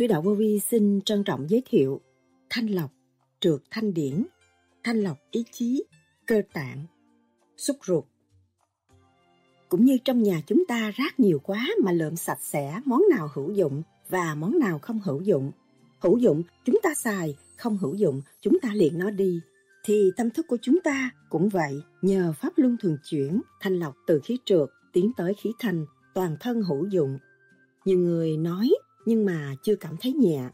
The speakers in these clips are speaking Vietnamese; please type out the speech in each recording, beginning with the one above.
Suối đạo vô vi xin trân trọng giới thiệu thanh lọc, trượt thanh điển, thanh lọc ý chí, cơ tạng, xúc ruột. Cũng như trong nhà chúng ta rác nhiều quá mà lượm sạch sẽ món nào hữu dụng và món nào không hữu dụng. Hữu dụng chúng ta xài, không hữu dụng chúng ta liền nó đi. Thì tâm thức của chúng ta cũng vậy, nhờ pháp luân thường chuyển, thanh lọc từ khí trượt tiến tới khí thành toàn thân hữu dụng. Nhiều người nói nhưng mà chưa cảm thấy nhẹ.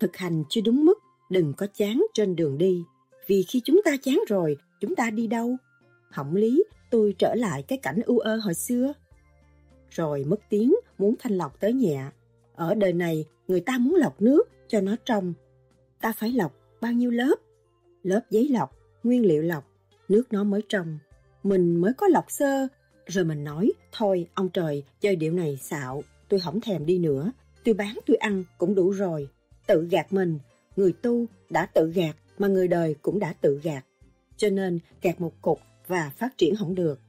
Thực hành chưa đúng mức, đừng có chán trên đường đi. Vì khi chúng ta chán rồi, chúng ta đi đâu? Hỏng lý, tôi trở lại cái cảnh ưu ơ hồi xưa. Rồi mất tiếng, muốn thanh lọc tới nhẹ. Ở đời này, người ta muốn lọc nước cho nó trong. Ta phải lọc bao nhiêu lớp? Lớp giấy lọc, nguyên liệu lọc, nước nó mới trong. Mình mới có lọc sơ, rồi mình nói, thôi ông trời, chơi điệu này xạo, tôi không thèm đi nữa, tôi bán tôi ăn cũng đủ rồi. Tự gạt mình, người tu đã tự gạt mà người đời cũng đã tự gạt. Cho nên gạt một cục và phát triển không được.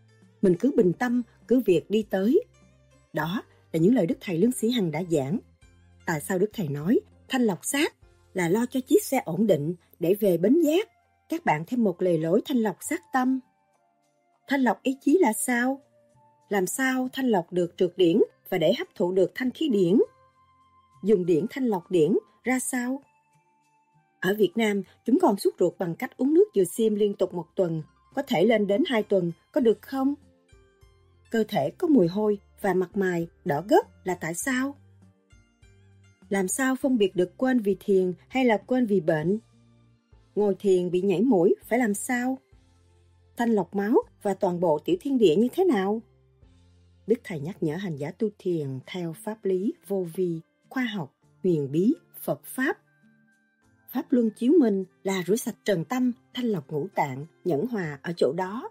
Mình cứ bình tâm, cứ việc đi tới. Đó là những lời Đức Thầy Lương Sĩ Hằng đã giảng. Tại sao Đức Thầy nói thanh lọc xác là lo cho chiếc xe ổn định để về bến giác. Các bạn thêm một lề lối thanh lọc xác tâm. Thanh lọc ý chí là sao? Làm sao thanh lọc được trượt điển và để hấp thụ được thanh khí điển? Dùng điển thanh lọc điển ra sao? Ở Việt Nam, chúng còn xúc ruột bằng cách uống nước dừa xiêm liên tục một tuần, có thể lên đến hai tuần, có được không? Cơ thể có mùi hôi và mặt mày đỏ gấp là tại sao? Làm sao phân biệt được quên vì thiền hay là quên vì bệnh? Ngồi thiền bị nhảy mũi phải làm sao? Thanh lọc máu và toàn bộ tiểu thiên địa như thế nào? Đức Thầy nhắc nhở hành giả tu thiền theo pháp lý vô vi khoa học, huyền bí, Phật Pháp. Pháp Luân chiếu minh là rửa sạch trần tâm, thanh lọc ngũ tạng, nhẫn hòa ở chỗ đó.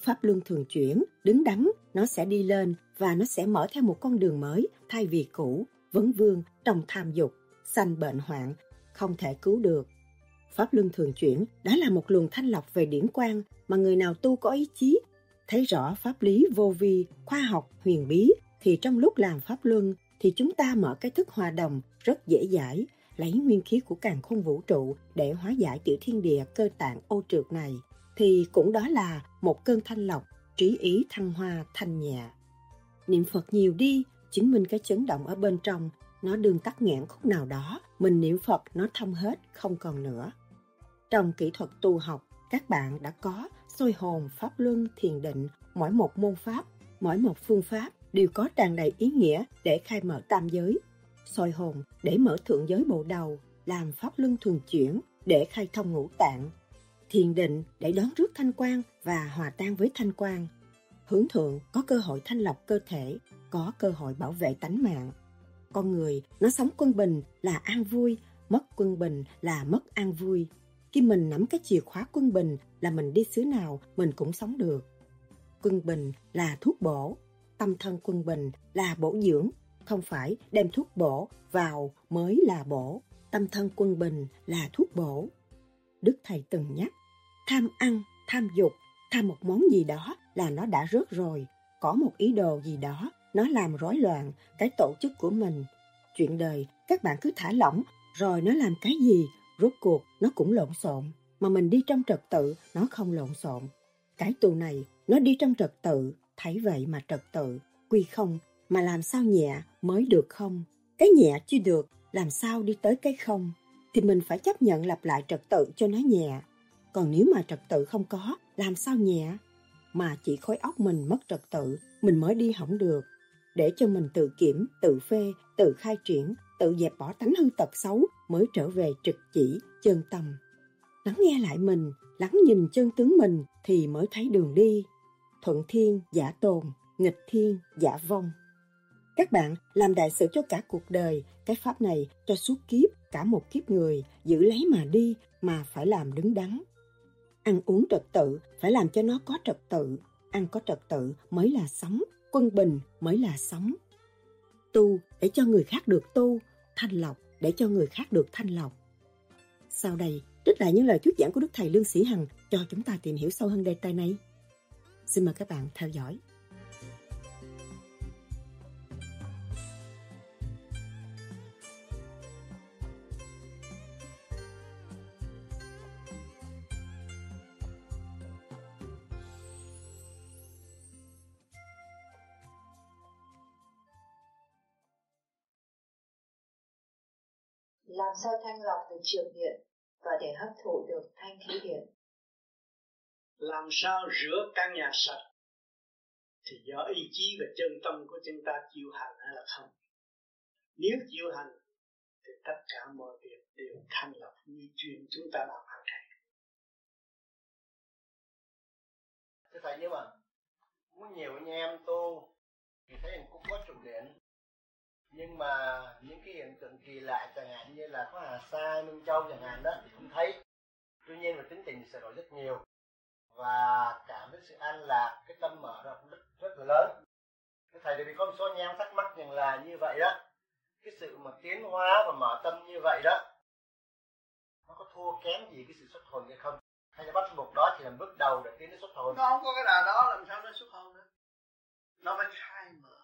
Pháp Luân thường chuyển, đứng đắn, nó sẽ đi lên và nó sẽ mở theo một con đường mới thay vì cũ, vấn vương, trong tham dục, sanh bệnh hoạn, không thể cứu được. Pháp Luân thường chuyển đã là một luồng thanh lọc về điển quang mà người nào tu có ý chí, thấy rõ pháp lý vô vi, khoa học, huyền bí thì trong lúc làm Pháp Luân thì chúng ta mở cái thức hòa đồng rất dễ dãi, lấy nguyên khí của càng khôn vũ trụ để hóa giải tiểu thiên địa cơ tạng ô trượt này, thì cũng đó là một cơn thanh lọc, trí ý thăng hoa thanh nhẹ. Niệm Phật nhiều đi, chứng minh cái chấn động ở bên trong, nó đừng tắt nghẽn khúc nào đó, mình niệm Phật nó thông hết, không còn nữa. Trong kỹ thuật tu học, các bạn đã có sôi hồn, pháp luân, thiền định, mỗi một môn pháp, mỗi một phương pháp đều có tràn đầy ý nghĩa để khai mở tam giới. soi hồn để mở thượng giới bộ đầu, làm pháp luân thường chuyển để khai thông ngũ tạng. Thiền định để đón rước thanh quan và hòa tan với thanh quan. Hướng thượng có cơ hội thanh lọc cơ thể, có cơ hội bảo vệ tánh mạng. Con người nó sống quân bình là an vui, mất quân bình là mất an vui. Khi mình nắm cái chìa khóa quân bình là mình đi xứ nào mình cũng sống được. Quân bình là thuốc bổ, tâm thân quân bình là bổ dưỡng, không phải đem thuốc bổ vào mới là bổ. Tâm thân quân bình là thuốc bổ. Đức Thầy từng nhắc, tham ăn, tham dục, tham một món gì đó là nó đã rớt rồi. Có một ý đồ gì đó, nó làm rối loạn cái tổ chức của mình. Chuyện đời, các bạn cứ thả lỏng, rồi nó làm cái gì, rốt cuộc nó cũng lộn xộn. Mà mình đi trong trật tự, nó không lộn xộn. Cái tù này, nó đi trong trật tự, thấy vậy mà trật tự, quy không, mà làm sao nhẹ mới được không? Cái nhẹ chưa được, làm sao đi tới cái không? Thì mình phải chấp nhận lặp lại trật tự cho nó nhẹ. Còn nếu mà trật tự không có, làm sao nhẹ? Mà chỉ khối óc mình mất trật tự, mình mới đi hỏng được. Để cho mình tự kiểm, tự phê, tự khai triển, tự dẹp bỏ tánh hư tật xấu mới trở về trực chỉ, chân tâm. lắng nghe lại mình, lắng nhìn chân tướng mình thì mới thấy đường đi. Thuận thiên giả tồn, nghịch thiên giả vong. Các bạn làm đại sự cho cả cuộc đời, cái pháp này cho suốt kiếp, cả một kiếp người, giữ lấy mà đi mà phải làm đứng đắn. Ăn uống trật tự, phải làm cho nó có trật tự. Ăn có trật tự mới là sống, quân bình mới là sống. Tu để cho người khác được tu, thanh lọc để cho người khác được thanh lọc. Sau đây, trích lại những lời thuyết giảng của Đức Thầy Lương Sĩ Hằng cho chúng ta tìm hiểu sâu hơn đề tài này. Xin mời các bạn theo dõi. làm sao thanh lọc được trường điện và để hấp thụ được thanh khí điện làm sao rửa căn nhà sạch? Thì do ý chí và chân tâm của chúng ta chịu hành hay là không? Nếu chịu hành, thì tất cả mọi việc đều thành lập như chuyện chúng ta làm hàng ngày. Thưa Thầy nhưng mà, có nhiều anh em tu, thì thấy cũng có trụ điện. Nhưng mà những cái hiện tượng kỳ lạ chẳng hạn như là có hà sa, minh châu chẳng hạn đó, thì không thấy. Tuy nhiên là tính tình sẽ đổi rất nhiều và cảm thấy sự an lạc cái tâm mở ra cũng rất, rất là lớn. Cái thầy thì có một số anh em thắc mắc rằng là như vậy đó. Cái sự mà tiến hóa và mở tâm như vậy đó nó có thua kém gì cái sự xuất hồn hay không? Hay là bắt buộc đó chỉ là bước đầu để tiến đến xuất hồn? Nó không có cái đà đó làm sao nó xuất hồn nữa nó phải khai mở.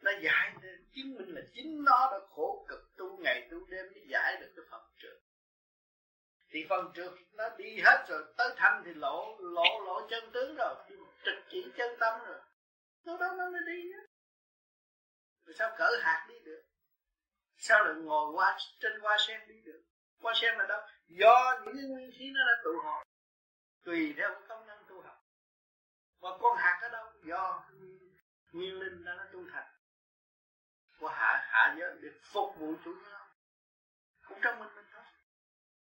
Nó giải nên chứng minh là chính nó đã khổ cực tu ngày tu đêm mới giải được cái phật thì phần trượt nó đi hết rồi, tới thanh thì lộ lộ lộ chân tướng rồi, trực chỉ chân tâm rồi. Lúc đó nó mới đi á. Rồi sao cỡ hạt đi được? Sao lại ngồi qua, trên hoa sen đi được? Hoa sen là đâu? Do những cái nguyên khí nó đã tụ họp. Tùy theo cái công năng tu học. Và con hạt ở đâu? Do nguyên linh đã nó tu thành. Của hạ hạ giới để phục vụ chủ nhân. Cũng trong mình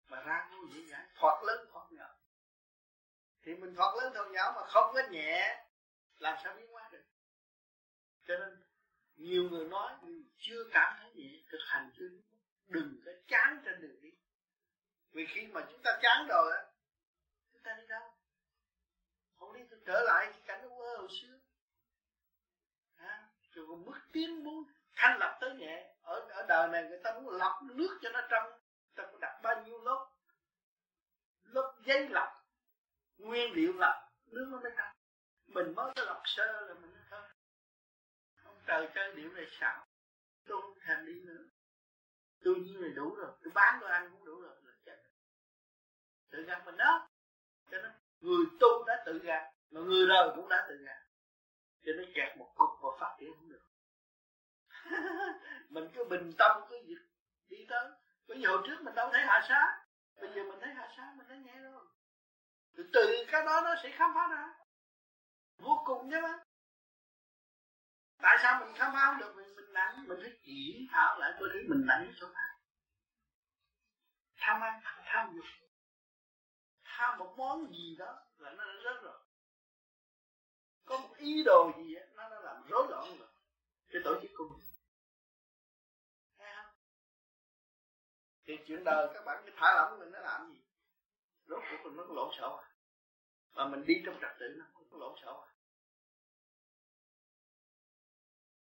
mà ra vô dễ dãi thoát lớn thoát nhỏ. Thì mình thoát lớn thoát nhỏ mà không có nhẹ làm sao biến hóa được? Cho nên nhiều người nói chưa cảm thấy nhẹ thực hành chưa đừng có chán trên đường đi. Vì khi mà chúng ta chán rồi á chúng ta đi đâu? Không đi trở lại cái cảnh của hồi xưa. À, rồi còn bước tiến muốn thanh lập tới nhẹ. Ở ở đời này người ta muốn lọc nước cho nó trong ta có đặt bao nhiêu lớp lớp giấy lọc, nguyên liệu lọc nước nó mới trong mình mới có lọc sơ là mình thôi ông trời chơi điểm này xạo tôi không thèm đi nữa. Tôi như này đủ rồi, tôi bán tôi ăn cũng đủ rồi, là chết tự gạt mình đó. Cho nên, người tu đã tự gạt, mà người đời cũng đã tự gạt. Cho nên kẹt một cục và phát triển không được. Mình cứ bình tâm cứ việc đi tới bây giờ hồi trước mình đâu thấy hạ xá bây giờ mình thấy hạ xá mình thấy nhẹ rồi từ từ cái đó nó sẽ khám phá ra. Vô cùng chứ mà tại sao mình khám phá không được? Mình, mình nặng mình phải chỉ thảo lại tôi thấy mình nặng chỗ nào tham ăn tham dục. Tham một món gì đó là nó đã rất rồi. Có một ý đồ gì đó, nó đã làm rối loạn rồi. Cái tổ chức của mình. Thì chuyện đời các bạn cứ thả lỏng mình nó làm gì? Rốt cuộc nó có lộn xộn à? Mà mình đi trong trật tự nó không có lộn xộn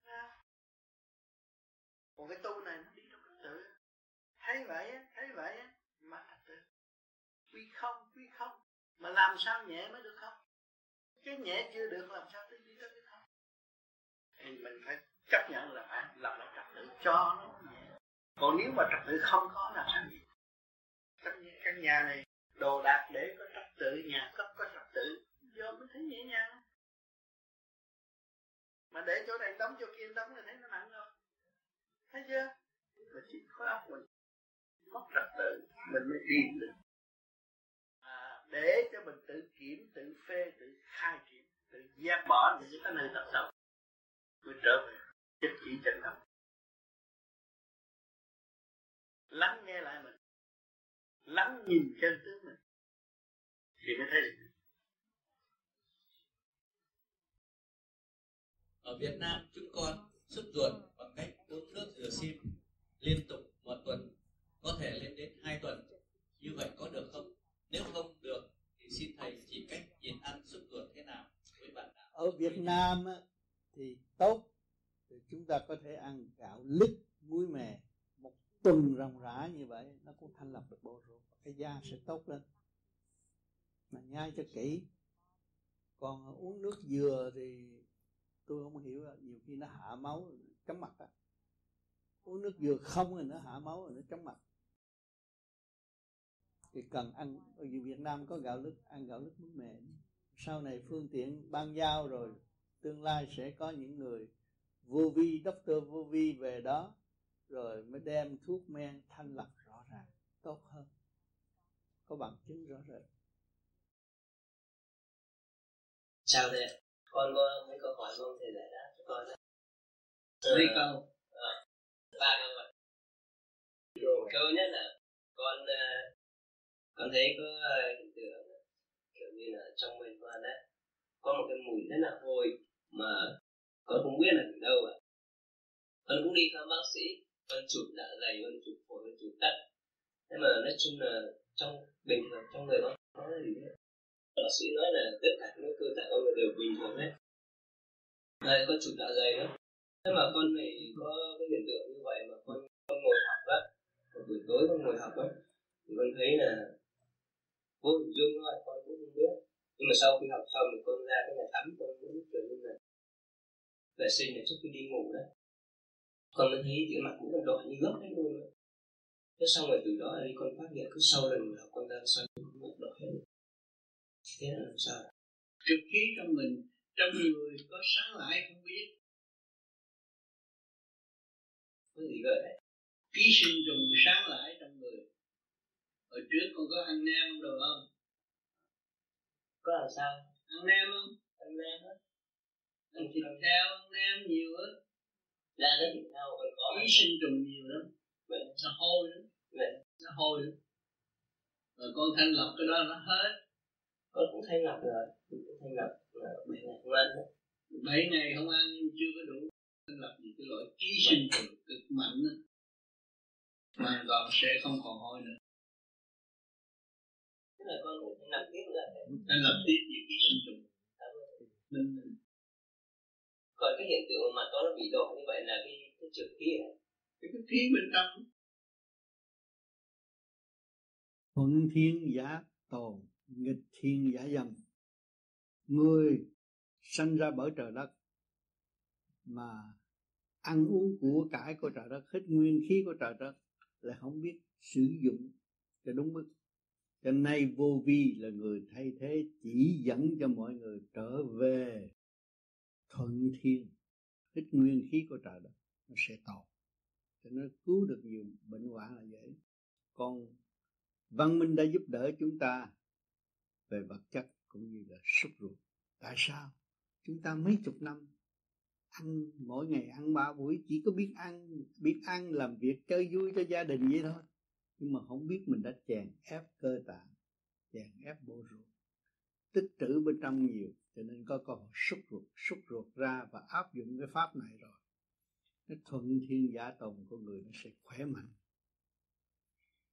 à? Còn cái tu này nó đi trong trật tự. Thấy vậy á, thấy vậy á, mà trật tự. Quy không quy không. Mà làm sao nhẹ mới được không? Cái nhẹ chưa được làm sao tới đi tới cái không? Thì mình phải chấp nhận là phải làm lại trật tự cho nó còn nếu mà trật tự không có là sao vậy căn, căn nhà này đồ đạc để có trật tự nhà cấp có trật tự do mới thấy nhẹ nhàng. Mà để chỗ này đóng chỗ kia đóng thì thấy nó nặng rồi. Thấy chưa? Mà chỉ có óc mình mất trật tự mình mới đi được. À, để cho mình tự kiểm tự phê tự khai triển tự dẹp bỏ những cái nơi tập đầu mới trở về chất chỉ chân tâm lắng nghe lại mình. Lắng nhìn chân tướng thì mới thấy được. Ở Việt Nam chúng con xuất ruột bằng cách uống nước rửa sim liên tục một tuần có thể lên đến hai tuần. Như vậy có được không? Nếu không được thì xin thầy chỉ cách nhịn ăn xuất ruột thế nào với bạn nào? Ở Việt Nam thì tốt. Thì chúng ta có thể ăn gạo lứt muối mè tuần ròng rã như vậy, nó cũng thanh lọc được bộ ruột. Cái da sẽ tốt lên. Mà nhai cho kỹ. Còn uống nước dừa thì tôi không hiểu nhiều khi nó hạ máu, chóng mặt á. Uống nước dừa không thì nó hạ máu rồi nó chóng mặt. Thì cần ăn, ở Việt Nam có gạo lứt, ăn gạo lứt muối mè sau này phương tiện ban giao rồi, tương lai sẽ có những người vô vi, doctor vô vi về đó rồi mới đem thuốc men thanh lọc rõ ràng tốt hơn. Có bằng chứng rõ rệt. Chào thầy con có mấy câu hỏi mong thầy giải đáp cho con mấy câu? à, ba câu ạ. Câu nhất là con uh, con thấy có hiện tượng kiểu như là trong mình con đấy có một cái mùi rất là hôi mà con không biết là từ đâu ạ. Con cũng đi khám bác sĩ con chụp dạ dày con chụp phổi con chụp tận thế mà nói chung là trong bình thường trong người con có gì hết bác sĩ nói là tất cả những cơ thể con người đều bình thường hết. Đây con chụp dạ dày đó. Thế mà con này có cái hiện tượng như vậy mà con con ngồi học á một buổi tối con ngồi học á thì con thấy là vô hình dung thôi con cũng không biết. Nhưng mà sau khi học xong thì con ra cái nhà tắm, con cũng kiểu như là vệ sinh này trước khi đi ngủ đó con mới thấy cái mặt cũng còn đỏ như gốc hết luôn thế xong rồi từ đó đi con phát hiện cứ sau lần học con ra xoay mặt đỏ hết. Thế là làm sao? Trực khí trong mình trong người có sáng lại không biết? Có gì đấy ký sinh trùng sáng lại trong người. Hồi trước con có ăn nem rồi không? Có làm sao? Ăn nem không? Ăn nem á. Ăn thịt heo ăn nem nhiều á là cái thịt heo còn có ký sinh trùng nhiều lắm. Vậy nó hôi lắm vậy nó hôi lắm rồi con thanh lọc cái đó nó hết. Con cũng thanh lọc rồi cũng thanh lọc là bảy ngày không ăn bảy ngày không ăn nhưng chưa có đủ thanh lọc gì cái loại ký sinh trùng cực mạnh á. Hoàn toàn sẽ không còn hôi nữa. Tức là con cũng thanh lọc tiếp nữa thanh lọc tiếp những ký sinh trùng. Mình còn cái hiện tượng mà con nó bị đỏ như vậy là cái cái trượt khí à cái cái khí bên trong. Thuận thiên giả tồn nghịch thiên giả dâm. Người sanh ra bởi trời đất mà ăn uống của cải của trời đất hết nguyên khí của trời đất là không biết sử dụng cho đúng mức. Cho nay vô vi là người thay thế chỉ dẫn cho mọi người trở về thuận thiên ít nguyên khí của trời đất, nó sẽ tồn. Cho nó cứu được nhiều bệnh hoạn là vậy. Còn văn minh đã giúp đỡ chúng ta về vật chất cũng như là sức ruột. Tại sao? Chúng ta mấy chục năm ăn, mỗi ngày ăn ba buổi, chỉ có biết ăn biết ăn, làm việc, chơi vui cho gia đình vậy thôi. Nhưng mà không biết mình đã chèn ép cơ tạng, chèn ép bộ ruột. Tích trữ bên trong nhiều cho nên có còn xúc ruột xúc ruột ra và áp dụng cái pháp này rồi. Nó thuận thiên giả tồn của người nó sẽ khỏe mạnh.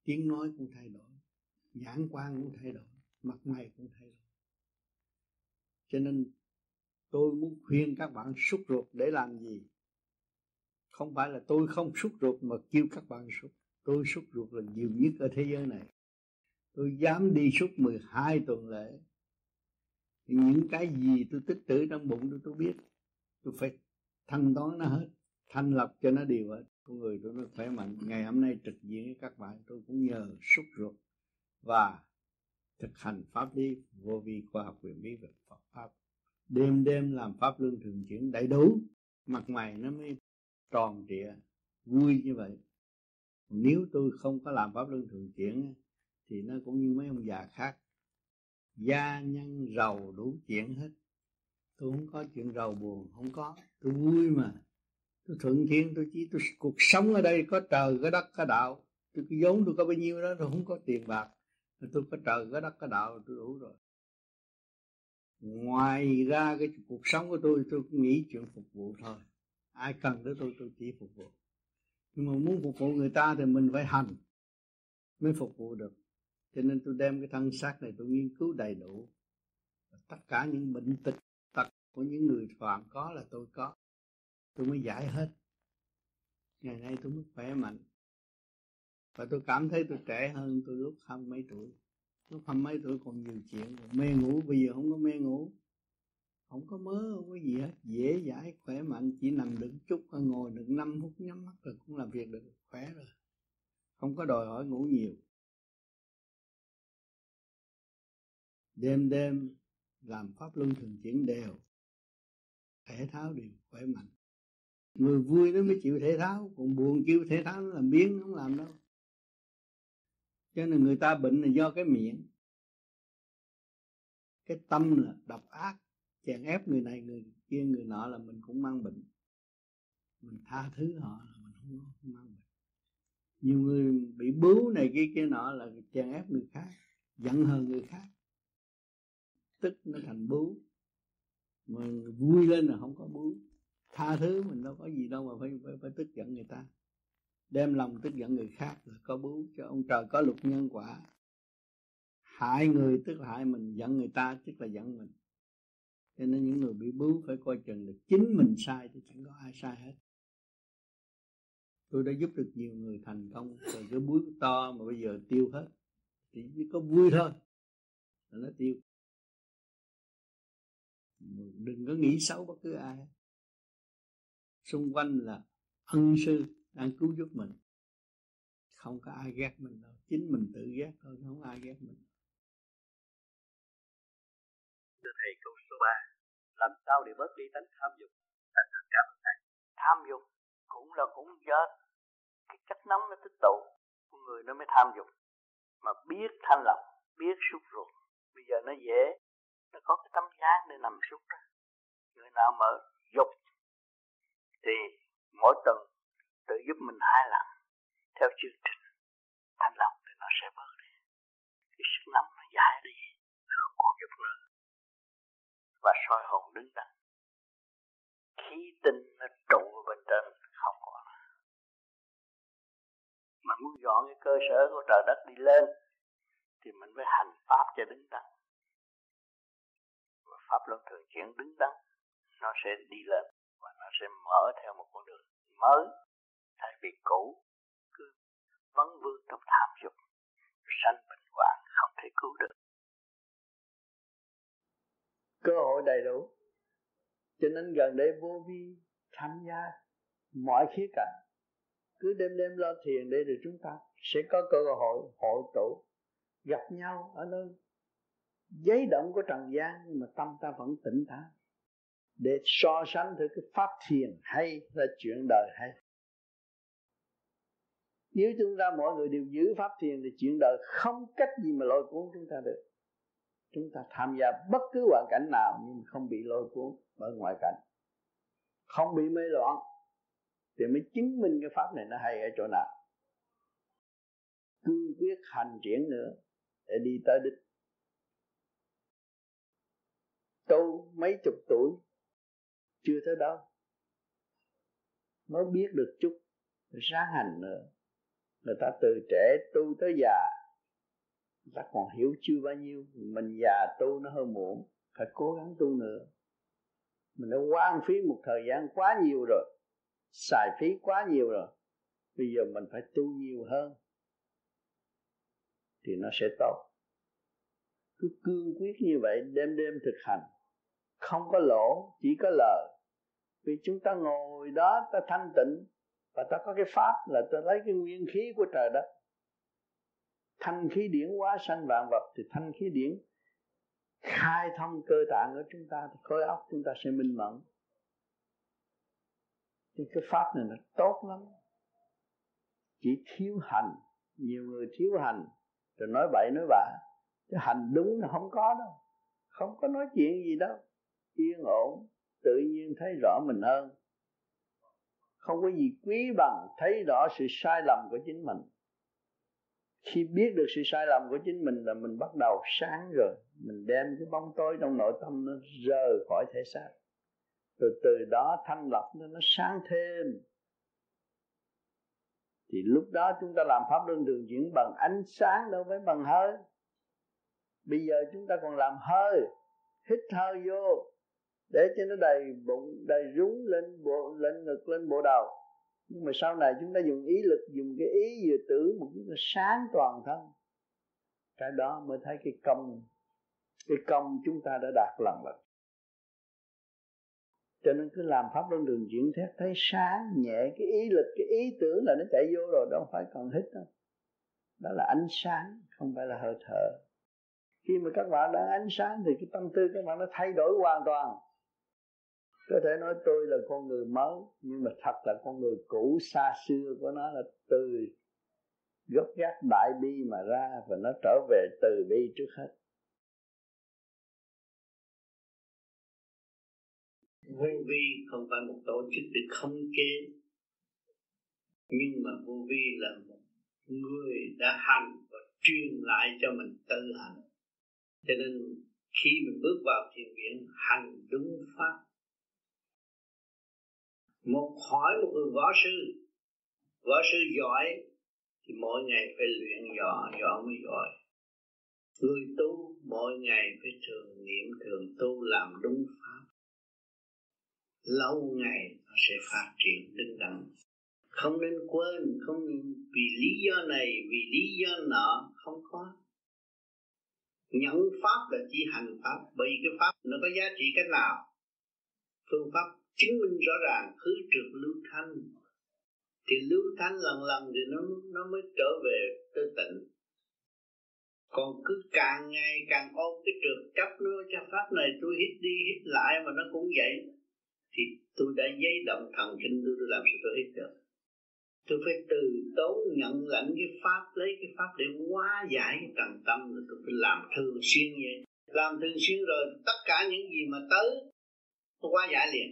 Tiếng nói cũng thay đổi, nhãn quan cũng thay đổi, mặt mày cũng thay đổi. Cho nên tôi muốn khuyên các bạn xúc ruột để làm gì? Không phải là tôi không xúc ruột mà kêu các bạn xúc. Tôi xúc ruột là nhiều nhất ở thế giới này. Tôi dám đi suốt 12 tuần lễ những cái gì tôi tích trữ trong bụng tôi tôi biết. Tôi phải thanh toán nó hết, thanh lập cho nó điều hết. Con người tôi nó khỏe mạnh. Ngày hôm nay trực diện với các bạn, tôi cũng nhờ xúc ruột và thực hành pháp lý vô vi khoa học quyền bí về Phật pháp. Đêm đêm làm pháp luân thường chuyển đầy đủ, mặt mày nó mới tròn trịa, vui như vậy. Nếu tôi không có làm pháp luân thường chuyển thì nó cũng như mấy ông già khác gia nhân giàu đủ chuyện hết. Tôi không có chuyện giàu buồn, không có. Tôi vui mà. Tôi thuận thiên, tôi chỉ tôi cuộc sống ở đây có trời, có đất, có đạo. Tôi cứ vốn tôi có bao nhiêu đó, tôi không có tiền bạc. Tôi có trời, có đất, có đạo, tôi đủ rồi. Ngoài ra cái cuộc sống của tôi tôi nghĩ chuyện phục vụ thôi. Ai cần tới tôi tôi chỉ phục vụ. Nhưng mà muốn phục vụ người ta thì mình phải hành, mới phục vụ được cho nên tôi đem cái thân xác này tôi nghiên cứu đầy đủ. Tất cả những bệnh tật tật của những người phạm có là tôi có. Tôi mới giải hết. Ngày nay tôi mới khỏe mạnh. Và tôi cảm thấy tôi trẻ hơn tôi lúc hai mấy tuổi. Lúc hai mấy tuổi còn nhiều chuyện. Mê ngủ, bây giờ không có mê ngủ. Không có mớ không có gì hết. Dễ dãi, khỏe mạnh. Chỉ nằm được chút ngồi được năm phút nhắm mắt rồi cũng làm việc được. Khỏe rồi. Không có đòi hỏi ngủ nhiều. Đêm đêm làm pháp luân thường chuyển đều thể thao đều khỏe mạnh. Người vui nó mới chịu thể thao còn buồn chịu thể thao nó làm biến không làm đâu. Cho nên người ta bệnh là do cái miệng. Cái tâm là độc ác chèn ép người này người kia người nọ là mình cũng mang bệnh. Mình tha thứ họ là mình không, không mang bệnh. Nhiều người bị bướu này kia kia nọ là chèn ép người khác giận hờn người khác tức nó thành bú, mà vui lên là không có bú, tha thứ mình đâu có gì đâu mà phải phải, phải tức giận người ta. Đem lòng tức giận người khác là có bú cho ông trời có luật nhân quả. Hại người tức là hại mình giận người ta tức là giận mình. Cho nên những người bị bú phải coi chừng là chính mình sai thì chẳng có ai sai hết. Tôi đã giúp được nhiều người thành công rồi cái búi to mà bây giờ tiêu hết. Chỉ có vui thôi là nó tiêu đừng có nghĩ xấu bất cứ ai. Xung quanh là ân sư đang cứu giúp mình. Không có ai ghét mình đâu. Chính mình tự ghét thôi không ai ghét mình. Thưa thầy câu số 3 làm sao để bớt đi tánh tham dục? Thành thật cảm ơn thầy. Tham dục cũng là cũng do cái chất nóng nó tích tụ con người nó mới tham dục. Mà biết thanh lọc biết sút ruột. Bây giờ nó dễ nó có cái tấm dáng để nằm xuống ra người nào mở dục thì mỗi tuần tự giúp mình hai lần. Theo chương trình thanh lọc thì nó sẽ bớt đi. Cái sức nóng nó giải đi. Nó không còn dục nữa và soi hồn đứng đắn. Khí tinh nó trụ ở bên trên, không còn mà muốn dọn cái cơ sở của trời đất đi lên thì mình phải hành pháp cho đứng đắn pháp luân thường chuyển đứng đắn, nó sẽ đi lên và nó sẽ mở theo một con đường mới. Thay vì cũ, cứ vấn vương trong tham dục sanh bệnh hoạn, không thể cứu được. Cơ hội đầy đủ. Cho nên gần đây vô vi tham gia mọi khía cạnh. Cứ đêm đêm lo thiền để rồi chúng ta sẽ có cơ hội hội tụ, gặp nhau ở nơi giấy động của trần gian, nhưng mà tâm ta vẫn tỉnh táo. Để so sánh thử cái pháp thiền hay là chuyện đời hay. Nếu chúng ta mọi người đều giữ pháp thiền thì chuyện đời không cách gì mà lôi cuốn chúng ta được. Chúng ta tham gia bất cứ hoàn cảnh nào nhưng không bị lôi cuốn bởi ngoại cảnh. Không bị mê loạn thì mới chứng minh cái pháp này nó hay ở chỗ nào. Cương quyết hành triển nữa để đi tới đích tu mấy chục tuổi, chưa tới đâu mới biết được chút ráng hành nữa. Người ta từ trẻ tu tới già, người ta còn hiểu chưa bao nhiêu. Mình già tu nó hơi muộn, phải cố gắng tu nữa. Mình đã quan phí một thời gian quá nhiều rồi, xài phí quá nhiều rồi. Bây giờ mình phải tu nhiều hơn thì nó sẽ tốt. Cứ cương quyết như vậy, đêm đêm thực hành không có lỗ, chỉ có lời. Vì chúng ta ngồi đó, ta thanh tịnh, và ta có cái pháp là ta lấy cái nguyên khí của trời đất. Thanh khí điển hóa sanh vạn vật, thì thanh khí điển khai thông cơ tạng của chúng ta, thì khối óc chúng ta sẽ minh mẫn. Thì cái pháp này nó tốt lắm. Chỉ thiếu hành, nhiều người thiếu hành, rồi nói bậy nói bạ. Cái hành đúng là không có đâu. Không có nói chuyện gì đâu yên ổn, tự nhiên thấy rõ mình hơn. Không có gì quý bằng thấy rõ sự sai lầm của chính mình. Khi biết được sự sai lầm của chính mình là mình bắt đầu sáng rồi, mình đem cái bóng tối trong nội tâm nó rời khỏi thể xác. Rồi từ đó thanh lọc nó nó sáng thêm. Thì lúc đó chúng ta làm pháp luân thường chuyển bằng ánh sáng đâu phải bằng hơi. Bây giờ chúng ta còn làm hơi, hít hơi vô để cho nó đầy bụng, đầy rúng lên bộ, lên ngực, lên bộ đầu. Nhưng mà sau này chúng ta dùng ý lực, dùng cái ý vừa tưởng một cái sáng toàn thân. Cái đó mới thấy cái công cái công chúng ta đã đạt lần lần cho nên cứ làm pháp luân đường chuyển thét, thấy sáng nhẹ cái ý lực, cái ý tưởng là nó chạy vô rồi, đâu phải còn hít đâu. Đó là ánh sáng, không phải là hơi thở. Khi mà các bạn đang ánh sáng thì cái tâm tư các bạn nó thay đổi hoàn toàn có thể nói tôi là con người mới, nhưng mà thật là con người cũ xa xưa của nó là từ gốc gác đại bi mà ra và nó trở về từ bi trước hết. Vô vi không phải một tổ chức để không chế nhưng mà vô vi là một người đã hành và truyền lại cho mình tự hành. Cho nên khi mình bước vào thiền viện, hành đúng pháp một hỏi một người võ sư. Võ sư giỏi, thì mỗi ngày phải luyện võ võ mới giỏi. Người tu mỗi ngày phải thường niệm, thường tu làm đúng pháp. Lâu ngày nó sẽ phát triển đứng đẳng không nên quên, không vì lý do này, vì lý do nọ, không có. Nhận pháp là chỉ hành pháp, bởi vì cái pháp nó có giá trị cách nào? Phương pháp chứng minh rõ ràng khứ trượt lưu thanh. Thì lưu thanh lần lần thì nó nó mới trở về tư tịnh còn cứ càng ngày càng ôm cái trượt chấp nó cho pháp này tôi hít đi hít lại mà nó cũng vậy. Thì tôi đã giấy động thần kinh tôi, tôi làm sao tôi hít được. Tôi phải từ tốn nhận lãnh cái pháp lấy cái pháp để hóa giải cái trần tâm rồi tôi phải làm thường xuyên vậy. Làm thường xuyên rồi tất cả những gì mà tới tôi hóa giải liền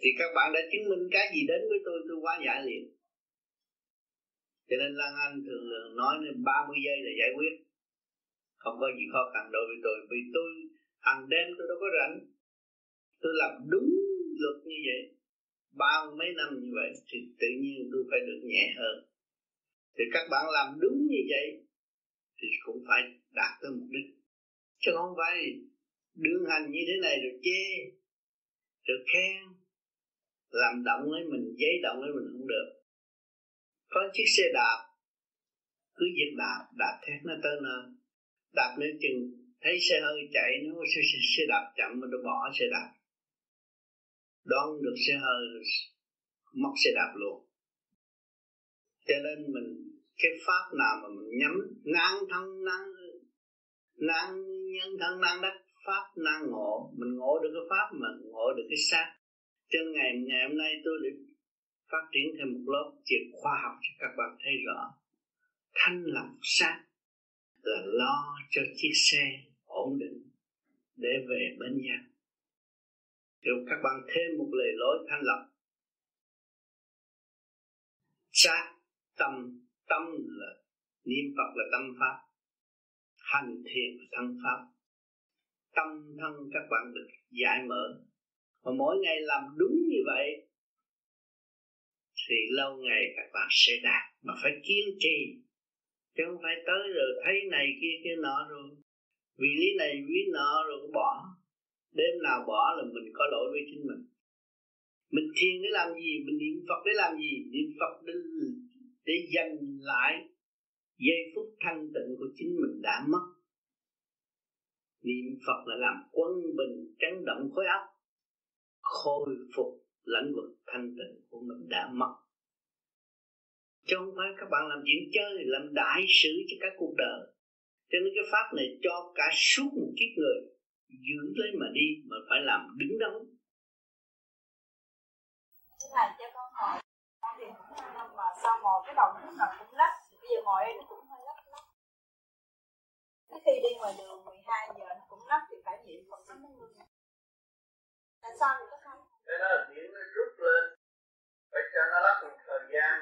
thì các bạn đã chứng minh cái gì đến với tôi tôi quá giải liền. Cho nên Lan Anh thường nói nên 30 giây là giải quyết. Không có gì khó khăn đối với tôi, vì tôi, hàng đêm tôi đâu có rảnh. Tôi làm đúng luật như vậy, bao mấy năm như vậy, thì tự nhiên tôi phải được nhẹ hơn. Thì các bạn làm đúng như vậy, thì cũng phải đạt tới mục đích. Chứ không phải đương hành như thế này rồi chê, rồi khen làm động lấy mình giấy động lấy mình không được. Có chiếc xe đạp cứ việc đạp đạp thét nó tới nơi. Đạp nữa chừng thấy xe hơi chạy nó xe, xe, xe đạp chậm mà nó bỏ xe đạp. Đón được xe hơi móc xe đạp luôn. Cho nên mình cái pháp nào mà mình nhắm năng thân năng năng nhân thân năng đắc pháp năng ngộ mình ngộ được cái pháp mà ngộ được cái xác cho ngày ngày hôm nay tôi được phát triển thêm một lớp chuyện khoa học cho các bạn thấy rõ. Thanh lọc sát là lo cho chiếc xe ổn định để về bên nhà. rồi các bạn thêm một lời lối thanh lọc. Sát tâm tâm là niệm phật là tâm pháp. Hành thiền là thân pháp. Tâm thân các bạn được giải mở và mỗi ngày làm đúng như vậy, thì lâu ngày các bạn sẽ đạt. Mà phải kiên trì, chứ không phải tới rồi thấy này kia kia nọ rồi. Vì lý này vì nọ rồi, bỏ. Đêm nào bỏ là mình có lỗi với chính mình. Mình thiền để làm gì? Mình niệm phật để làm gì? Niệm phật để để dành lại giây phút thanh tịnh của chính mình đã mất. Niệm phật là làm quân bình chấn động khối óc khôi phục lãnh vực thanh tịnh của mình đã mất. Chứ không phải các bạn làm chuyện chơi, làm đại sự cho các cuộc đời. Cho nên cái pháp này cho cả suốt một kiếp người giữ lấy mà đi, mà phải làm đứng đắn. Thầy, cho con hỏi, con thì năm mà sau ngồi cái đầu lúc nào cũng lắc. Bây giờ ngồi đây nó cũng hơi lắc lắc. Cái khi đi ngoài đường 12 giờ nó cũng lắc thì phải niệm Phật nó mới ngưng tại sao vậy các con thế nó điện nó rút lên. Phải cho nó lắp một thời gian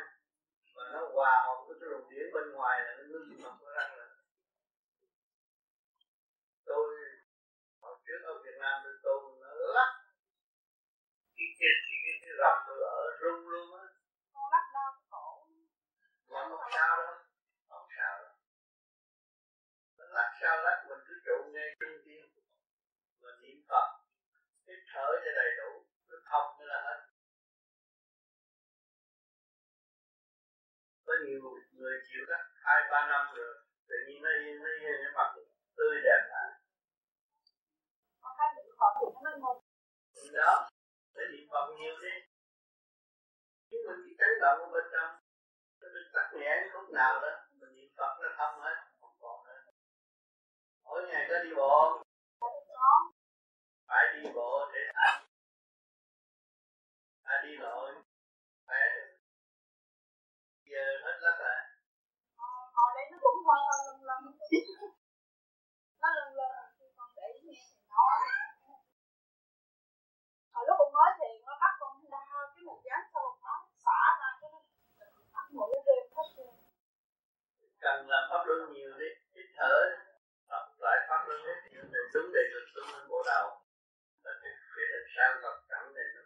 và nó hòa hợp với cái luồng điện bên ngoài là nó ngưng mặt nó ra tôi hồi trước ở Việt Nam tôi tôn nó lắp. Cái cái khi cái, cái rập tôi ở rung luôn á. Nó lắp đau cái cổ. Mà không sao đâu không sao đâu. Lắc sao lắp thở cho đầy đủ nó thông mới là hết. Có nhiều người chịu lắc hai ba năm rồi tự nhiên nó nó nó mặt tươi đẹp lại. Đó để niệm phật nhiều đi. Chứ mình chỉ chấn động ở bên trong bị tắc nghẽn lúc nào đó mình niệm phật nó thông hết không còn nữa. Mỗi ngày có đi bộ đi bộ để ăn à, đi lội khỏe giờ hết lắc rồi hồi đấy nó cũng hơn hơn lần lân nó lần lần khi con để ý nghe thì nó hồi lúc con nói thì nó bắt con đau cái mình dán sau một nó xả ra cái nó thẳng cái đêm hết cần làm pháp luân nhiều đi hít thở tập lại pháp luân hết nhiều để xuống đề được xuống lên bộ đầu sau vật cẳng này nó.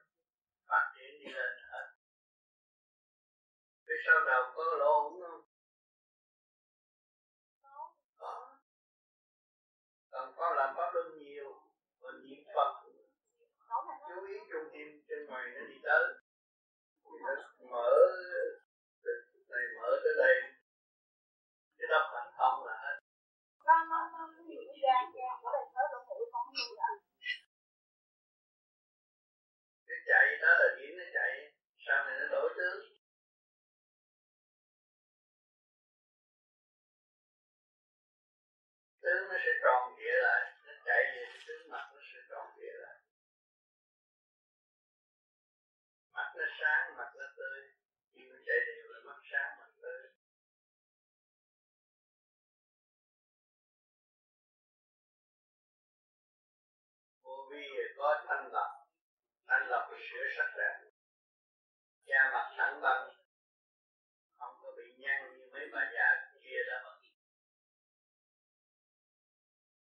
Phát triển đi lên hết phía sau đầu có lỗ không? Có. Cần có làm pháp luân nhiều và niệm phật. Chú ý trung tim trên ngoài nó đi tới. Thì nó mở này mở tới đây. Cái đó thành thông là hết. Nó nó nhiều cái gan gan ở đây tới lỗ mũi con không lưu lại cái chạy đó là điểm nó chạy sau này nó đổi tướng tướng nó sẽ tròn địa lại nó chạy về cái tướng mặt nó sẽ tròn địa lại mặt nó sáng mặt nó tươi khi nó chạy đều là mắt sáng mặt tươi vô vi có thanh lập thanh lập và sửa sắc đẹp. Da mặt thẳng bằng không có bị nhăn như mấy bà già kia đó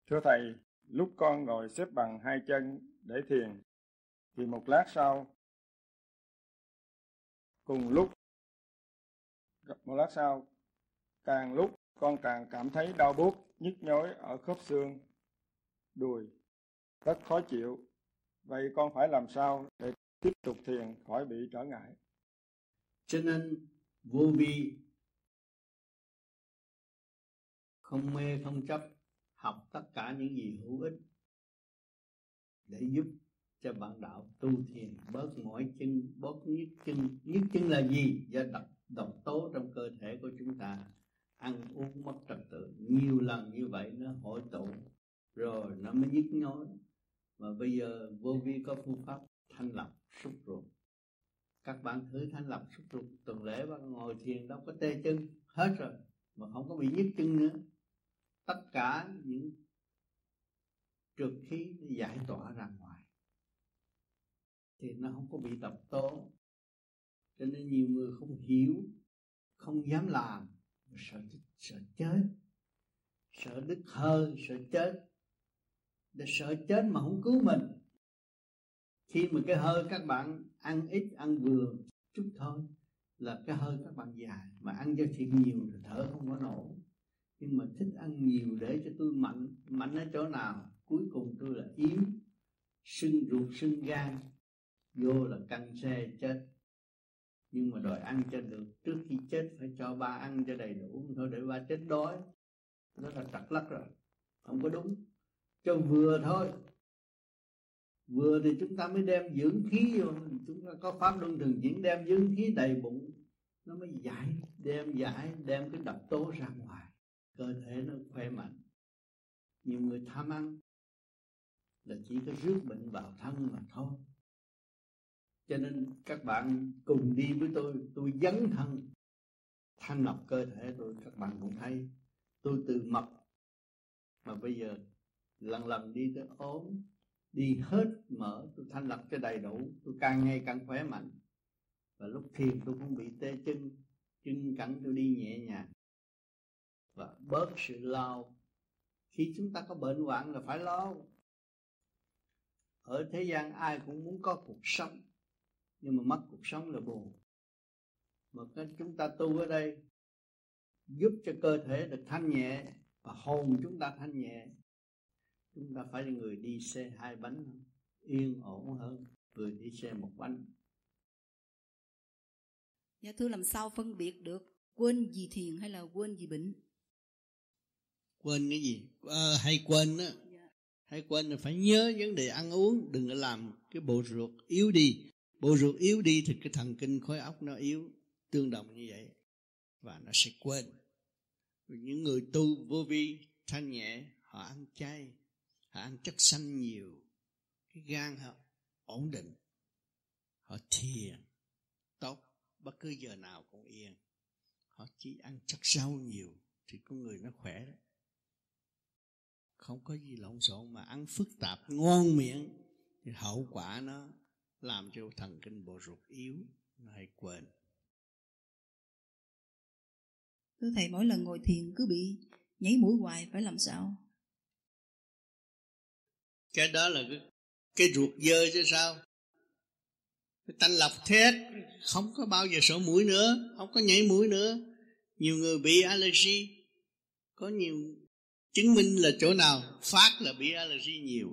Thưa Thầy, lúc con ngồi xếp bằng hai chân để thiền, thì một lát sau, cùng lúc, một lát sau, càng lúc con càng cảm thấy đau buốt, nhức nhối ở khớp xương, đùi, rất khó chịu. Vậy con phải làm sao để tiếp tục thiền khỏi bị trở ngại? cho nên, vô vi không mê, không chấp, học tất cả những gì hữu ích để giúp cho bạn đạo tu thiền. Bớt mỏi chân, bớt nhức chân. Nhức chân là gì? Do độc độc tố trong cơ thể của chúng ta. Ăn uống mất trật tự. Nhiều lần như vậy nó hội tụ, rồi nó mới nhức nhối mà bây giờ vô vi có phương pháp thanh lọc xúc ruột. Các bạn thử thanh lọc xúc ruột, tuần lễ bạn ngồi thiền đâu có tê chân, hết rồi, mà không có bị nhức chân nữa. Tất cả những trượt khí giải tỏa ra ngoài, thì nó không có bị độc tố. Cho nên nhiều người không hiểu, không dám làm, sợ sợ chết, sợ đứt hơi, sợ chết để sợ chết mà không cứu mình. Khi mà cái hơi các bạn ăn ít, ăn vừa chút thôi, là cái hơi các bạn dài. Mà ăn cho thiệt nhiều thì thở không có nổi. Nhưng mà thích ăn nhiều để cho tôi mạnh mạnh ở chỗ nào? Cuối cùng tôi là yếu sưng ruột, sưng gan. Vô là căng xe chết. Nhưng mà đòi ăn cho được. Trước khi chết phải cho ba ăn cho đầy đủ. Thôi để ba chết đói. Nó là trật lắc rồi. Không có đúng cho vừa thôi. Vừa thì chúng ta mới đem dưỡng khí vô. Chúng ta có pháp luân thường chuyển, đem dưỡng khí đầy bụng. Nó mới giải, đem giải, đem cái độc tố ra ngoài. Cơ thể nó khỏe mạnh. Nhiều người tham ăn là chỉ có rước bệnh vào thân mà thôi. Cho nên các bạn cùng đi với tôi. Tôi dấn thân, thanh lọc cơ thể tôi. Các bạn cũng thấy. Tôi từ mập mà bây giờ lần lần đi tới ốm, đi hết mỡ, tôi thanh lọc cho đầy đủ, tôi càng ngày càng khỏe mạnh. Và lúc thiền tôi cũng bị tê chân chân cẳng tôi đi nhẹ nhàng. Và bớt sự lo. Khi chúng ta có bệnh hoạn là phải lo. Ở thế gian ai cũng muốn có cuộc sống, nhưng mà mất cuộc sống là buồn. Mà cái chúng ta tu ở đây, giúp cho cơ thể được thanh nhẹ và hồn chúng ta thanh nhẹ chúng ta phải là người đi xe hai bánh yên ổn hơn người đi xe một bánh. Dạ thưa làm sao phân biệt được quên gì thiền hay là quên gì bệnh? Quên cái gì? À, hay quên á. Dạ. hay quên là phải nhớ vấn đề ăn uống đừng có làm cái bộ ruột yếu đi. Bộ ruột yếu đi thì cái thần kinh khối óc nó yếu tương đồng như vậy và nó sẽ quên. Những người tu vô vi thanh nhẹ họ ăn chay họ ăn chất xanh nhiều, cái gan họ ổn định, họ thiền, tốt, bất cứ giờ nào cũng yên. Họ chỉ ăn chất rau nhiều thì con người nó khỏe đấy không có gì lộn xộn mà ăn phức tạp, ngon miệng thì hậu quả nó làm cho thần kinh bộ ruột yếu, nó hay quên. Thưa thầy, mỗi lần ngồi thiền cứ bị nhảy mũi hoài phải làm sao? Cái đó là cái, cái ruột dơ chứ sao? Cái tanh lọc thét không có bao giờ sổ mũi nữa không có nhảy mũi nữa. Nhiều người bị allergy có nhiều chứng minh là chỗ nào phát là bị allergy nhiều.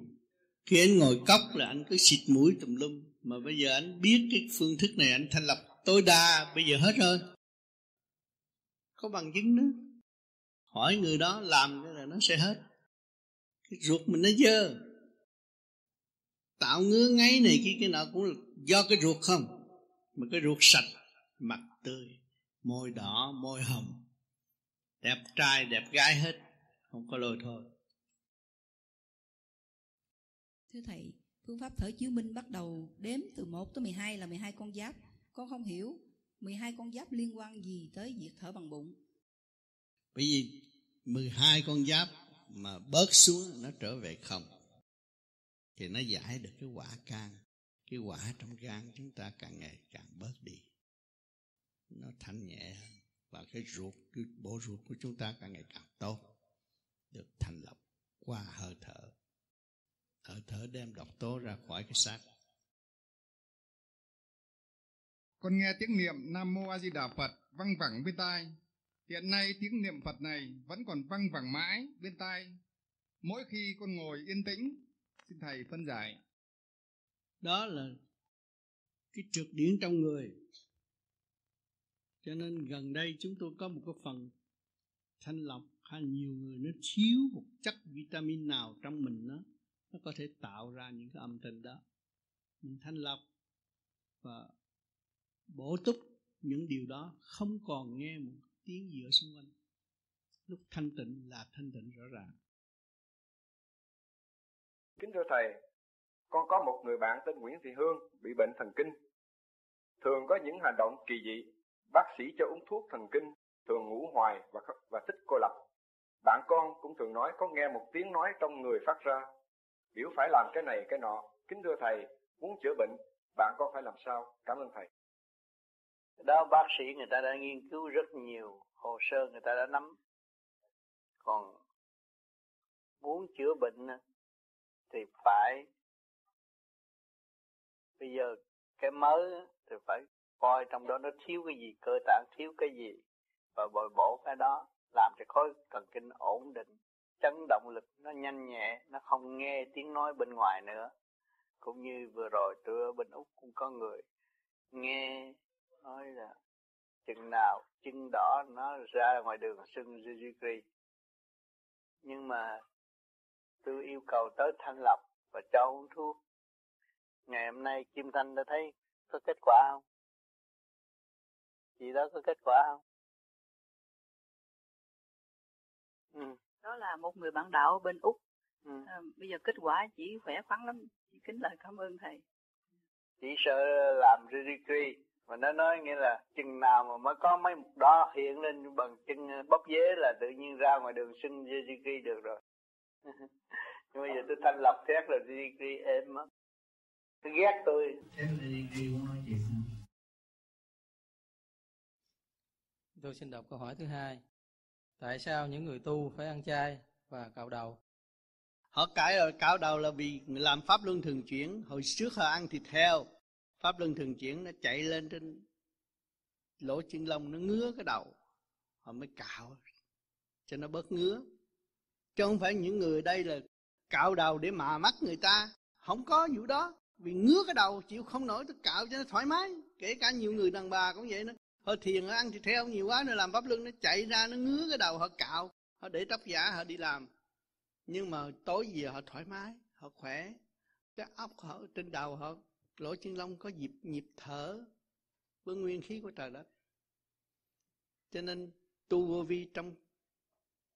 Khi anh ngồi cốc là anh cứ xịt mũi tùm lum mà bây giờ anh biết cái phương thức này anh thanh lập tối đa bây giờ hết rồi. Có bằng chứng nữa. Hỏi người đó làm cái là nó sẽ hết. Cái ruột mình nó dơ tạo ngứa ngáy này kia cái nào cũng là do cái ruột không? Mà cái ruột sạch mặt tươi môi đỏ môi hồng. Đẹp trai đẹp gái hết không có lôi thôi. Thưa thầy phương pháp thở chiếu minh bắt đầu đếm từ 1 tới 12 là 12 con giáp. Con không hiểu 12 con giáp liên quan gì tới việc thở bằng bụng. Bởi vì 12 con giáp mà bớt xuống nó trở về không thì nó giải được cái quả can, cái quả trong gan chúng ta càng ngày càng bớt đi. Nó thanh nhẹ hơn và cái ruột, cái bộ ruột của chúng ta càng ngày càng tốt, được thành lập qua hơi thở. Hơi thở đem độc tố ra khỏi cái xác. Con nghe tiếng niệm nam mô a di đà phật văng vẳng bên tai. Hiện nay tiếng niệm phật này vẫn còn văng vẳng mãi bên tai. Mỗi khi con ngồi yên tĩnh xin thầy phân giải. Đó là cái trượt điển trong người. Cho nên gần đây chúng tôi có một cái phần thanh lọc hay nhiều người nó thiếu một chất vitamin nào trong mình nó nó có thể tạo ra những cái âm thanh đó. Mình thanh lọc và bổ túc những điều đó, không còn nghe một tiếng gì ở xung quanh. Lúc thanh tịnh là thanh tịnh rõ ràng kính thưa thầy, con có một người bạn tên Nguyễn Thị Hương bị bệnh thần kinh. Thường có những hành động kỳ dị. Bác sĩ cho uống thuốc thần kinh, thường ngủ hoài và và thích cô lập. Bạn con cũng thường nói có nghe một tiếng nói trong người phát ra. Biểu phải làm cái này cái nọ. Kính thưa thầy, muốn chữa bệnh, bạn con phải làm sao? Cảm ơn thầy. Đó, bác sĩ người ta đã nghiên cứu rất nhiều. Hồ sơ người ta đã nắm. Còn muốn chữa bệnh thì phải, bây giờ cái mới thì phải coi trong đó nó thiếu cái gì, cơ tạng thiếu cái gì, và bồi bổ cái đó làm cho khối thần kinh ổn định, chấn động lực nó nhanh nhẹ, nó không nghe tiếng nói bên ngoài nữa. Cũng như vừa rồi tôi ở bên úc cũng có người nghe nói là chừng nào chân đỏ nó ra ngoài đường sưng Jujikri nhưng mà tôi yêu cầu tới thanh lọc và cho uống thuốc. Ngày hôm nay Kim Thanh đã thấy có kết quả không? Chị đó có kết quả không? Ừ. đó là một người bạn đạo bên úc. Ừ. à, bây giờ kết quả chỉ khỏe khoắn lắm. Chị kính lời cảm ơn thầy. Chỉ sợ làm retreat mà nó nói nghĩa là chừng nào mà mới có mấy một đó hiện lên bằng chân bóp dế là tự nhiên ra ngoài đường sưng retreat được rồi nhưng bây giờ tôi thanh lập thét là retreat êm á. Tôi ghét tôi. Thế retreat cũng nói chuyện tôi xin đọc câu hỏi thứ hai. Tại sao những người tu phải ăn chay và cạo đầu? Họ cải rồi cạo đầu là vì làm pháp luân thường chuyển. Hồi trước họ ăn thịt heo. Pháp luân thường chuyển nó chạy lên trên lỗ chân lông nó ngứa cái đầu. Họ mới cạo cho nó bớt ngứa chứ không phải những người đây là cạo đầu để mà mắt người ta. Không có vụ đó. Vì ngứa cái đầu, chịu không nổi tôi cạo cho nó thoải mái. Kể cả nhiều người đàn bà cũng vậy nữa. Họ thiền, họ ăn thịt heo nhiều quá, nó làm pháp luân nó chạy ra, nó ngứa cái đầu, họ cạo. Họ để tóc giả, họ đi làm. Nhưng mà tối về họ thoải mái, họ khỏe. Cái óc họ, trên đầu họ, lỗ chân lông có nhịp nhịp thở. Với nguyên khí của trời đất. Cho nên tu vô vi trong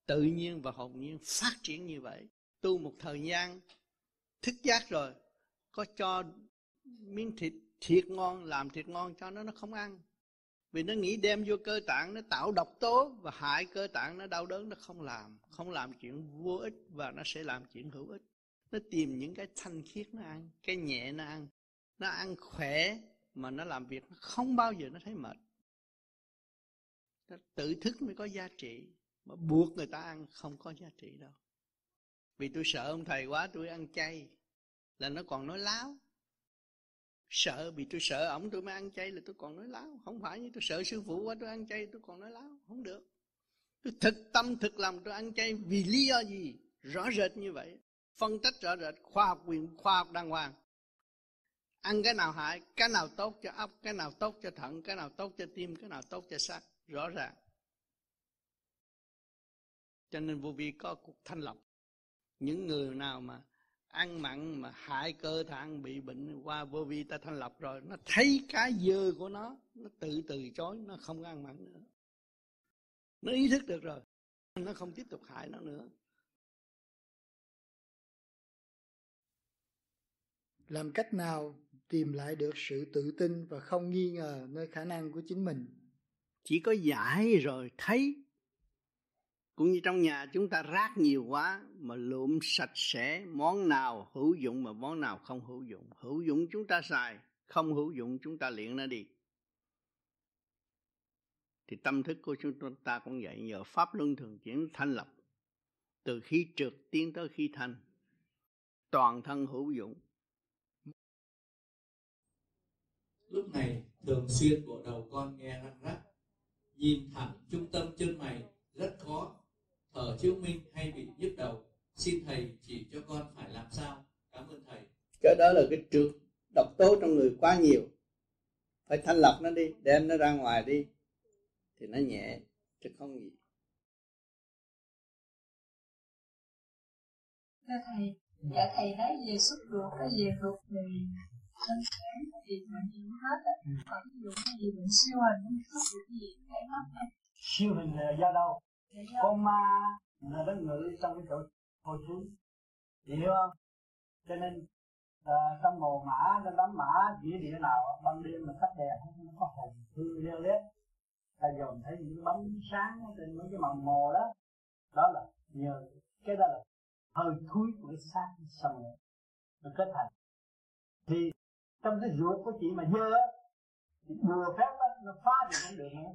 tự nhiên và hồn nhiên phát triển như vậy. Tu một thời gian, thức giác rồi, có cho miếng thịt thiệt ngon, làm thịt ngon cho nó nó không ăn. Vì nó nghĩ đem vô cơ tạng, nó tạo độc tố và hại cơ tạng, nó đau đớn, nó không làm. Không làm chuyện vô ích và nó sẽ làm chuyện hữu ích. Nó tìm những cái thanh khiết nó ăn, cái nhẹ nó ăn. Nó ăn khỏe mà nó làm việc nó không bao giờ nó thấy mệt. Nó tự thức mới có giá trị mà buộc người ta ăn không có giá trị đâu. Vì tôi sợ ông thầy quá, tôi ăn chay là nó còn nói láo. Sợ, vì tôi sợ ổng tôi mới ăn chay là tôi còn nói láo. Không phải như tôi sợ sư phụ quá, tôi ăn chay tôi còn nói láo. Không được. Tôi thực tâm, thực lòng tôi ăn chay vì lý do gì? Rõ rệt như vậy. Phân tích rõ rệt, khoa học quyền, khoa học đàng hoàng. Ăn cái nào hại, cái nào tốt cho óc cái nào tốt cho thận, cái nào tốt cho tim, cái nào tốt cho xác. Rõ ràng cho nên vô vi có cuộc thanh lọc. Những người nào mà ăn mặn mà hại cơ thận bị bệnh qua vô vi ta thanh lọc rồi nó thấy cái dơ của nó nó tự từ chối nó không ăn mặn nữa. Nó ý thức được rồi nó không tiếp tục hại nó nữa. Làm cách nào tìm lại được sự tự tin và không nghi ngờ nơi khả năng của chính mình? Chỉ có giải rồi thấy cũng như trong nhà chúng ta rác nhiều quá mà lượm sạch sẽ, món nào hữu dụng mà món nào không hữu dụng. Hữu dụng chúng ta xài, không hữu dụng chúng ta luyện nó đi. Thì tâm thức của chúng ta cũng vậy, nhờ pháp luân thường chuyển thanh lập, từ khi trượt tiến tới khi thanh toàn thân hữu dụng. Lúc này, thường xuyên bộ đầu con nghe răng rắc, nhìn thẳng trung tâm chân mày, rất khó thở chiếu minh hay bị nhức đầu xin thầy chỉ cho con phải làm sao? Cảm ơn thầy. Cái đó là cái trượt độc tố trong người quá nhiều. Phải thanh lọc nó đi đem nó ra ngoài đi. Thì nó nhẹ chứ không gì. Thưa thầy dạ thầy nói về xúc ruột cái về ruột thì thân sáng thì mình nhìn hết á. Còn ví dụ như gì bệnh siêu hình xúc ruột gì thấy hết siêu hình là do đâu con ma là nó ngự trong cái chỗ hồi xuống. Hiểu không? Cho nên à, trong mồ mã trong đám mã địa địa nào ban đêm mà tắt đèn nó có hồn hư leo lét. Ta dòm thấy những bóng sáng trên mấy cái mầm mồ đó. Đó là nhờ cái đó là hơi thúi của cái xác xong rồi nó kết thành. Thì trong cái ruột của chị mà dơ thì bùa phép đó, nó phá thì cũng được nữa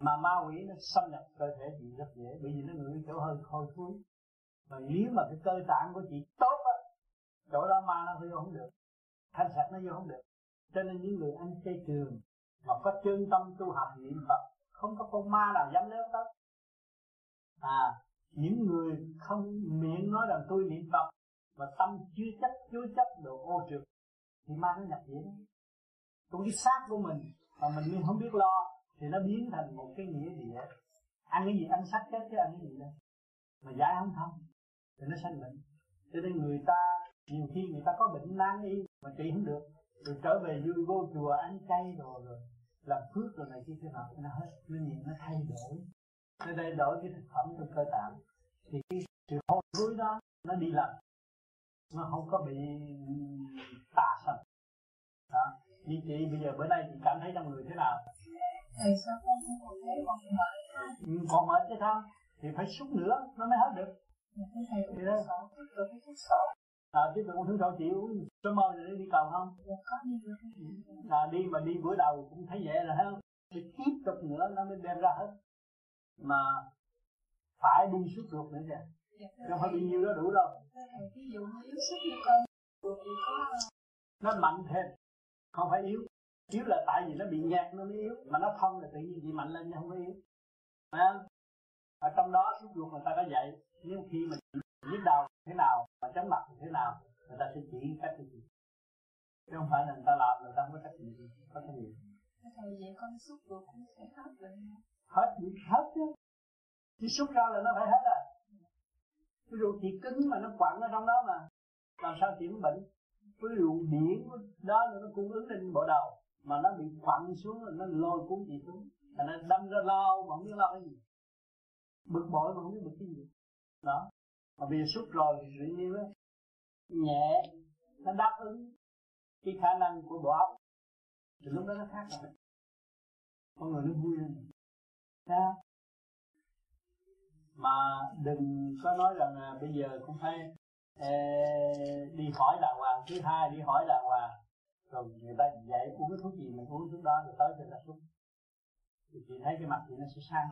mà ma quỷ nó xâm nhập cơ thể chị rất dễ, bởi vì nó ngửi chỗ hơi hôi thối mà nếu mà cái cơ tạng của chị tốt á, chỗ đó ma nó vô không được, thanh sạch nó vô không được. Cho nên những người ăn chay trường mà có chân tâm tu học niệm phật, không có con ma nào dám léo tới. À những người không miệng nói rằng tôi niệm phật mà tâm chưa chấp chưa chấp đồ ô trượt, thì ma nó nhập diễn cũng cái xác của mình mà mình không biết lo thì nó biến thành một cái nghĩa gì ăn cái gì ăn sắc chết chứ ăn cái gì đâu. Mà giải không thông, thì nó sanh bệnh. Cho nên người ta, nhiều khi người ta có bệnh nan y mà trị không được, rồi trở về vui vô chùa ăn chay rồi rồi làm phước rồi này kia thế nào nó hết, nó nhìn nó thay đổi. Nó thay đổi cái thực phẩm trong cơ tạng. Thì cái sự hôi thối đó, nó đi lành nó không có bị ừ, tà sập. Đó. Như chị bây giờ bữa nay chị cảm thấy trong người thế nào? Thầy sao con không còn thấy còn mệt ừ, Còn mệt chứ sao Thì phải xúc nữa nó mới hết được. Dạ, Thầy thì đó tiếp tục cái thuốc sổ À, tiếp tục uống thuốc sổ chị uống số mơ để đi cầu không? Dạ có đi à, Đi mà đi bữa đầu cũng thấy vậy rồi không? Thì tiếp tục nữa nó mới đem ra hết. Mà phải đi suốt ruột nữa kìa. Dạ, Không phải bao nhiêu đó đủ đâu. Ví dụ như yếu sức như con có Nó mạnh thêm không phải yếu yếu là tại vì nó bị nhạt nó mới yếu mà nó thông là tự nhiên bị mạnh lên chứ không có yếu. À, ở trong đó suốt ruột người ta có dạy nếu khi mình nhức đầu thế nào mà chóng mặt thì thế nào người ta sẽ chỉ cách gì chứ không phải là người ta làm người ta không có cách gì có trách nhiệm. Thầy vậy con xúc ruột cũng sẽ hết rồi hết hết chứ. Chứ xúc ra là nó phải hết à cái ruột thì cứng mà nó quặn ở trong đó mà. Làm sao chuyển bệnh? Cái ruột biển đó nó cung ứng lên bộ đầu mà nó bị quặn xuống rồi nó lôi cuốn chị xuống. Thành nó đâm ra lao mà không biết lo cái gì. Bực bội mà không biết bực cái gì. Đó. Mà bây giờ rồi thì tự nhiên đó nhẹ nó đáp ứng cái khả năng của bộ óc. Thì lúc đó nó khác rồi. Con người nó vui lên Sao? mà đừng có nói rằng là bây giờ cũng phải ê, đi hỏi đàng hoàng. Thứ hai đi hỏi đàng hoàng rồi người ta dạy uống cái thuốc gì mình uống thuốc đó rồi tới cho ta xuống. Thì chị thấy cái mặt chị nó sẽ sang.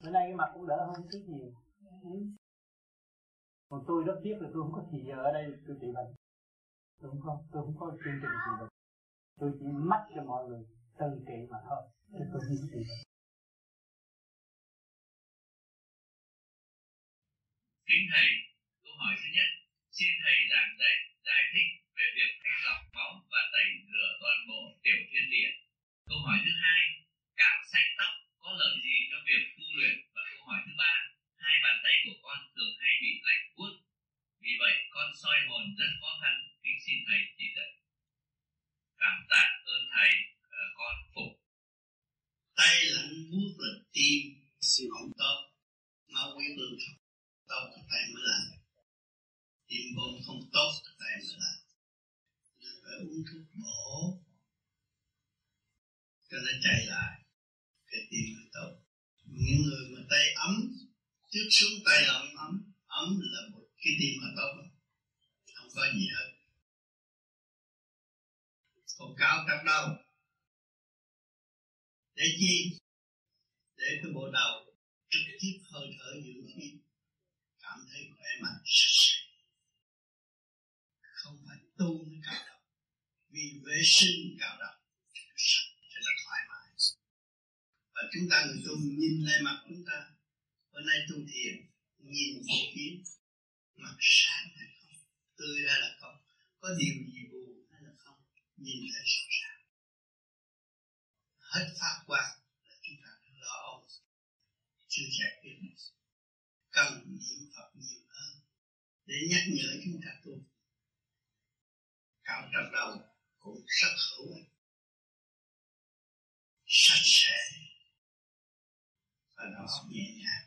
Bữa nay cái mặt cũng đỡ hơn chút nhiều. Còn tôi rất tiếc là tôi không có thì giờ ở đây tôi trị bệnh. Tôi không có, tôi không có chương trình trị bệnh. Tôi chỉ mắt cho mọi người tự trị mà thôi, chứ tôi không trị bệnh. Kính thầy, câu hỏi thứ nhất. Xin thầy giảng dạy, giải thích về việc thanh lọc máu và tẩy rửa toàn bộ tiểu thiên địa. Câu hỏi thứ hai cạo sạch tóc có lợi gì cho việc tu luyện? Và câu hỏi thứ ba hai bàn tay của con thường hay bị lạnh buốt? Vì vậy con soi hồn rất khó khăn. Kính xin thầy chỉ dạy. Cảm tạ ơn thầy à, con phục tay lạnh buốt là tim sự không tốt máu quý lưu thông tốt cái tay mới lạnh. Tim bông không tốt cái tay mới lạnh phải uống thuốc bổ cho nó chạy lại. Cái tim nó tốt. Những người mà tay ấm, trước xuống tay ấm ấm ấm là một cái tim mà tốt không có gì hết. Còn cao trong đâu. Để chi? Để cái bộ đầu trực tiếp hơi thở dưỡng khí cảm thấy khỏe mạnh. Không phải tu mới cảm vì vệ sinh cao động sạch cho nó thoải mái. Và chúng ta người tu nhìn lại mặt chúng ta. Bữa nay tu thiền nhìn một kiến mặt sáng hay không? Tươi ra là không. Có điều gì buồn hay là không? Nhìn thấy rõ ràng. Hết phát quang là chúng ta lo âu. Chưa giải quyết cần niệm Phật nhiều hơn. Để nhắc nhở chúng ta tu. Cạo trong đầu cũng rất hữu ích. Sạch sẽ. Và nó nhẹ nhàng.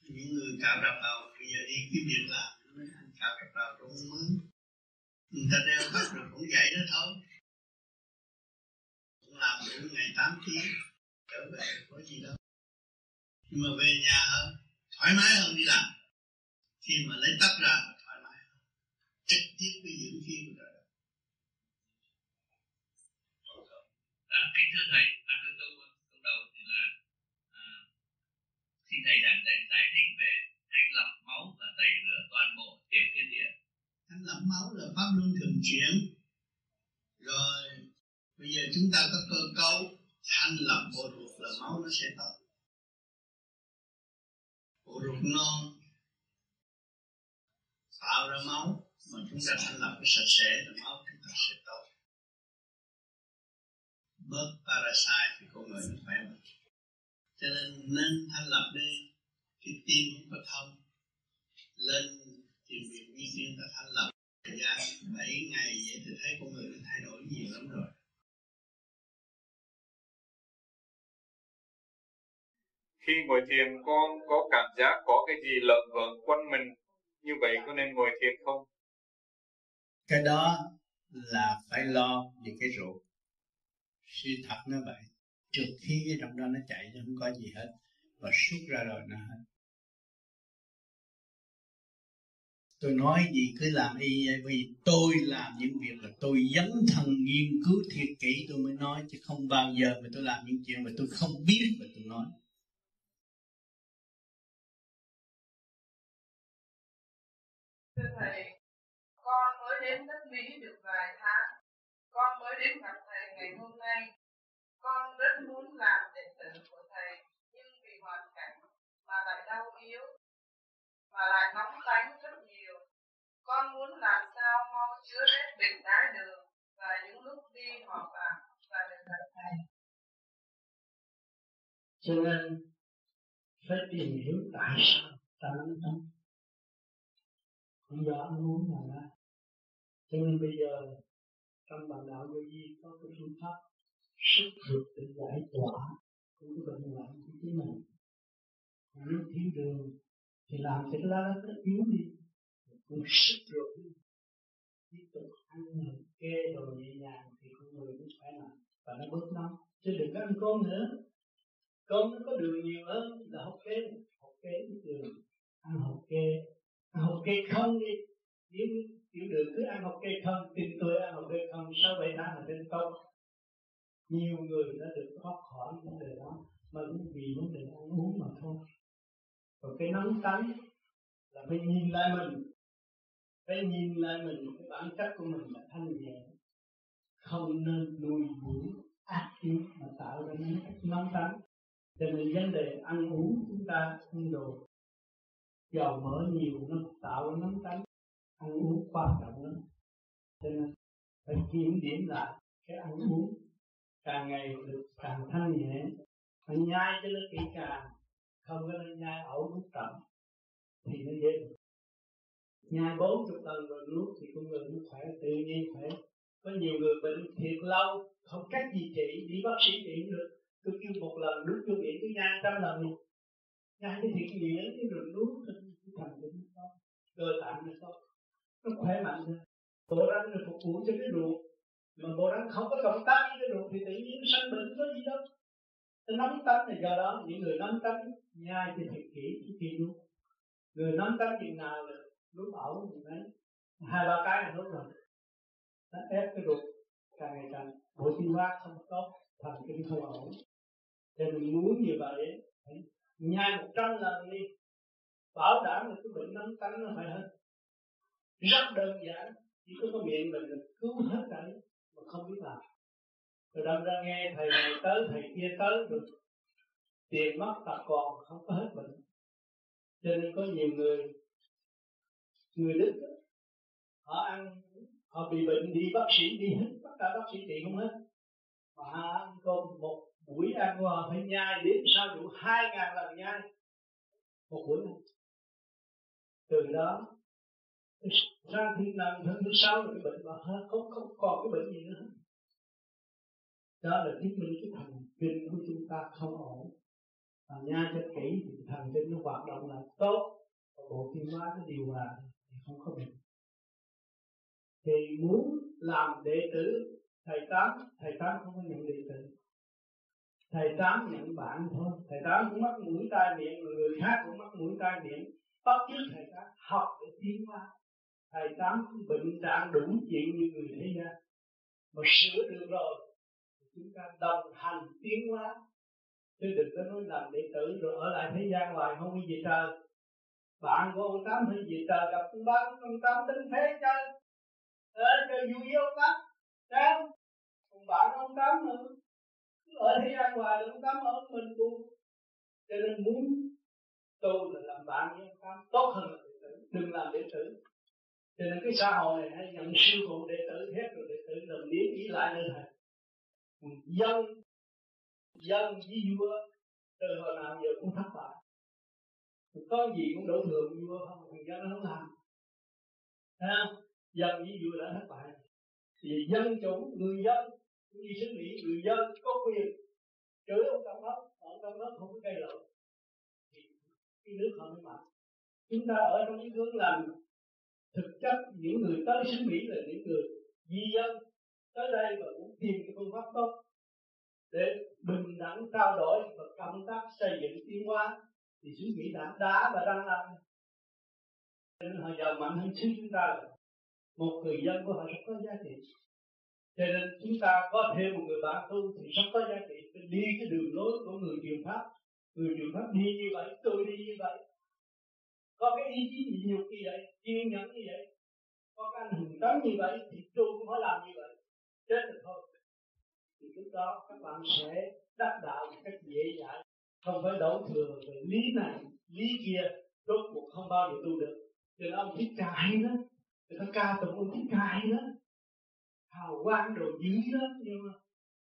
Những người cạo đập đầu bây giờ đi kiếm việc làm nói anh cạo đập đầu cũng không người ta đeo bắt rồi cũng vậy đó thôi. Cũng làm mỗi ngày 8 tiếng, trở về có gì đâu. Nhưng mà về nhà hơn, thoải mái hơn đi làm. Khi mà lấy tóc ra mà thoải mái hơn trực tiếp với dưỡng khí của đời à, kính thưa thầy à, câu, câu, câu đầu thì là à, xin thầy giảng dạy giải thích về thanh lọc máu và tẩy rửa toàn bộ tiểu thiên địa. Thanh lọc máu là pháp luân thường chuyển. Rồi bây giờ chúng ta có cơ cấu thanh lọc bộ ruột là máu nó sẽ tốt. Bộ ruột non tạo ra máu mà chúng ta thanh lọc sạch sẽ là máu chúng ta sẽ tốt. Bớt parasite thì con người nó khỏe mạnh. Cho nên nên thanh lọc đi, cái tim không có thông. Lên tìm việc vi tiên ta thanh lọc. Thời gian 7 ngày vậy thì thấy con người nó thay đổi nhiều lắm rồi. Khi ngồi thiền, con có cảm giác có cái gì lợn vợn quanh mình? Như vậy có nên ngồi thiền không? Cái đó là phải lo về cái ruột. Sự thật nó vậy. Trước khi cái trong đó nó chạy chứ không có gì hết. Và xuất ra rồi nó hết. Tôi nói gì cứ làm y vậy Vì tôi làm những việc là tôi dấn thân nghiên cứu thiệt kỹ tôi mới nói Chứ không bao giờ mà tôi làm những chuyện mà tôi không biết mà tôi nói. Thưa Thầy, con mới đến đất Mỹ được vài tháng. con mới đến gặp thầy ngày hôm nay. Con rất muốn làm đệ tử của thầy, nhưng vì hoàn cảnh mà lại đau yếu, mà lại nóng tánh rất nhiều. Con muốn làm sao mau chữa hết bệnh đái đường và những lúc đi họp bạc và được gặp thầy. Cho nên phải tìm hiểu tại sao ta nóng tánh không do ăn uống mà ra cho nên bây giờ trong bản đạo vô vi có cái phương pháp sức lực để giải tỏa, cũng bệnh hoạn của chính mình nếu thiếu đường, thì làm cho lá đất nó yếu đi. Cũng sức lực tiếp tục ăn hạt kê đồ nhẹ nhàng thì con người cũng khỏe mạnh và nó bớt nóng. Chứ đừng có ăn cơm nữa. Cơm nó có đường nhiều hơn là hộp kê. Hộp kê ít đường ăn hộp kê. Ăn hộp kê không đi. Nếu tiểu đường cứ ăn hộp kê không tin tôi ăn hộp kê không. Sáu bảy tháng là lên tốt nhiều người đã được thoát khỏi vấn đề đó, mà cũng vì vấn đề ăn uống mà thôi. Còn cái nóng tánh là phải nhìn lại mình. Phải nhìn lại mình, cái bản chất của mình là thanh nhẹ. Không nên nuôi dưỡng ác ý mà tạo ra những nóng tánh cho nên vấn đề ăn uống chúng ta ăn đồ dầu mỡ nhiều nó tạo ra nóng tánh ăn uống quan trọng lắm. Cho nên phải kiểm điểm lại cái ăn uống càng ngày được càng thanh nhẹ. Nó nhai cho nó kỹ càng, không có nên nhai ẩu nuốt chậm thì nó dễ nhai bốn chục lần rồi nuốt thì con người nó khỏe, tự nhiên khỏe. Có nhiều người bệnh thiệt lâu, không cách gì trị đi bác sĩ trị được. Tôi kêu một lần đúng tôi viện cứ nhai trăm lần. Nhai cái thiệt nghĩa, cái rồi nuốt cái thành cái nó cơ tạng nó tốt nó khỏe mạnh hơn bộ răng là phục vụ cho cái ruột mà bộ răng không có động tác với cái ruột thì tự nhiên sanh bệnh có gì đâu. Cái nắm tánh là do đó, những người nắm tánh, nhai thì phải kỹ thì kỳ luôn người nắm tánh chừng nào là lúc ẩu thì đấy hai, ba cái là đúng rồi. Nó ép cái ruột, càng ngày càng bộ tiêu hóa không tốt thần kinh không ổn. Thì mình muốn như vậy phải nhai một trăm lần đi. Bảo đảm là cái bệnh nắm tánh nó phải hết rất đơn giản, chỉ có cái miệng mình là cứu hết đấy mà không biết làm. Rồi đâm ra nghe thầy này tới, thầy kia tới được. Tiền mất tật còn không có hết bệnh. Cho nên có nhiều người người đức họ ăn, họ bị bệnh đi bác sĩ đi hết, tất cả bác sĩ trị không hết. Mà ăn cơm một buổi ăn của họ phải nhai đến sao đủ hai ngàn lần nhai. Một buổi. Này từ đó ra thiên đàng thân thứ sáu là cái bệnh mà hết không không còn cái bệnh gì nữa. Đó là chứng minh cái thần kinh của chúng ta không ổn. Mà nha cho kỹ thì thần kinh nó hoạt động là tốt. Và bộ tiêu hóa nó điều hòa thì không có bệnh. Thì muốn làm đệ tử, thầy tám thầy tám không có nhận đệ tử. Thầy tám nhận bạn thôi. Thầy tám cũng mắc mũi tai miệng, người khác cũng mắc mũi tai miệng. Bắt chước thầy tám học để tiến hóa thầy tám bệnh trạng đủ chuyện như người thế gian. Mà sửa được rồi chúng ta đồng hành tiến hóa. Chứ đừng có nói làm đệ tử rồi ở lại thế gian hoài không đi về trời. Bạn của ông tám hay về trời, gặp ông tám ông tám tính thế chơi ở chơi vui với ông tám, sao? Còn bạn ông tám nữa cứ ở thế gian hoài ông tám ở mình buồn cho nên muốn tu là làm bạn với ông tám, tốt hơn là đệ tử, đừng làm đệ tử cho nên cái xã hội này hay nhận sư phụ đệ tử hết rồi đệ tử làm biến ý lại nơi thầy dân dân với vua. Từ hồi nào giờ cũng thất bại. Có gì cũng đổ thừa vua không, thằng dân nó không làm. Ha dân với vua đã thất bại. Thì dân chủ, người dân đi xứ mỹ, người dân có quyền chửi ông tổng thống ông tổng thống không có cây lộn. Thì cái nước họ mới mạnh. Chúng ta ở trong cái hướng làm thực chất những người tới sinh Mỹ là những người di dân tới đây và muốn tìm cái phương pháp tốt để bình đẳng, trao đổi và công tác, xây dựng tiến hóa. Thì xứ Mỹ đã đã và đang làm nên họ giàu mạnh hơn xứ chúng ta rồi. Một người dân của họ rất có giá trị. Cho nên chúng ta có thêm một người bạn tu thì rất có giá trị. Đi cái đường lối của người truyền pháp. Người truyền pháp đi như vậy, tôi đi như vậy có cái ý chí nhịn nhục như vậy? Kiên nhẫn như vậy? Có cái anh hùng tấn như vậy thì tôi cũng phải làm như vậy. Chết được thôi. Thì lúc đó các bạn sẽ đắc đạo một cách dễ dàng, không phải đổ thừa về lý này lý kia. Rốt cuộc không bao giờ tu được. Thì ông thích ca hay đó người ta ca tụng ông thích ca hay đó hào quang đồ dữ lắm. Nhưng mà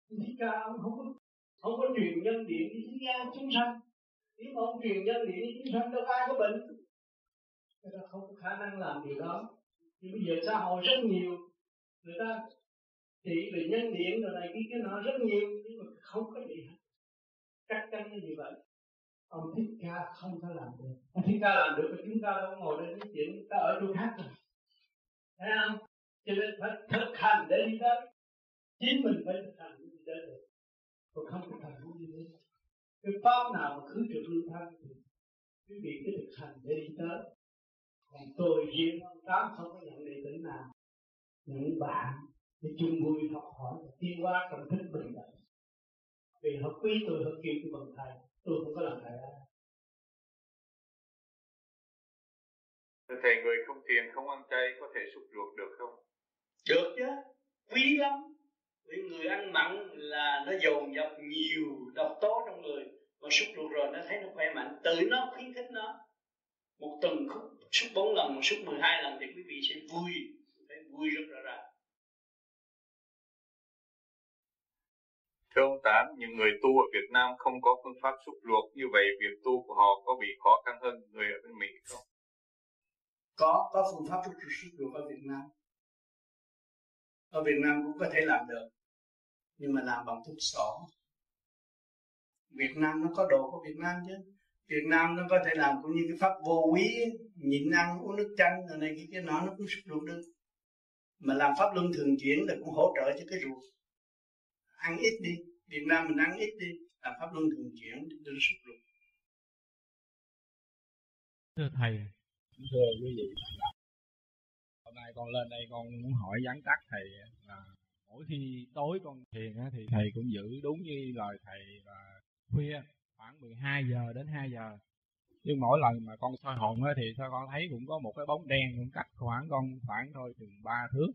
ông thích ca ông không có không có truyền nhân điện đi thế gian chúng sanh. Nếu mà ông truyền nhân điện đi chúng sanh đâu ai có bệnh người ta không có khả năng làm điều đó. Nhưng bây giờ xã hội rất nhiều. Người ta chỉ về nhân điện rồi này kia cái nọ rất nhiều nhưng mà không có gì hết. Chắc chắn là như vậy. Ông thích ca không có làm được. Ông thích ca làm được thì chúng ta đâu ngồi đây nói chuyện ta ở chỗ khác rồi. Thấy không? Cho nên phải thực hành để đi tới. Chính mình phải thực hành để đi tới được còn không thực hành không đi tới cái pháp nào mà khứ trực lưu thanh thì quý vị cứ thực hành để đi tới còn tôi riêng ông tám không có nhận đệ tử nào. Những bạn để chung vui học hỏi và tiến hóa trong thức bình đẳng. Vì họ quý tôi họ kêu tôi bằng thầy tôi không có làm thầy ai. Thầy, người không thiền, không ăn chay có thể sụp ruột được không? được chứ. Quý lắm. Vì người ăn mặn là nó dồn dập nhiều độc tố trong người. Mà xúc ruột rồi nó thấy nó khỏe mạnh. Tự nó khuyến khích nó. Một tuần khúc xúc bốn lần một xúc 12 lần thì quý vị sẽ vui. Thấy vui rất rõ ràng. Thưa ông Tám, những người tu ở Việt Nam không có phương pháp xúc ruột như vậy việc tu của họ có bị khó khăn hơn người ở bên Mỹ không? có có phương pháp xúc xúc ruột ở Việt Nam. Ở Việt Nam cũng có thể làm được nhưng mà làm bằng thuốc sổ Việt Nam nó có đồ của Việt Nam chứ. Việt Nam nó có thể làm cũng như cái pháp vô quý nhịn ăn uống nước chanh rồi này cái cái nọ nó cũng xúc ruột được. Mà làm pháp luân thường chuyển là cũng hỗ trợ cho cái ruột. Ăn ít đi Việt Nam mình ăn ít đi làm pháp luân thường chuyển để nó xúc ruột. Thưa thầy. Thưa quý vị hôm nay con lên đây con muốn hỏi vắn tắt thầy là mỗi khi tối con thiền thì thầy cũng giữ đúng như lời thầy là khuya khoảng 12 giờ đến 2 giờ nhưng mỗi lần mà con soi hồn thì sao con thấy cũng có một cái bóng đen cũng cách khoảng con khoảng thôi chừng ba thước.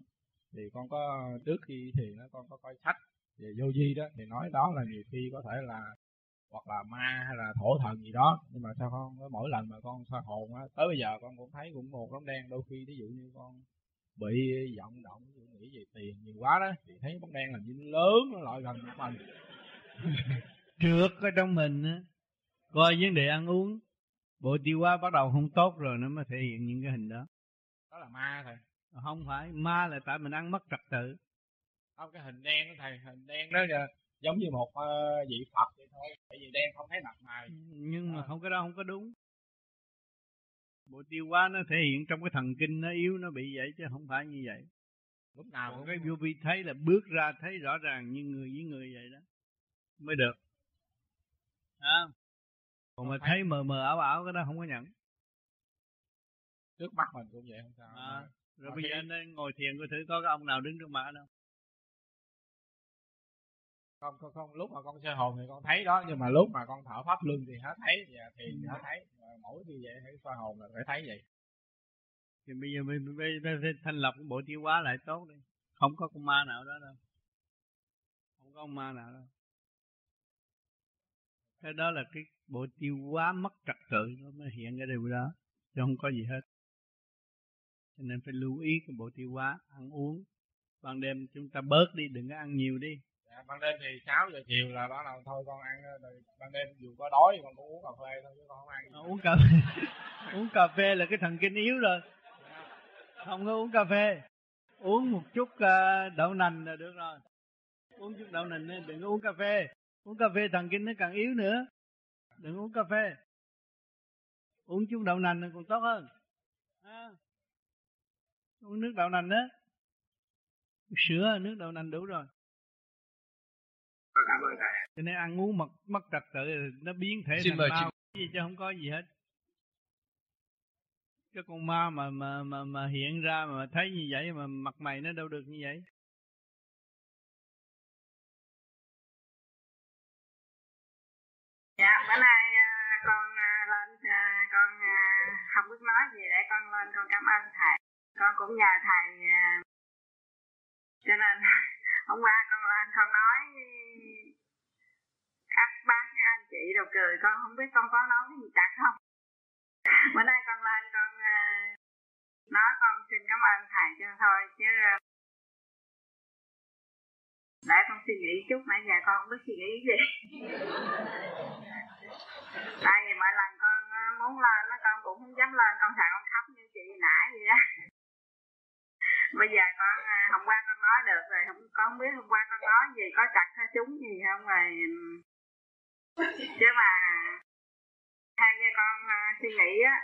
Thì con có, trước khi thì nó con có coi sách về vô di đó, thì nói đó là nhiều khi có thể là, hoặc là ma hay là thổ thần gì đó. Nhưng mà sao con, mỗi lần mà con soi hồn á, tới bây giờ con cũng thấy cũng một bóng đen. Đôi khi ví dụ như con bị vọng động ví dụ nghĩ về tiền nhiều quá đó, thì thấy bóng đen là như lớn nó lại gần mặt mình. Trượt ở trong mình á, coi vấn đề ăn uống bộ tiêu hóa bắt đầu không tốt rồi nó mới thể hiện những cái hình đó. Đó là ma thầy không phải ma là tại mình ăn mất trật tự. Không cái hình đen đó thầy hình đen đó là giống như một uh, vị phật vậy thôi tại vì đen không thấy mặt mày. Nhưng mà à. không cái đó không có đúng. Bộ tiêu hóa nó thể hiện trong cái thần kinh nó yếu nó bị vậy chứ không phải như vậy. Lúc nào cũng cái vô vi thấy là bước ra thấy rõ ràng như người với người vậy đó. Mới được. À. còn mà thấy mờ mờ ảo ảo cái đó không có nhận. Trước mắt mình cũng vậy không sao à. rồi bây giờ anh ngồi thiền coi thử có cái ông nào đứng trước mặt đâu không, không không lúc mà con sơ hồn thì con thấy đó nhưng mà lúc mà con thở pháp luân thì hết thấy và thì hết thấy và mỗi như vậy thấy soi hồn là phải thấy vậy. Thì bây giờ mình giờ thanh lọc cái bộ tiêu hóa lại tốt đi không có con ma nào đó đâu. Không có con ma nào đâu cái đó là cái bộ tiêu hóa mất trật tự nó mới hiện cái điều đó chứ không có gì hết. Cho nên phải lưu ý cái bộ tiêu hóa ăn uống. Ban đêm chúng ta bớt đi đừng có ăn nhiều đi. Dạ, ban đêm thì 6 giờ chiều là bắt đầu thôi con ăn rồi ban đêm dù có đói con cũng uống cà phê thôi chứ con không ăn à, uống cà phê uống cà phê là cái thần kinh yếu rồi. Không có uống cà phê. Uống một chút uh, đậu nành là được rồi. Uống chút đậu nành nên đừng có uống cà phê uống cà phê thần kinh nó càng yếu nữa. Đừng uống cà phê. Uống chút đậu nành là còn tốt hơn. À. uống nước đậu nành đó. Sữa nước đậu nành đủ rồi. Cảm ơn thầy cho nên ăn uống mất mất trật tự nó biến thể Xin thành bao gì chứ không có gì hết. Cái con ma mà mà mà mà hiện ra mà thấy như vậy mà mặt mày nó đâu được như vậy bữa nay à, con à, lên à, con không biết nói gì để con lên con cảm ơn thầy. Con cũng nhờ thầy cho nên hôm qua con lên con nói các bác, các anh chị đều cười, con không biết con có nói cái gì chặt không. Bữa nay con lên con nói con xin cảm ơn thầy cho thôi, chứ để con suy nghĩ chút nãy giờ con không biết suy nghĩ gì. Tại vì mỗi lần con ờ, muốn lên nó con cũng không dám lên con sợ con khóc như chị nãy vậy đó. Bây giờ con à, hôm qua con nói được rồi không con không biết hôm qua con nói gì có chặt hay trúng gì không rồi chứ mà theo như con uh, suy nghĩ á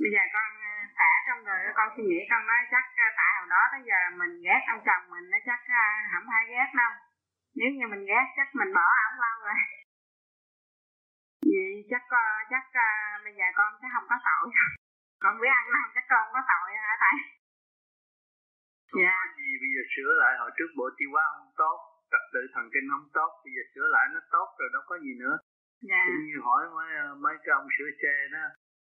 bây giờ con xả trong người con suy nghĩ con nói chắc uh, tại hồi đó tới giờ mình ghét ông chồng mình nó chắc không ai ghét đâu. Nếu như mình ghét chắc mình bỏ ổng lâu rồi. Vì chắc uh, chắc bây giờ con sẽ không có tội. Con biết ăn năn chắc con có tội hả thầy? Không yeah. gì bây giờ sửa lại. Hồi trước bộ tiêu hóa không tốt trật tự thần kinh không tốt bây giờ sửa lại nó tốt rồi đâu có gì nữa. Yeah. cũng như hỏi mấy mấy cái ông sửa xe nó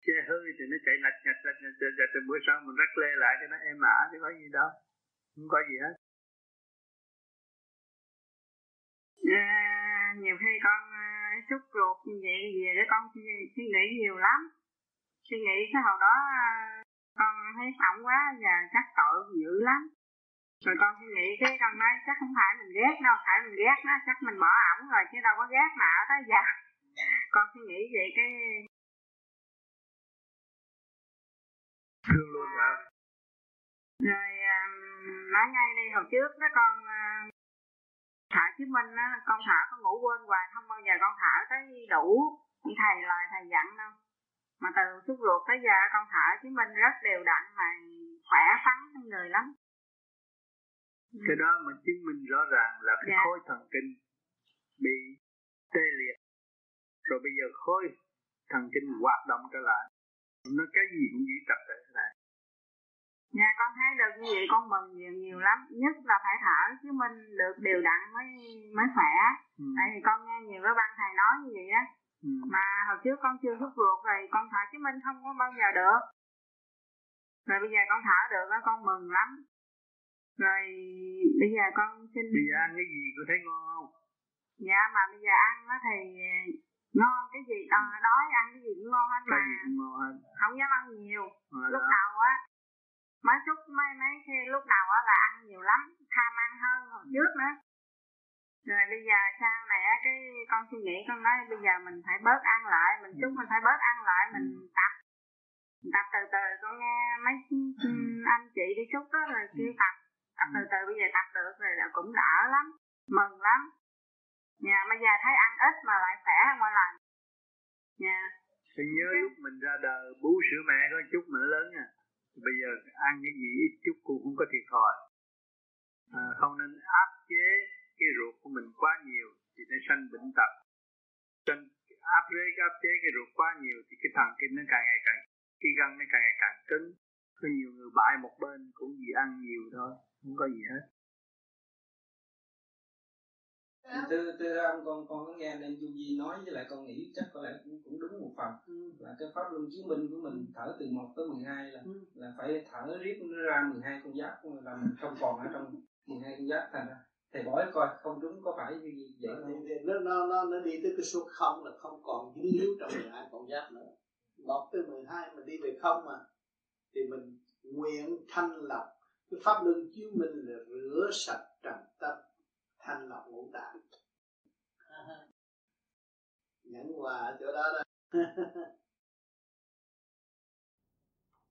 xe hư thì nó chạy lạch nhạch lạch nhạch lạch nhạch bữa sau mình rắc lê lại cho nó êm ả chứ có gì đâu. Không có gì hết. À, nhiều khi con à, uh, xúc ruột như vậy về để con suy, suy nghĩ nhiều lắm. Suy nghĩ cái hồi đó à, con thấy ổng quá và chắc tội dữ lắm. Rồi con suy nghĩ cái con nói chắc không phải mình ghét đâu phải mình ghét nó chắc mình bỏ ổng rồi chứ đâu có ghét mà tới giờ. Con suy nghĩ vậy cái thương luôn hả? Rồi um, nói ngay đi hồi trước đó con uh, thở chứ minh á con thở con ngủ quên hoài không bao giờ con thở tới đủ như thầy lời thầy dặn đâu. Mà từ xúc ruột tới giờ con thở chứng minh rất đều đặn mà khỏe khoắn người lắm. Cái đó mà chứng minh rõ ràng là cái dạ. khối thần kinh bị tê liệt. Rồi bây giờ khối thần kinh hoạt động trở lại nó cái gì cũng giữ trật tự lại Dạ con thấy được như vậy con mừng nhiều nhiều lắm. Nhất là phải thở chứ mình được đều đặn mới mới khỏe. Ừ. Tại vì con nghe nhiều cái băng thầy nói như vậy á. Ừ. mà hồi trước con chưa hút ruột rồi con thở chứng minh không có bao giờ được. Rồi bây giờ con thở được đó con mừng lắm. Rồi bây giờ con xin bây giờ ăn cái gì con thấy ngon không? Dạ mà bây giờ ăn đó thì ngon cái gì? Đó, đói ăn cái gì cũng ngon hết mà. ngon không dám ăn nhiều. À, lúc đó. đầu á mấy chút mấy mấy khi lúc đầu á là ăn nhiều lắm tham ăn hơn hồi trước nữa. Rồi bây giờ sau này á cái con suy nghĩ con nói bây giờ mình phải bớt ăn lại mình chúc mình phải bớt ăn lại mình ừ. tập. Tập từ từ con nghe mấy ừ. anh chị đi chúc đó rồi ừ. kêu tập. Tập từ từ bây giờ tập được rồi là cũng đỡ lắm mừng lắm nhà bây giờ thấy ăn ít mà lại khỏe mọi lần. Nhà thì nhớ lúc mình ra đời bú sữa mẹ có chút mà lớn à bây giờ ăn cái gì ít chút cũng không có thiệt thòi. À, không nên áp chế cái ruột của mình quá nhiều thì nó sanh bệnh tật. Sanh áp chế áp chế cái ruột quá nhiều thì cái thần kinh nó càng ngày càng cái gân nó càng ngày càng cứng. Có nhiều người bại một bên cũng vì ăn nhiều thôi không có gì hết từ từ ra con con có nghe nên du di nói với lại con nghĩ chắc có lẽ cũng, cũng đúng một phần. Ừ. là cái pháp luân chứng minh của mình thở từ 1 tới 12 là ừ. là phải thở riết nó ra 12 con giáp là mình không còn ở trong 12 con giáp thành ra. Thầy bói coi không đúng có phải như vậy không? Thì, thì nó nó nó nó đi tới cái số không là không còn dính líu trong 12 con giáp nữa. Một tới 12 mình đi về không mà. Thì mình nguyện thanh lọc. Cái pháp luân chiếu minh là rửa sạch trần tâm thanh lọc ngũ tạng. Nhẫn quà ở chỗ đó đó.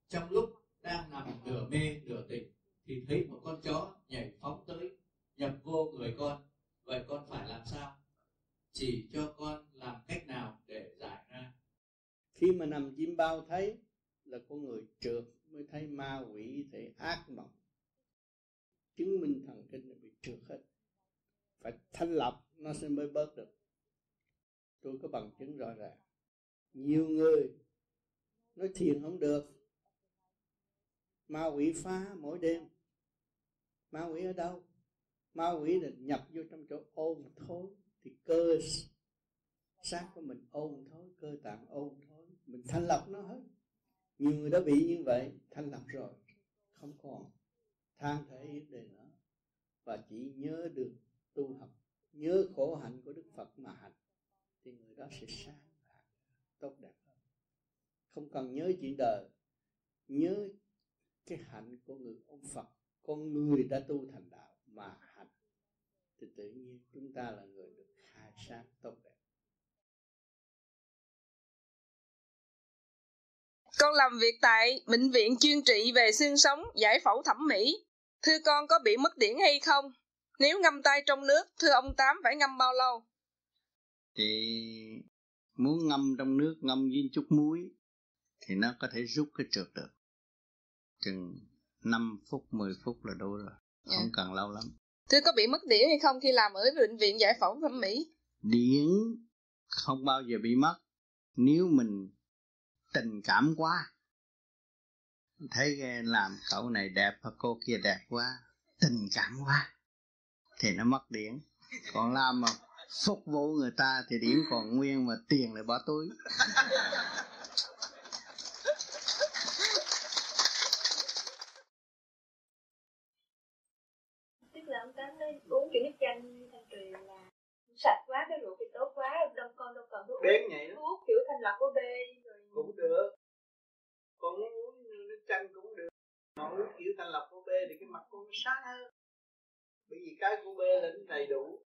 Trong lúc đang nằm nửa mê nửa tỉnh thì thấy một con chó nhảy phóng tới nhập vô người con. Vậy con phải làm sao? Chỉ cho con làm cách nào để giải ra? Khi mà nằm chim bao thấy là con người trượt mới thấy ma quỷ thấy ác mộng. Chứng minh thần kinh là bị trượt hết phải thanh lọc, nó sẽ mới bớt được. Tôi có bằng chứng rõ ràng. Nhiều người nói thiền không được. Ma quỷ phá mỗi đêm. Ma quỷ ở đâu? Ma quỷ là nhập vô trong chỗ ôn thối. Thì cơ xác của mình ôn thối, cơ tạng ôn thối. Mình thanh lọc nó hết. Nhiều người đã bị như vậy, thanh lọc rồi. Không còn than thể vấn đề nữa. Và chỉ nhớ được tu học nhớ khổ hạnh của đức phật mà hành thì người đó sẽ sáng tốt đẹp hơn không cần nhớ chuyện đời nhớ cái hạnh của người ông phật con người đã tu thành đạo mà hành thì tự nhiên chúng ta là người được khai sáng tốt đẹp Con làm việc tại bệnh viện chuyên trị về xương sống, giải phẫu thẩm mỹ. Thưa con có bị mất điển hay không? Nếu ngâm tay trong nước, thưa ông Tám phải ngâm bao lâu? Thì muốn ngâm trong nước ngâm với chút muối thì nó có thể rút cái trượt được. Chừng 5 phút, 10 phút là đủ rồi. Dạ. Không cần lâu lắm. Thưa có bị mất điển hay không khi làm ở bệnh viện giải phẫu thẩm mỹ? Điển không bao giờ bị mất nếu mình tình cảm quá thấy làm cậu này đẹp và cô kia đẹp quá tình cảm quá thì nó mất điển còn làm mà phục vụ người ta thì điển còn nguyên mà tiền lại bỏ túi. Tức là ông tám nói uống kiểu nước chanh thanh trì là sạch quá cái rượu thì tốt quá đâu con đâu cần thuốc Bén vậy đó. thuốc kiểu thanh lọc của B rồi cũng được. Còn muốn uống nước chanh cũng được. Mà uống kiểu thanh lọc của B thì cái mặt con nó sáng hơn bởi vì cái của B là nó đầy đủ.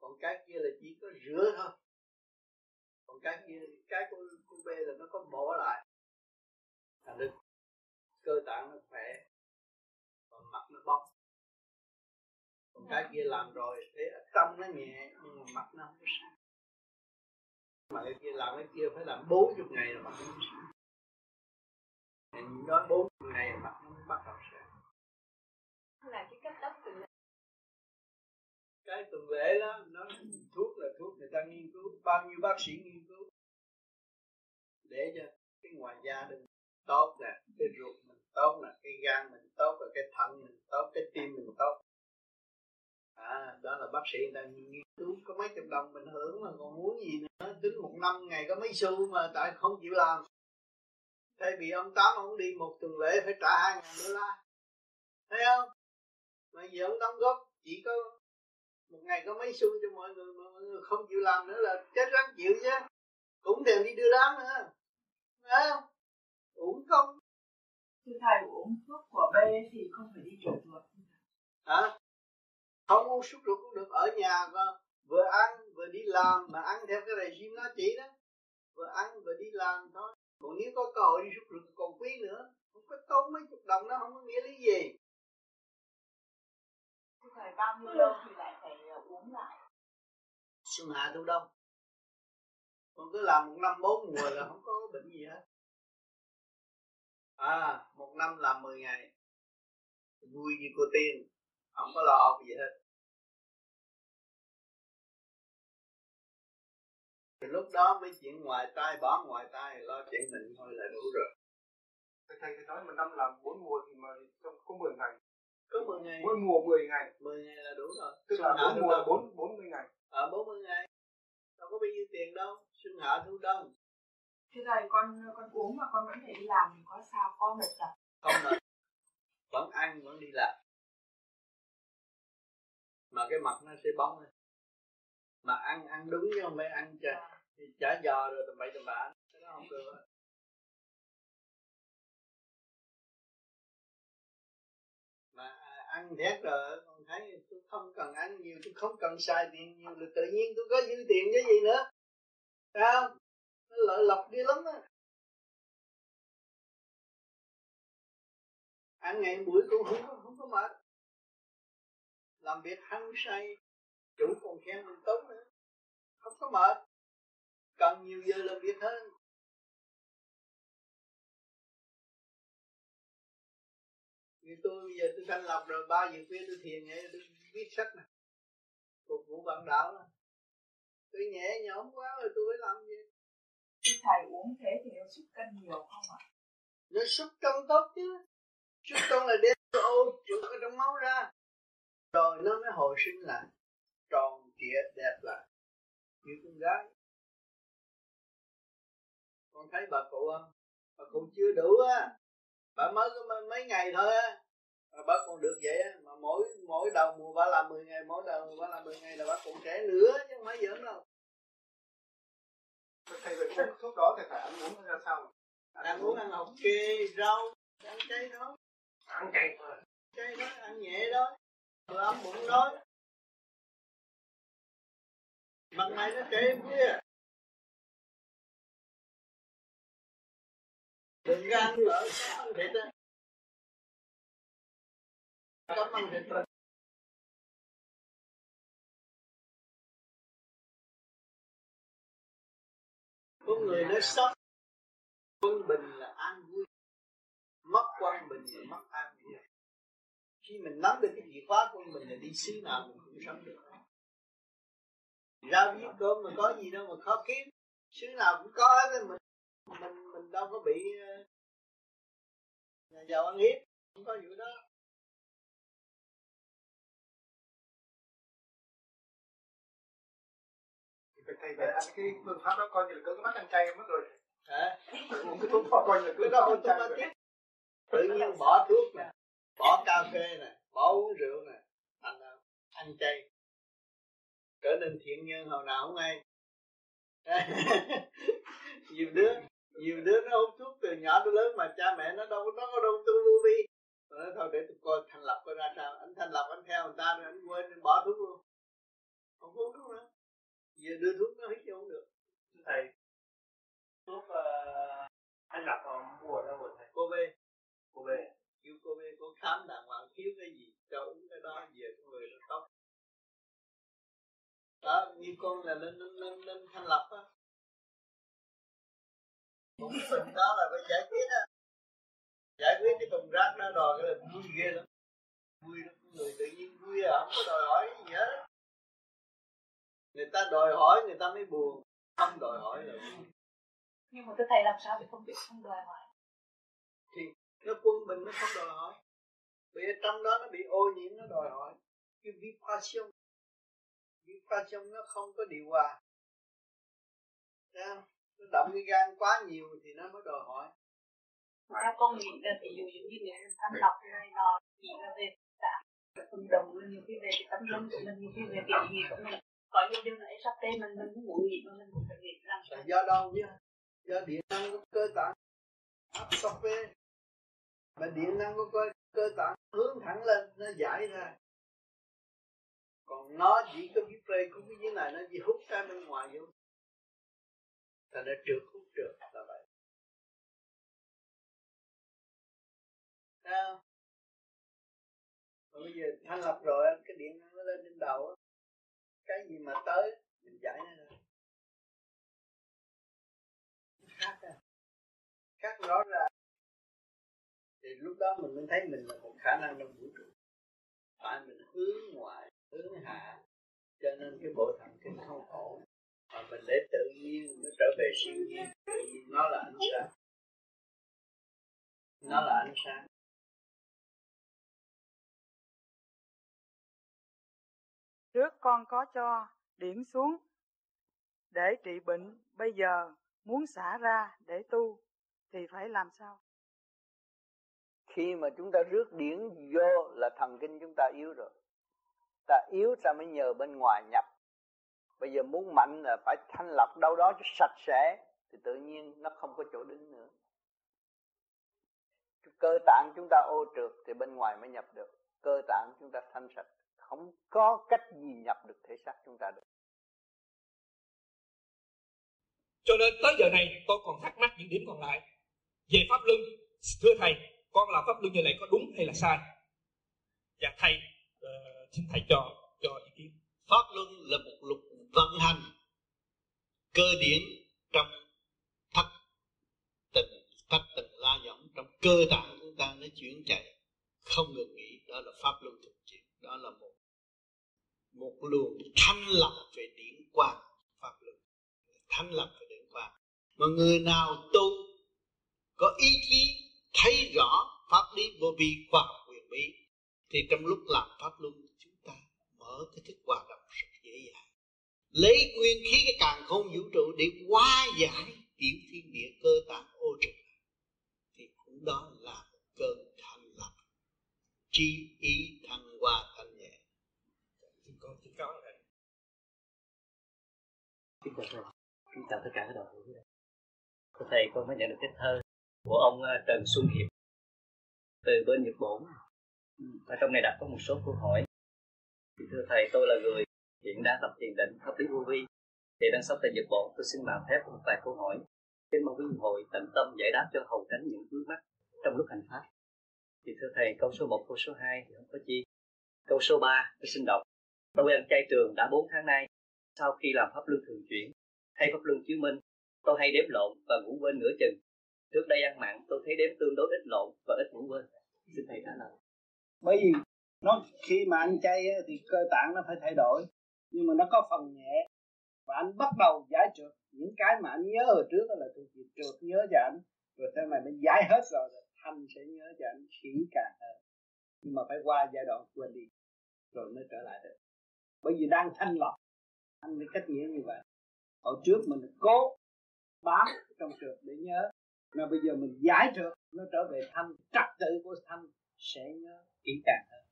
Còn cái kia là chỉ có rửa thôi. Còn cái kia cái của, của B là nó có bỏ lại. Thành được cơ tạng nó khỏe và mặt nó bóc còn cái kia làm rồi thế ở trong nó nhẹ nhưng mà mặt nó không có sáng. Mà cái kia làm cái kia phải làm bốn chục ngày là mặt nó mới sáng. Nói bốn chục ngày mặt nó bắt đầu sáng là cái cách đắp từ cái tuần lễ đó, nó thuốc là thuốc, người ta nghiên cứu, bao nhiêu bác sĩ nghiên cứu. Để cho cái ngoài da đừng tốt nè, cái ruột mình tốt nè, cái gan mình tốt và cái thận mình tốt, cái tim mình tốt. À đó là bác sĩ người ta nghiên cứu, có mấy chục đồng mình hưởng mà còn muốn gì nữa, tính một năm ngày có mấy xu mà tại không chịu làm. Thay vì ông tám ông đi một tuần lễ phải trả hai ngàn đô la. Thấy không? Mà giờ ông đóng góp chỉ có một ngày có mấy xu cho mọi người mà mọi người không chịu làm nữa là chết rắn chịu chứ cũng đều đi đưa đám nữa. Không? Uổng không Thưa thầy uống thuốc của B thì không phải đi trượt ruột. Hả? Không uống súc ruột cũng được ở nhà cơ vừa ăn vừa đi làm mà ăn theo cái regime nó chỉ đó. Vừa ăn vừa đi làm thôi. Còn nếu có cơ hội đi súc ruột còn quý nữa. Không có tốn mấy chục đồng nó không có nghĩa lý gì Thầy bao nhiêu lâu thì lại phải ờ, uống lại? Xuân hạ thu đông. Còn cứ làm một năm bốn mùa là không có bệnh gì hết. À một năm làm 10 ngày. Vui như cô tiên không có lo gì hết. Thì lúc đó mấy chuyện ngoài tay bỏ ngoài tay lo chuyện mình thôi là đủ rồi. Thầy thầy nói một năm làm bốn mùa thì mà trong có 10 ngày có 10 ngày. Mỗi mùa 10 ngày. 10 ngày là đủ rồi. Tức là bốn mùa bốn bốn mươi ngày. Ở à, 40 ngày. Đâu có bao nhiêu tiền đâu. Xuân hạ thu đông Thưa thầy con con uống mà con vẫn phải đi làm thì có sao? Có mệt à không mệt vẫn ăn vẫn đi làm. Mà cái mặt nó sẽ bóng lên. Mà ăn ăn đúng chứ không phải ăn chả, chả giò rồi tầm bậy tầm bạ. Cái đó không được ăn thét rồi con thấy tôi không cần ăn nhiều, tôi không cần xài tiền nhiều, là tự nhiên tôi có dư tiền cái gì nữa. Thấy không? Nó lợi lộc đi lắm á. Ăn ngày buổi cũng không có không có mệt. Làm việc hăng say, chủ còn khen mình tốt nữa. Không có mệt. Cần nhiều giờ làm việc hơn. Như tôi bây giờ tôi thanh lập rồi ba giờ khuya tôi thiền vậy tôi viết sách này phục vụ bạn đạo đó. tôi nhẹ nhõm quá rồi tôi phải làm gì Thưa thầy uống thế thì nó sút cân nhiều không ạ? nó sút cân tốt chứ. Sút cân là để ô chuột ở trong máu ra. Rồi nó mới hồi sinh lại. Tròn trịa đẹp lại. Như con gái. Con thấy bà cụ không? Bà cụ chưa đủ á bà mới có mấy ngày thôi á. Mà bác còn được vậy á. Mà mỗi mỗi đầu mùa bả làm 10 ngày mỗi đầu mùa bả làm 10 ngày là bác còn trẻ nữa chứ không phải giỡn đâu. Thầy về uống thuốc đó thì phải ăn uống ra sao? Ăn uống ăn học kê rau ăn chay đó. Ăn chay thôi chay đó ăn nhẹ đó. Vừa ấm bụng đó mặt này nó trẻ kia đừng có ăn lỡ ăn thịt á. Cấm ăn thịt rồi. Có người nói sốc quân bình là an vui. Mất quân bình là mất an vui. Khi mình nắm được cái chìa khóa của mình là đi xứ nào mình cũng sống được. Ra với cơm mà có gì đâu mà khó kiếm xứ nào cũng có hết mình mình mình đâu có bị ờ, nhà giàu ăn hiếp không có vụ đó. Thầy về ăn cái phương pháp đó coi như là cưỡng bắt ăn chay mất rồi. Hả? Uống cái thuốc đó coi như là cưỡng bắt ăn chay rồi tự nhiên bỏ thuốc nè bỏ cà phê nè bỏ uống rượu nè ăn ăn chay. Trở nên thiện nhân hồi nào không ai. Nhiều đứa nhiều đứa nó hút thuốc từ nhỏ tới lớn mà cha mẹ nó đâu nó có đâu tu vô vi. Nó thôi để tôi coi thành lập coi ra sao. Anh thành lập anh theo người ta rồi anh quên anh bỏ thuốc luôn. Không có uống thuốc nữa. Giờ đưa thuốc nó hít vô không được. Thầy thuốc uh, anh lập vào mua đâu rồi thầy? Cô về cô về kêu cô về cô khám đàng hoàng thiếu cái gì cho uống cái đó về cái người nó tốt đó như con là lên lên lên, lên thành lập á một phần đó là phải giải quyết á. Giải quyết cái thùng rác đó đòi cái là vui ghê lắm. Vui lắm người tự nhiên vui à không có đòi hỏi gì hết người ta đòi hỏi người ta mới buồn không đòi hỏi là vui. Nhưng mà tôi thầy làm sao để không biết không đòi hỏi? Thì nó quân bình nó không đòi hỏi. Vì trong đó nó bị ô nhiễm nó đòi hỏi. Cái vibration vibration nó không có điều hòa. Thấy nó động cái gan quá nhiều thì nó mới đòi hỏi. Theo con nghĩ là ví dụ như như người thanh lọc này nọ chỉ là về cả phần đồng nhiều khi về cái tâm linh của mình nhiều khi về cái gì của mình. Có nhiều điều này sắp tên mình mình cũng muốn nghĩ mà mình cũng phải nghĩ sao do đâu chứ? Do điện năng của cơ tạng áp sọc về mà điện năng của cơ, cơ tạng hướng thẳng lên nó giải ra. Còn nó chỉ có cái play của cái dưới này nó chỉ hút cái bên ngoài vô thành đã trượt khúc trượt là vậy. Sao? bây giờ thanh lập rồi, cái điện năng nó lên trên đầu cái gì mà tới, mình giải nó ra khác à. Khác rõ ra thì lúc đó mình mới thấy mình là một khả năng trong vũ trụ. Tại mình hướng ngoại, hướng hạ. Cho nên cái bộ thần kinh không ổn mà mình để tự nhiên nó trở về siêu nhiên. Nó là ánh sáng. Nó là ánh sáng. Trước con có cho điểm xuống. Để trị bệnh, bây giờ muốn xả ra để tu thì phải làm sao? khi mà chúng ta rước điển vô là thần kinh chúng ta yếu rồi. Ta yếu ta mới nhờ bên ngoài nhập bây giờ muốn mạnh là phải thanh lọc đâu đó cho sạch sẽ thì tự nhiên nó không có chỗ đứng nữa. Cơ tạng chúng ta ô trượt thì bên ngoài mới nhập được. Cơ tạng chúng ta thanh sạch. Không có cách gì nhập được thể xác chúng ta được. Cho nên tới giờ này tôi còn thắc mắc những điểm còn lại. Về pháp luân thưa thầy con làm pháp luân như này có đúng hay là sai? Dạ thầy uh, xin thầy cho cho ý kiến. Pháp luân là một luật vận hành cơ điển trong thất tình thất tình la giọng, trong cơ tạng chúng ta nó chuyển chạy. Không ngừng nghỉ, đó là pháp luân thực chuyển, đó là một một luồng thanh lập về điển quang, pháp luân. Thanh lập về điển quang. Mà người nào tu có ý chí thấy rõ pháp lý vô vi khoa học quyền bí, thì trong lúc làm pháp luân chúng ta mở cái thức hòa đồng sự lấy nguyên khí cái càng không vũ trụ để hóa giải tiểu thiên địa cơ tạng ô trực thì cũng đó là một cơn thanh lập trí ý thăng hoa thanh nhẹ Xin con xin cảm này. Kính chào thầy, kính chào tất cả các đoàn hữu Thưa thầy, con mới nhận được cái thơ của ông ờ, Trần Xuân Hiệp từ bên Nhật Bản. Ừ, Ở trong này đặt có một số câu hỏi. Thưa thầy, tôi là người hiện đang tập thiền định pháp lý vô vi. Thì đang sống tại Nhật Bản, tôi xin mạo phép một vài câu hỏi. Xin mong quý hội tận tâm giải đáp cho hầu tránh những vướng mắt trong lúc hành pháp. Thì thưa thầy, câu số 1, câu số 2 thì không có chi. Câu số 3, tôi xin đọc. Tôi ăn chay trường đã 4 tháng nay. Sau khi làm pháp luân thường chuyển, hay pháp luân chiếu minh, tôi hay đếm lộn và ngủ quên nửa chừng. Trước đây ăn mặn, tôi thấy đếm tương đối ít lộn và ít ngủ quên. Xin thầy trả lời. bởi vì nó khi mà ăn chay thì cơ tạng nó phải thay đổi nhưng mà nó có phần nhẹ. Và anh bắt đầu giải trượt. Những cái mà anh nhớ hồi trước đó là thuộc về trượt nhớ cho anh rồi sau này nó giải hết rồi rồi thanh sẽ nhớ cho anh kỹ càng hơn. Nhưng mà phải qua giai đoạn quên đi. Rồi mới trở lại được. Bởi vì đang thanh lọc. Anh mới cách nghĩa như vậy. Hồi trước mình cố bám trong trượt để nhớ. Mà bây giờ mình giải trượt, nó trở về thanh. Trật tự của thanh sẽ nhớ kỹ càng hơn.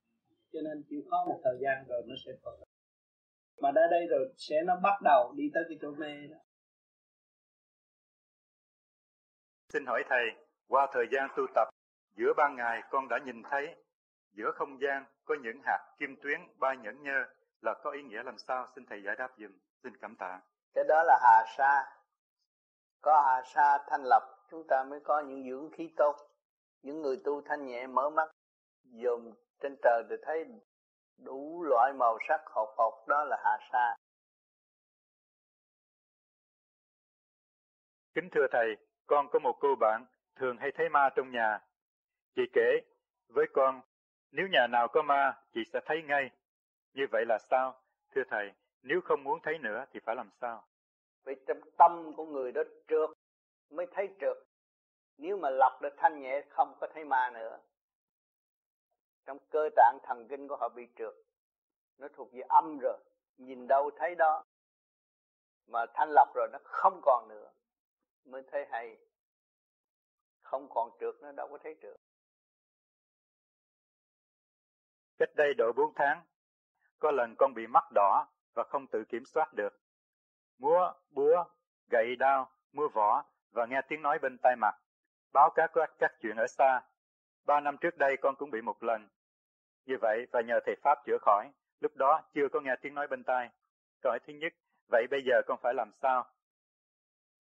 Cho nên chịu khó một thời gian rồi nó sẽ phổ mà đến đây rồi sẽ nó bắt đầu đi tới cái chỗ mê đó Xin hỏi Thầy, qua thời gian tu tập, giữa ban ngày con đã nhìn thấy giữa không gian có những hạt kim tuyến ba nhẫn nhơ là có ý nghĩa làm sao? Xin Thầy giải đáp dùm. Xin cảm tạ. cái đó là hà sa có hà sa thanh lập chúng ta mới có những dưỡng khí tốt những người tu thanh nhẹ mở mắt dòm trên trời thì thấy đủ loại màu sắc hột hột đó là hà sa Kính thưa Thầy, con có một cô bạn thường hay thấy ma trong nhà. Chị kể với con, nếu nhà nào có ma, chị sẽ thấy ngay. Như vậy là sao? Thưa Thầy, nếu không muốn thấy nữa thì phải làm sao? vì trong tâm của người đó trượt mới thấy trượt nếu mà lọc được thanh nhẹ không có thấy ma nữa trong cơ tạng thần kinh của họ bị trượt nó thuộc về âm rồi nhìn đâu thấy đó mà thanh lọc rồi nó không còn nữa mới thấy hay không còn trượt nó đâu có thấy trượt Cách đây độ 4 tháng, có lần con bị mắt đỏ và không tự kiểm soát được. Múa, búa, gậy đao, mua võ và nghe tiếng nói bên tai mặt. Báo cáo các, các chuyện ở xa. Ba năm trước đây con cũng bị một lần. Như vậy và nhờ thầy Pháp chữa khỏi, lúc đó chưa có nghe tiếng nói bên tai. Câu hỏi thứ nhất, vậy bây giờ con phải làm sao?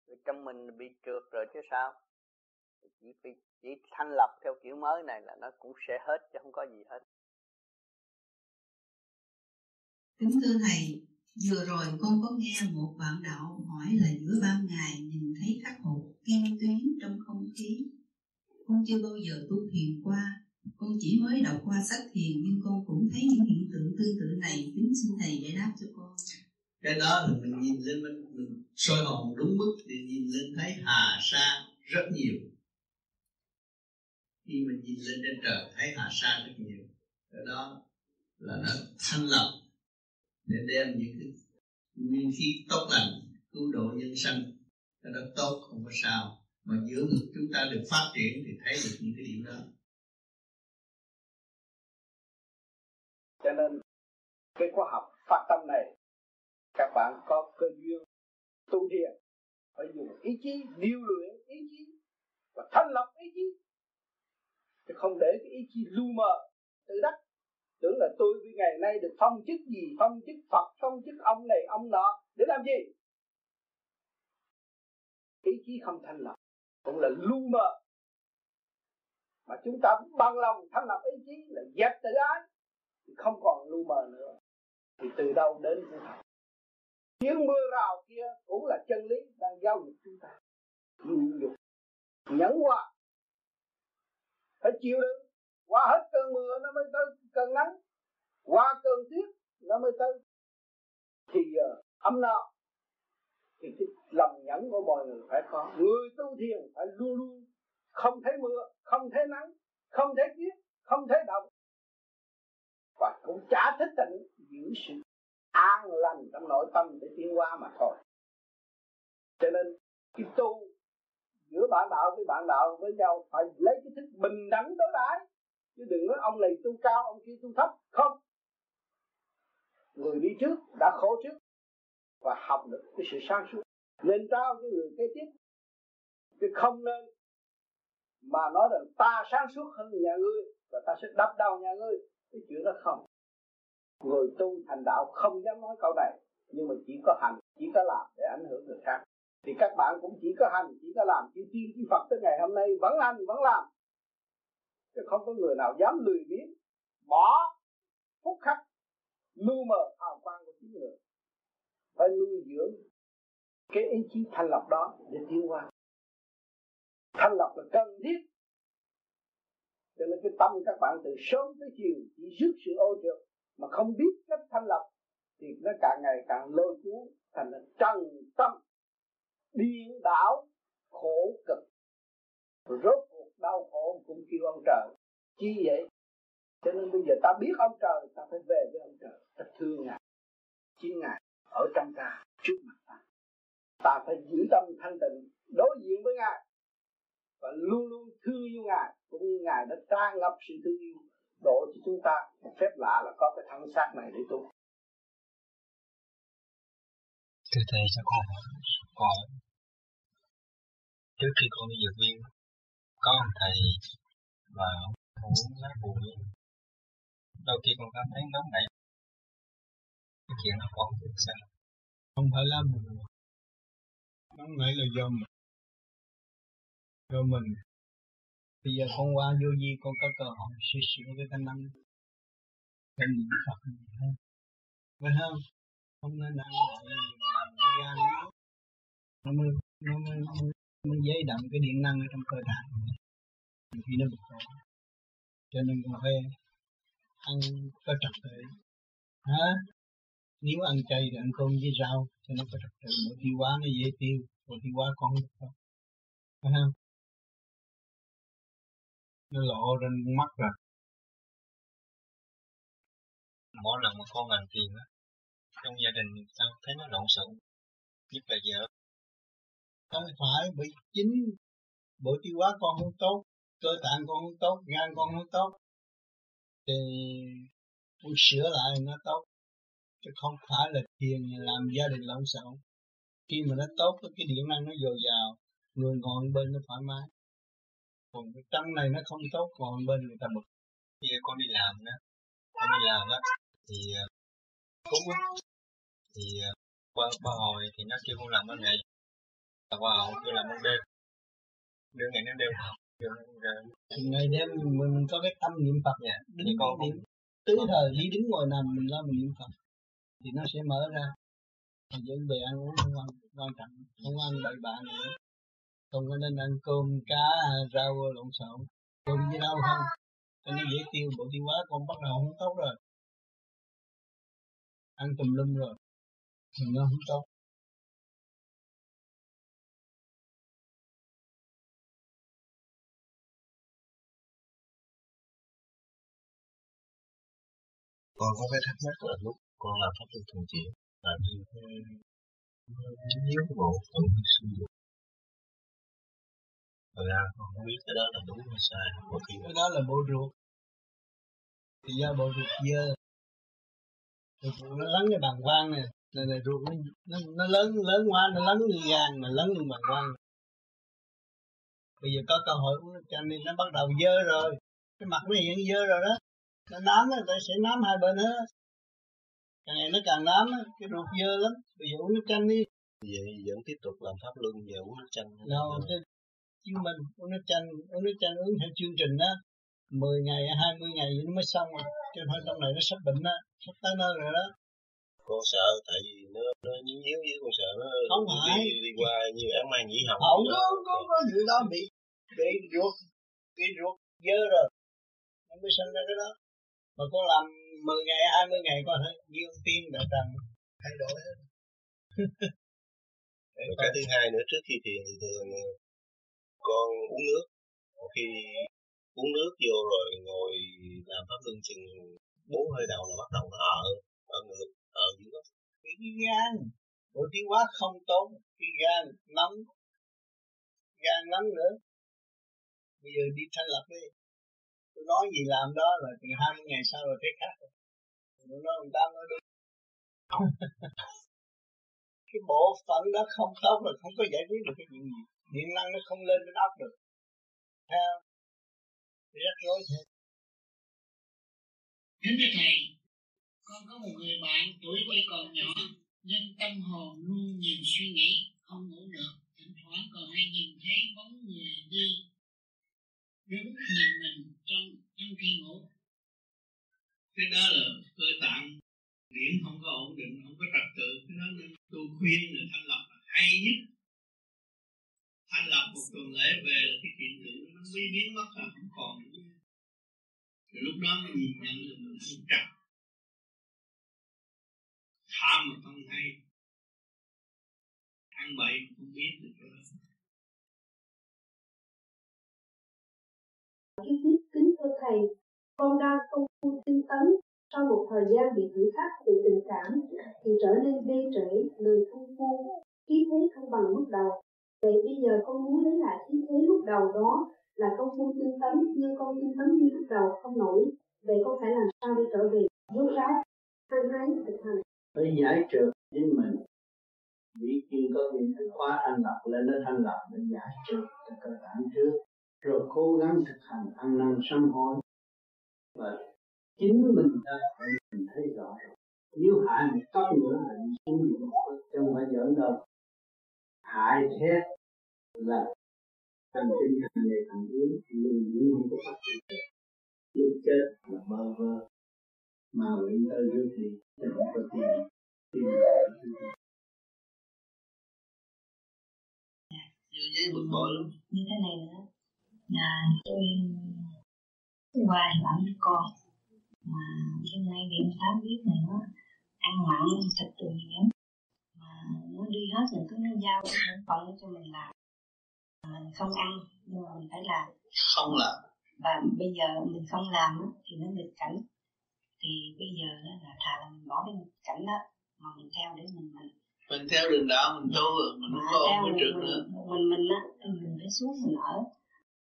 Vì trong mình bị trượt rồi chứ sao chỉ, chỉ, chỉ thanh lọc theo kiểu mới này là nó cũng sẽ hết chứ không có gì hết Kính thưa Thầy, vừa rồi con có nghe một bạn đạo hỏi là giữa ban ngày nhìn thấy khắc hộp kim tuyến trong không khí. Con chưa bao giờ tu thiền qua, con chỉ mới đọc qua sách thiền nhưng con cũng thấy những hiện tượng tương tự này. Kính xin Thầy giải đáp cho con. cái đó là mình nhìn lên mình, mình soi hồn đúng mức thì nhìn lên thấy hà sa rất nhiều. Khi mình nhìn lên trên trời thấy hà sa rất nhiều. Cái đó là nó thanh lọc để đem những cái nguyên khí tốt lành cứu độ nhân sanh. Cái đó tốt không có sao. Mà giữa ngực chúng ta được phát triển thì thấy được những cái điểm đó. Cho nên, cái khóa học phát tâm này, các bạn có cơ duyên tu thiền, phải dùng ý chí điều luyện ý chí và thanh lọc ý chí. Chứ không để cái ý chí lu mờ, tự đắc. Tưởng là tôi với ngày nay được phong chức gì, phong chức phật, phong chức ông này, ông nọ, để làm gì? Ý chí không thanh lọc, cũng là lu mờ. Mà chúng ta bằng lòng thanh lọc ý chí là dẹp tự ái thì không còn lu mờ nữa. Thì từ đâu đến của thật. Tiếng mưa rào kia cũng là chân lý đang giao dục chúng ta. Nhịn nhục nhẫn hòa phải chịu đựng. Qua hết cơn mưa nó mới tới cơn nắng. Qua cơn tuyết nó mới tới. Thì uh, âm nào? Thì cái lòng nhẫn của mọi người phải có. Người tu thiền phải luôn luôn không thấy mưa không thấy nắng không thấy tuyết không thấy động và cũng chả thích tịnh giữ sự an lành trong nội tâm để tiến qua mà thôi. Cho nên, cái tu giữa bạn đạo với bạn đạo với nhau phải lấy cái thức bình đẳng đối đãi. Chứ đừng nói ông này tu cao, ông kia tu thấp. Không. Người đi trước đã khổ trước và học được cái sự sáng suốt. Nên trao cho người kế tiếp. Chứ không nên mà nói rằng ta sáng suốt hơn nhà ngươi và ta sẽ đập đầu nhà ngươi cái chuyện đó không. Người tu thành đạo không dám nói câu này, nhưng mà chỉ có hành, chỉ có làm để ảnh hưởng người khác. Thì các bạn cũng chỉ có hành, chỉ có làm. Chỉ tiên chỉ Phật tới ngày hôm nay vẫn hành, vẫn làm. Chứ không có người nào dám lười biếng, bỏ phúc khắc lu mờ hào quang của chính người. Phải nuôi dưỡng cái ý chí thanh lọc đó để tiến qua thanh lọc là cần thiết cho nên cái tâm các bạn từ sớm tới chiều chỉ rước sự ô trượt mà không biết cách thanh lọc, thì nó càng ngày càng lôi cuốn, thành là trần tâm, điên đảo, khổ cực. Rốt cuộc đau khổ cũng kêu ông trời. Chi vậy? Cho nên bây giờ ta biết ông trời, ta phải về với ông trời. Ta thương ngài chính ngài ở trong ta, trước mặt ta. Ta phải giữ tâm thanh tịnh, đối diện với ngài và luôn luôn thương yêu ngài cũng như ngài đã tràn ngập sự thương yêu độ cho chúng ta. Phép lạ là có cái thân xác này để tu. Thưa thầy cho con hỏi? Trước khi con đi dược viên có một thầy và uống lá bùi đôi khi con cảm thấy nóng nảy. Cái chuyện đó con được sao. Không phải lá bùi nóng nảy là do mình rồi mình. Bây giờ con qua vô vi con có cơ hội sửa sửa cái thanh năng cái niệm phật hơn phải không? Không nên ăn lại làm cái gan nó mới nó mới nó mới dễ động cái điện năng ở trong cơ thể khi nó bực bội cho nên con phải ăn có trật tự. Hả? Nếu ăn chay thì ăn cơm với rau, cho nó có trật tự. Mỗi tiêu hóa nó dễ tiêu mỗi tiêu hóa con. Được không phải không? Nó lộ trên mắt rồi. Mỗi lần mà con làm tiền á trong gia đình sao thấy nó lộn xộn nhất là vợ. Không phải bị chính bộ tiêu hóa con không tốt cơ tạng con không tốt gan con không tốt thì con sửa lại nó tốt. Chứ không phải là thiền làm gia đình lộn xộn. Khi mà nó tốt cái điện năng nó dồi dào người ngồi bên nó thoải mái còn cái trong này nó không tốt còn bên người ta bực. Khi con đi làm đó. Con đi làm á thì ờ, cúng á thì ờ, qua ba hồi thì nó kêu con làm ban ngày. Và qua hồi kêu làm ban đêm. Đêm ngày đến đêm thì ngày đêm mình, có cái tâm niệm Phật dạ. đứng con niệm tứ thời đi đứng ngồi nằm mình lo mình niệm Phật. Thì nó sẽ mở ra. Dẫn về ăn uống không quan, quan trọng không ăn bậy bạ nữa không có nên ăn cơm cá rau lộn xộn? Cơm với rau không? Cho nó dễ tiêu, bộ tiêu hóa con bắt đầu không tốt rồi. Ăn tùm lum rồi. Thì nó không tốt. Con có cái thắc mắc là lúc con làm pháp luân thường chuyển là như nếu bộ phận sử dụng Thật ra con không biết cái đó là đúng hay sai Có khi cái đó là bộ ruột. Thì do bộ ruột dơ. Ruột nó lấn cái bàn quang này này, này ruột nó, nó, nó lớn lớn quá nó lấn như gan mà lấn như bàn quang bây giờ có cơ hội uống chanh thì nó bắt đầu dơ rồi. Cái mặt nó hiện dơ rồi đó. Nó nám nó ta sẽ nám hai bên hết. Càng ngày nó càng nám cái ruột dơ lắm. Bây giờ uống nước chanh đi. Vậy vẫn tiếp tục làm pháp luân và uống nước chanh. Đâu chứng minh uống nước chanh uống nước chanh uống theo chương trình đó 10 ngày 20 ngày nó mới xong rồi. Chứ thôi trong này nó sắp bệnh đó sắp tới nơi rồi đó. Con sợ tại vì nó nó nhíu nhíu với con sợ nó không phải. đi, đi qua như ám mai nhĩ hồng không có có có gì đó bị bị ruột bị ruột dơ rồi. Nó mới sinh ra cái đó. Mà con làm 10 ngày 20 ngày có thể dương tiên đại trần thay đổi hết. Cái thứ hai nữa trước khi thiền thì thường con uống nước. Khi uống nước vô rồi ngồi làm pháp luân chừng bốn hơi đầu là bắt đầu nó ở ở ngược ở dưới đó cái gan bộ tiêu hóa không tốt, cái gan nóng gan nóng nữa. Bây giờ đi thanh lập đi. Tôi nói gì làm đó là từ hai mươi ngày sau rồi thấy khác rồi. Tôi nói ông tám nói đúng. Cái bộ phận đó không tốt là không có giải quyết được cái chuyện gì điện năng nó không lên đến óc được theo rất rối thế Kính thưa Thầy, con có một người bạn tuổi quay còn nhỏ, nhưng tâm hồn luôn nhiều suy nghĩ, không ngủ được. Thỉnh thoảng còn hay nhìn thấy bóng người đi, đứng nhìn mình trong trong khi ngủ. Cái đó là cơ tạng điển không có ổn định, không có trật tự. Cái đó nên tu khuyên là thanh lập là hay nhất anh làm một tuần lễ về là cái chuyện tượng nó mới biến mất là không còn nữa. Thì lúc đó mình nhìn nhận được mình không trật tham mà không hay. Ăn bậy không biết được cái đó Cái tiếp kính thưa thầy, con đang công phu tinh tấn, sau một thời gian bị thử thách về tình cảm thì trở nên bê trễ, lười công phu, khí thế không bằng lúc đầu. Vậy bây giờ con muốn lấy lại khí thế lúc đầu đó là con không tinh tấn, nhưng con tinh tấn như lúc đầu không nổi. Vậy con phải làm sao để trở về rút ráo hăng hái thực hành. Phải giải trừ chính mình. Bị chuyên có những cái khóa thanh lập lên, nó thanh lập để giải trừ cho cơ bản trước. Rồi cố gắng thực hành ăn năn sám hối. Và chính mình ta phải mình thấy rõ rồi nếu hại một tóc nữa là đi xuống địa ngục, chứ không phải giỡn đâu hại thét là thành tinh thần này thằng yếu luôn luôn không có phát triển được. Lúc chết là bơ vơ mà quỷ tới rước đi chứ không có tiền. Tiền như giấy bực bội lắm. Như thế này nữa. Là tôi qua bản với con mà hôm nay điện tám biết là nó ăn mặn thịt từ nó đi hết rồi cứ giao sản phẩm cho mình làm. Mình không ăn nhưng mà mình phải làm. Không làm. Và bây giờ mình không làm thì nó nghịch cảnh. Thì bây giờ đó là thà là mình bỏ cái nghịch cảnh đó mà mình theo để mình mình mình theo đường đạo mình tu rồi mình không có ôm cái trượt nữa. mình mình á mình phải xuống mình ở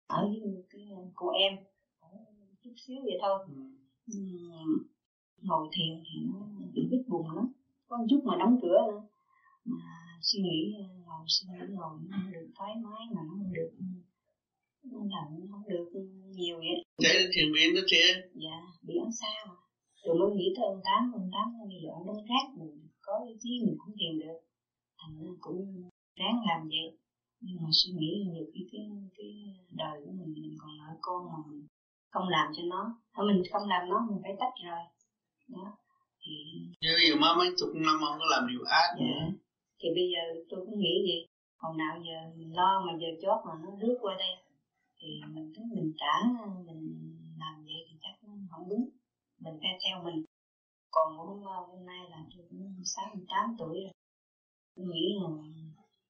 ở với cái cô em. Chút xíu vậy thôi. Ừ. ngồi thiền thì nó bị bít bùng lắm. Có một chút mà đóng cửa nữa mà suy nghĩ ngồi suy nghĩ ngồi nó không được thoải mái mà nó không được nó làm không được nhiều vậy. Lên thiền viện đó chị dạ bị xa mà rồi mới nghĩ tới ông tám ông tám bây giờ ông khác mình có ý chí mình cũng thiền được. Thành ra cũng ráng làm vậy. Nhưng mà suy nghĩ nhiều khi cái cái đời của mình mình còn ở con mà mình không làm cho nó. ถ้า mình không làm nó mình phải tách rồi đó. Thì nếu giờ má mấy chục năm ông có làm điều ác dạ. nữa thì bây giờ tôi cũng nghĩ gì còn nào giờ mình lo mà giờ chót mà nó rước qua đây, thì mình cứ mình trả, mình làm vậy thì chắc nó không đúng. Mình phải theo mình. Còn hôm ờ, hôm nay là tôi cũng sáu tám tuổi rồi. Tôi nghĩ là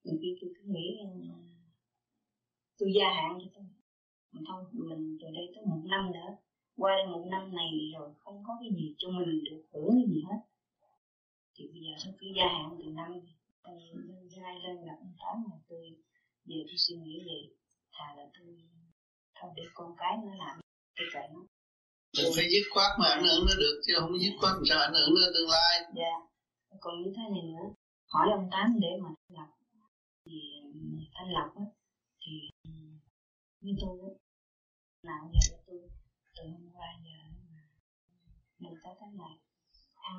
nhiều khi tôi cứ nghĩ ờ, tôi gia hạn cho tôi. Mình thôi, mình từ đây tới một năm nữa. Qua đây một năm này rồi không có cái gì cho mình được hưởng cái gì hết. Thì bây giờ tôi cứ gia hạn từ năm nay lên gặp ông tám mà tôi về tôi suy nghĩ vậy thà là tôi không để con cái nó làm cái chuyện nó Đừng phải dứt khoát mà ảnh hưởng nó được chứ không dứt khoát sao ảnh hưởng nó tương lai. Dạ. Còn như thế này nữa, hỏi ông Tám để mà thanh lập thì thanh lập á thì như tôi á nào giờ tôi từ hôm qua giờ mình tới cái này ăn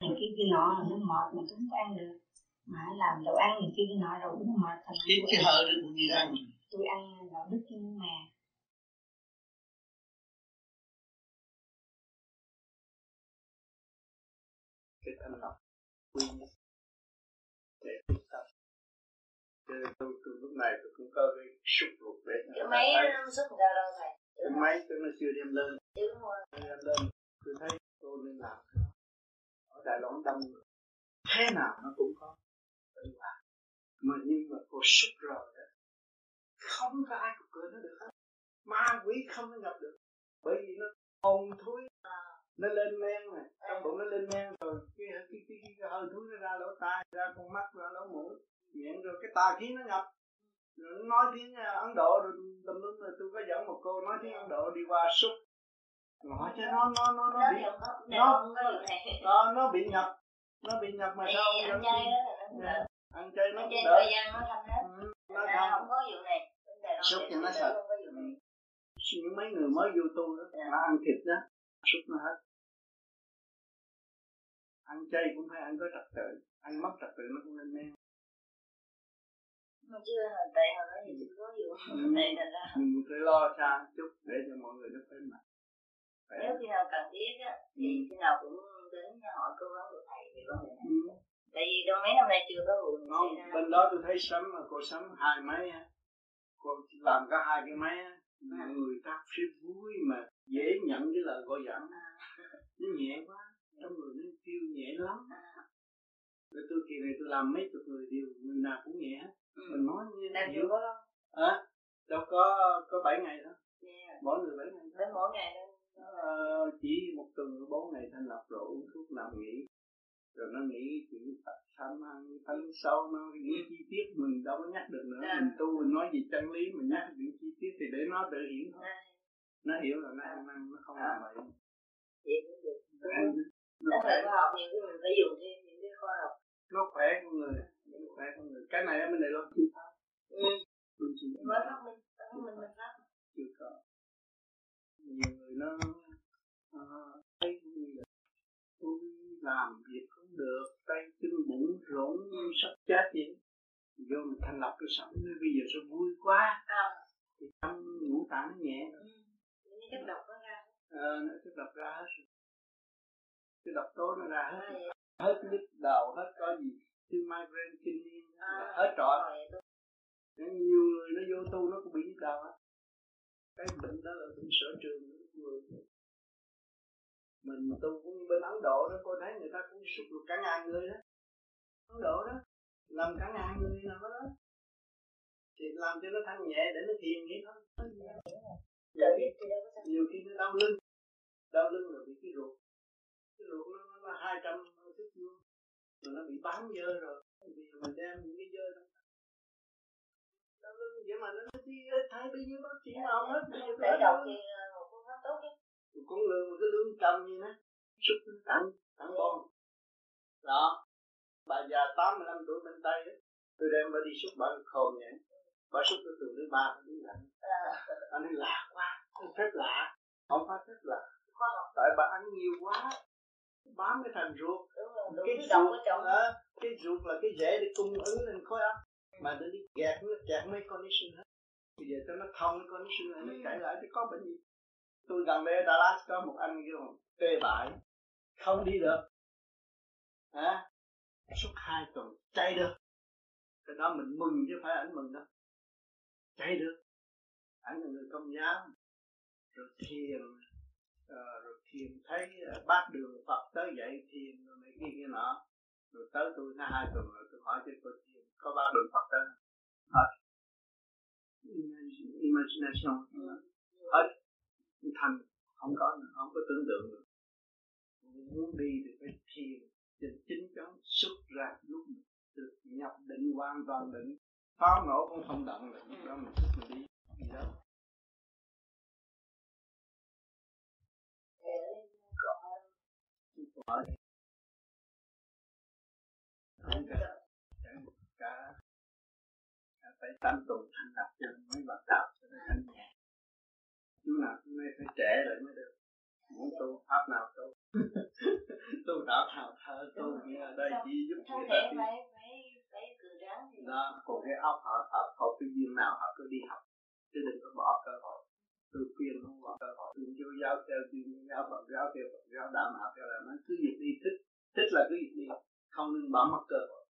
này kia kia nọ nó mệt mà tôi không có ăn được mà làm đồ ăn này kia nọ rồi nó mệt thành Hít cái hơi được như ăn. Tôi ăn đạo đức chứ mà. Cái thanh lọc quy nhất. Để cho nên tôi, tôi lúc này tôi cũng có cái sụp ruột để cái máy xúc ra đâu thầy cái máy tôi nó chưa đem lên. Rồi. đem lên. Tôi thấy tôi nên làm ở Đài Loan đông thế nào nó cũng có tự làm mà nhưng mà cô sụp rồi đó. Không có ai có cửa nó được hết. Ma quỷ không nó nhập được. Bởi vì nó hồn thối nó lên men này trong bụng nó lên men rồi cái cái cái, cái, cái hơi thối nó ra lỗ tai ra con mắt ra lỗ mũi. Miệng rồi cái tà khí nó nhập rồi nó nói tiếng Ấn Độ rồi tùm lum rồi tôi có dẫn một cô nói tiếng Ấn Độ đi qua súc. Hỏi chứ nó nó nó nó bị nó nó nó bị nhập nó bị nhập mà sao chay đó ăn chay nó cũng đỡ. thời gian nó thanh hết. Ừ, nó thanh. không có vụ này. Súc thì nó nó sợ. những mấy người mới vô tu đó mà ăn thịt đó súc nó hết. Ăn chay cũng phải ăn có trật tự ăn mất trật tự nó cũng lên men mà chưa hồi tại hồi đó thì chưa có vụ Ừ. này ra. Mình phải lo xa chút để cho mọi người nó khỏe mạnh. Nếu khi nào cần thiết á thì khi nào cũng đến hỏi cố vấn của thầy về vấn đề này Ừ. tại vì trong mấy năm nay chưa có này không bên đó tôi thấy sắm mà cô sắm hai máy á. Cô làm cả hai cái máy á. À. người ta sẽ vui mà dễ nhận cái lời gọi dẫn À. nó nhẹ quá trong người nó kêu nhẹ lắm. À. rồi tôi kỳ này tôi làm mấy chục người đều người nào cũng nhẹ hết. Ừ. mình nói như Làm hiểu có đâu hả? Đâu có có bảy ngày đó yeah. mỗi người bảy ngày đến mỗi ngày đó Ờ, chỉ một tuần có bốn ngày thanh lọc rồi uống thuốc nằm nghỉ rồi nó nghĩ chuyện tập tham ăn thân sâu nó nghĩ chi tiết mình đâu có nhắc được nữa. À. mình tu mình nói gì chân lý mình nhắc chuyện chi tiết thì để nó tự hiểu thôi. À. nó hiểu là nó ăn năn nó không làm vậy vậy cũng được. Nó khỏe. phải khoa học nhiều cái mình phải dùng thêm những cái khoa học. Nó khỏe con người. Nó khỏe con người. Cái này bên này lo. Chưa pháp ừ. bên chị mới phát minh. Minh mình phát chưa có. Nhiều người nó ờ, thấy như là tôi làm việc được tay chân bụng rỗng sắp chết vậy vô mình thành lập cái nó bây giờ sao vui quá. À. thì trong ngũ tạng nó nhẹ ừ. những cái độc nó ra. Ờ, nó cái độc ra hết cái độc tố nó ra hết À, hết nhức đầu hết có gì. Như migraine kinh niên À, hết trọi nhiều người nó vô tu nó cũng bị nhức đầu á. Cái bệnh đó là bệnh sở trường của người mình tu cũng như bên Ấn Độ đó cô thấy người ta cũng xúc được cả ngàn người đó. Ấn Độ đó làm cả ngàn người nào đó. Thì làm cho nó thanh nhẹ để nó thiền vậy thôi. Nhiều khi, nhiều khi nó đau lưng. Đau lưng là bị cái ruột. Cái ruột nó nó là hai trăm thước vuông. Rồi nó bị bám dơ rồi. Bây giờ mình đem những cái dơ đó. Đau lưng vậy mà nó đi thay bao nhiêu bác sĩ nào hết. Bây giờ để đầu thì ờ, một phương pháp tốt một con lương cái lương cầm như thế. Xúc tặng tặng bon đó. Bà già 85 tuổi bên tây ấy, tôi đem bà đi xúc bà khôn nhỉ bà xúc tôi từ thứ ba đến lạnh anh ấy lạ quá rất lạ. Không phải rất lạ. Tại bà ăn nhiều quá bám cái thành ruột. Cái ruột đó, cái ruột là cái rễ để cung ứng lên khối óc. Mà nó đi kẹt nó kẹt mấy condition hết. Bây giờ cho nó thông cái condition này nó Ừ. chạy lại thì có bệnh gì tôi gần đây ở Dallas có một anh kêu tê bại. Không đi được. Hả? Suốt hai tuần chạy được. Cái đó mình mừng chứ phải ảnh mừng đâu. Chạy được. Ảnh là người công giáo. Rồi thiền uh, rồi thiền thấy uh, bát đường Phật tới dạy thiền rồi này kia kia nọ. Rồi tới tôi nó hai tuần rồi tôi hỏi cho cô thiền có bát đường Phật tới không? hết imagination. Hết thành không có nữa, không có tưởng tượng được. Muốn đi thì phải thiền cho chính chắn xuất ra lúc mình được nhập định hoàn toàn định. Pháo nổ cũng không động được lúc đó mình xuất mình đi gì đó. Không cả cả cả phải tam tuần thành lập cho mấy bạn đạo cho nó thanh nhẹ chú nào chú này phải trẻ lại mới được. Muốn tu pháp nào tu? Tu đạo nào thơ tu? Nghĩa ở đây chỉ giúp người thể ta đi. đó còn cái óc họ họ họ cái duyên nào họ cứ đi học. Chứ đừng có bỏ cơ hội. Tôi khuyên không bỏ cơ hội. Tôi vô giáo theo chuyên giáo phật giáo theo phật giáo đạo nào theo là nó cứ việc đi thích thích là cứ việc đi. Không nên bỏ mất cơ hội.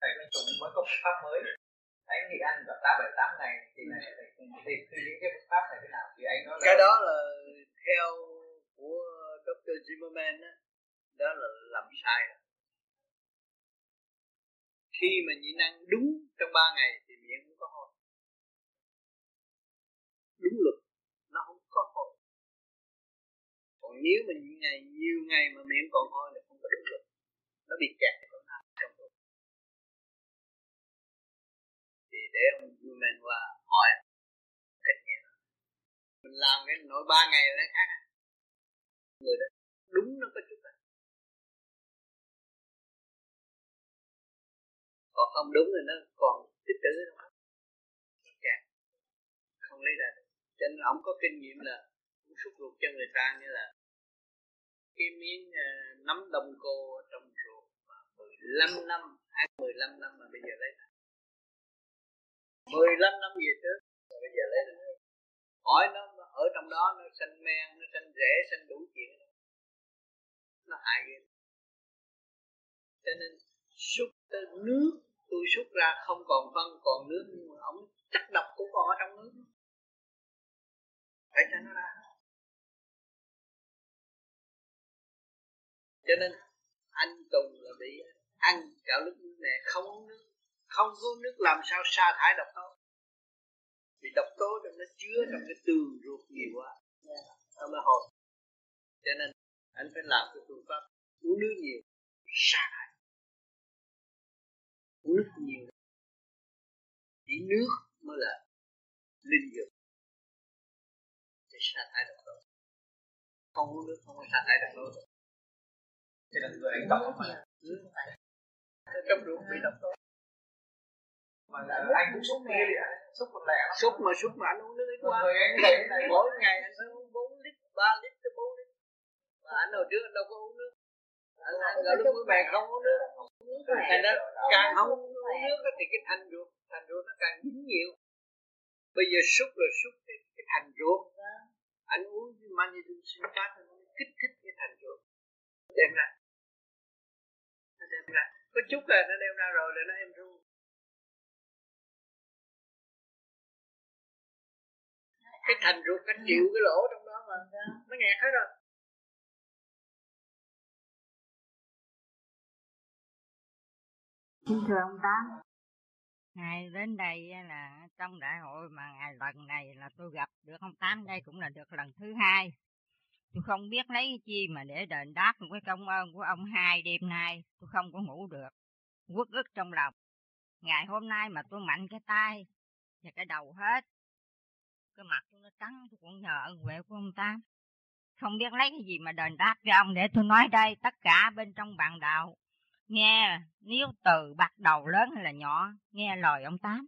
Thầy nói chung mới có một pháp mới anh thì anh gặp tám bảy tám ngày thì này thì thì những cái pháp này thế nào thì anh nói là cái đó là theo của Dr. Zimmerman đó, đó là làm sai rồi. khi mà nhịn ăn đúng trong 3 ngày thì miệng không có hôi đúng luật nó không có hôi còn nếu mà nhịn ngày nhiều ngày mà miệng còn hôi là không có đúng luật nó bị kẹt để ông mình qua hỏi. Cách nghĩa mình làm cái nội ba ngày nó khác. Người đó đúng nó có chút này còn không đúng thì nó còn tích trữ nó không lấy ra được. Cho nên ông có kinh nghiệm là cũng xúc ruột cho người ta như là cái miếng uh, nấm đông cô trong ruột 15 năm ăn 15 năm mà bây giờ lấy ra. 15 năm về trước. Rồi bây giờ lấy được hỏi nó ở trong đó, nó sinh men, nó sinh rễ sinh đủ chuyện. Nó hại ghê. Cho nên xúc tới nước, tôi xúc ra không còn phân, còn nước, nhưng mà ông chắc độc cũng còn ở trong nước. Phải cho nó ra. Cho nên anh Tùng là bị ăn gạo lứt này, không uống nước không uống nước làm sao sa thải độc tố. Vì độc tố trong nó chứa trong cái tường ruột nhiều quá. Nó mới hồi. Cho nên anh phải làm cái phương pháp uống nước nhiều sa thải. Uống nước nhiều. Chỉ nước mới là linh dược để sa thải độc tố. Không uống nước không có sa thải độc tố cho nên người anh độc mà trong ruột bị độc tố mà anh cũng xúc vậy? Xúc một lẻ. Xúc mà xúc mà anh uống nước ít quá. mỗi ngày anh phải uống 4 lít 3 lít tới 4 lít. Mà anh hồi trước anh đâu có uống nước. Anh ăn nước muối mè không uống nước. Thành ra càng không uống nước thì cái thành ruột thành ruột nó càng dính nhiều. Bây giờ xúc rồi xúc cái, cái thành ruột. Anh uống magnesium sulfat nó kích thích cái thành ruột. Đem ra. Nó đem ra. Có chút là nó đem ra rồi là nó em ru cái thành ruột cái triệu cái lỗ trong đó mà nó nghẹt hết rồi Xin thưa ông Tám, Ngài đến đây là trong đại hội mà ngày lần này là tôi gặp được ông Tám đây cũng là được lần thứ hai. Tôi không biết lấy cái chi mà để đền đáp một cái công ơn của ông hai đêm nay. Tôi không có ngủ được. Quất ức trong lòng. Ngày hôm nay mà tôi mạnh cái tay và cái đầu hết. Cái mặt tôi nó trắng, tôi cũng nhờ ân huệ của ông Tám. Không biết lấy cái gì mà đền đáp cho ông để tôi nói đây, tất cả bên trong bạn đạo. Nghe nếu từ bắt đầu lớn hay là nhỏ, nghe lời ông tám.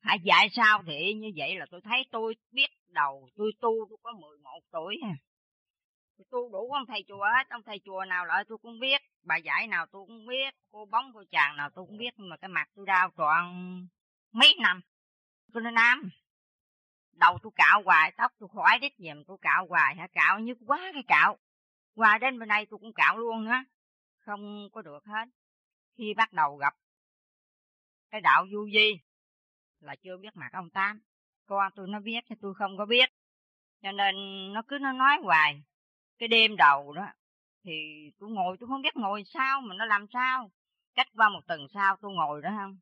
Hãy dạy sao thì như vậy là tôi thấy tôi biết đầu, tôi tu, tôi có 11 tuổi à. tôi tu đủ ông thầy chùa hết, ông thầy chùa nào lại tôi cũng biết, bà dạy nào tôi cũng biết, cô bóng, cô chàng nào tôi cũng biết, nhưng mà cái mặt tôi đau trọn mấy năm. Tôi nó nam đầu tôi cạo hoài tóc tôi khỏi đít dèm tôi cạo hoài hả? Cạo nhức quá cái cạo. Qua đến bên đây tôi cũng cạo luôn á, không có được hết. Khi bắt đầu gặp cái đạo du di là chưa biết mặt ông tám. Con tôi nó biết chứ tôi không có biết. Cho nên nó cứ nó nói hoài. Cái đêm đầu đó thì tôi ngồi tôi không biết ngồi sao mà nó làm sao. Cách qua một tuần sau tôi ngồi đó không?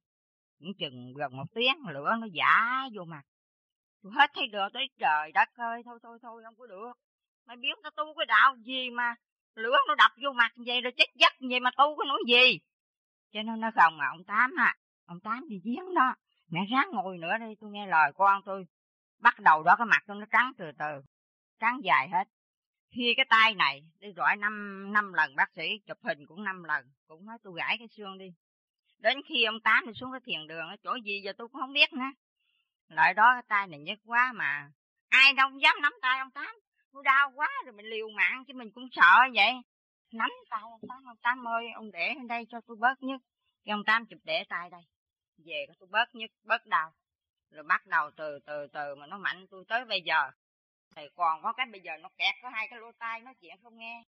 Cũng chừng gần một tiếng lửa nó giả vô mặt tôi hết thấy được tới trời đất ơi, thôi thôi thôi, không có được. Mày biết tao tu cái đạo gì mà lửa nó đập vô mặt vậy rồi chết giấc vậy mà tu cái nói gì? Cho nên nó không mà ông tám à ông tám đi giếng đó, mẹ ráng ngồi nữa đi, tôi nghe lời con tôi. Bắt đầu đó cái mặt tôi nó trắng từ từ, trắng dài hết. Khi cái tay này đi gọi năm năm lần, bác sĩ chụp hình cũng năm lần, cũng nói tôi gãi cái xương đi. Đến khi ông tám đi xuống cái thiền đường chỗ gì giờ tôi cũng không biết nữa. Lợi đó cái tay này nhức quá mà. Ai đâu dám nắm tay ông tám. Nó đau quá rồi mình liều mạng chứ mình cũng sợ vậy. Nắm tay ông tám ông tám ơi, ông để ở đây cho tôi bớt nhất cái ông tám chụp để tay đây. Về cho tôi bớt nhất bớt đau. Rồi bắt đầu từ từ từ mà nó mạnh tôi tới bây giờ. Thì còn có cái bây giờ nó kẹt có hai cái lỗ tai nói chuyện không nghe.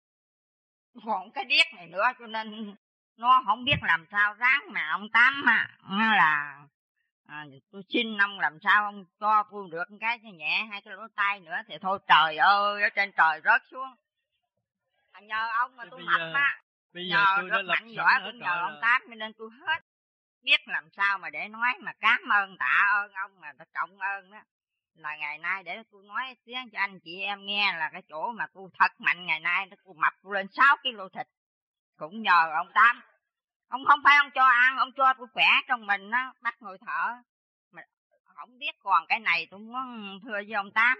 Còn cái điếc này nữa cho nên nó không biết làm sao ráng mà ông tám mà là à, tôi xin ông làm sao ông cho tôi được cái nhẹ hai cái lỗ tai nữa thì thôi trời ơi ở trên trời rớt xuống. À, nhờ ông mà tôi mập á bây giờ nhờ tôi rất mạnh giỏi cũng nhờ ông tám cho nên tôi hết biết làm sao mà để nói mà cảm ơn tạ ơn ông mà trọng ơn đó. Là ngày nay để tôi nói tiếng cho anh chị em nghe là cái chỗ mà tôi thật mạnh ngày nay nó tôi mập tôi lên 6 kg thịt. Cũng nhờ ông tám ông không phải ông cho ăn ông cho tôi khỏe trong mình á bắt người thở. Mà không biết còn cái này tôi muốn thưa với ông tám.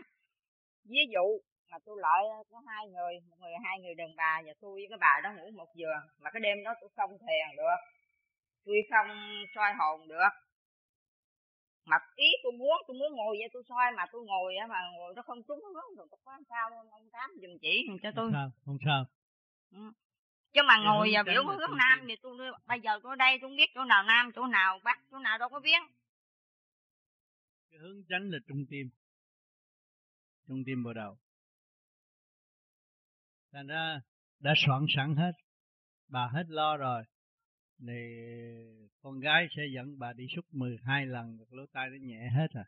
Ví dụ mà tôi lợi có hai người một người hai người đàn bà và tôi với cái bà đó ngủ một giường mà cái đêm đó tôi không thiền được. Tôi không soi hồn được. Mà ý tôi muốn tôi muốn ngồi vậy tôi soi mà tôi ngồi mà ngồi nó không trúng hướng rồi tôi có sao ông tám dùm chỉ cho tôi. không sao không sao. Ừ. chứ mà ngồi vào biểu hướng nam thì tôi bây giờ tôi đây tôi biết chỗ nào nam chỗ nào bắc chỗ nào đâu có biết. Cái hướng tránh là trung tim trung tim vào đầu. Thành ra đã soạn sẵn hết bà hết lo rồi. Thì con gái sẽ dẫn bà đi xúc 12 lần lỗ tai nó nhẹ hết à.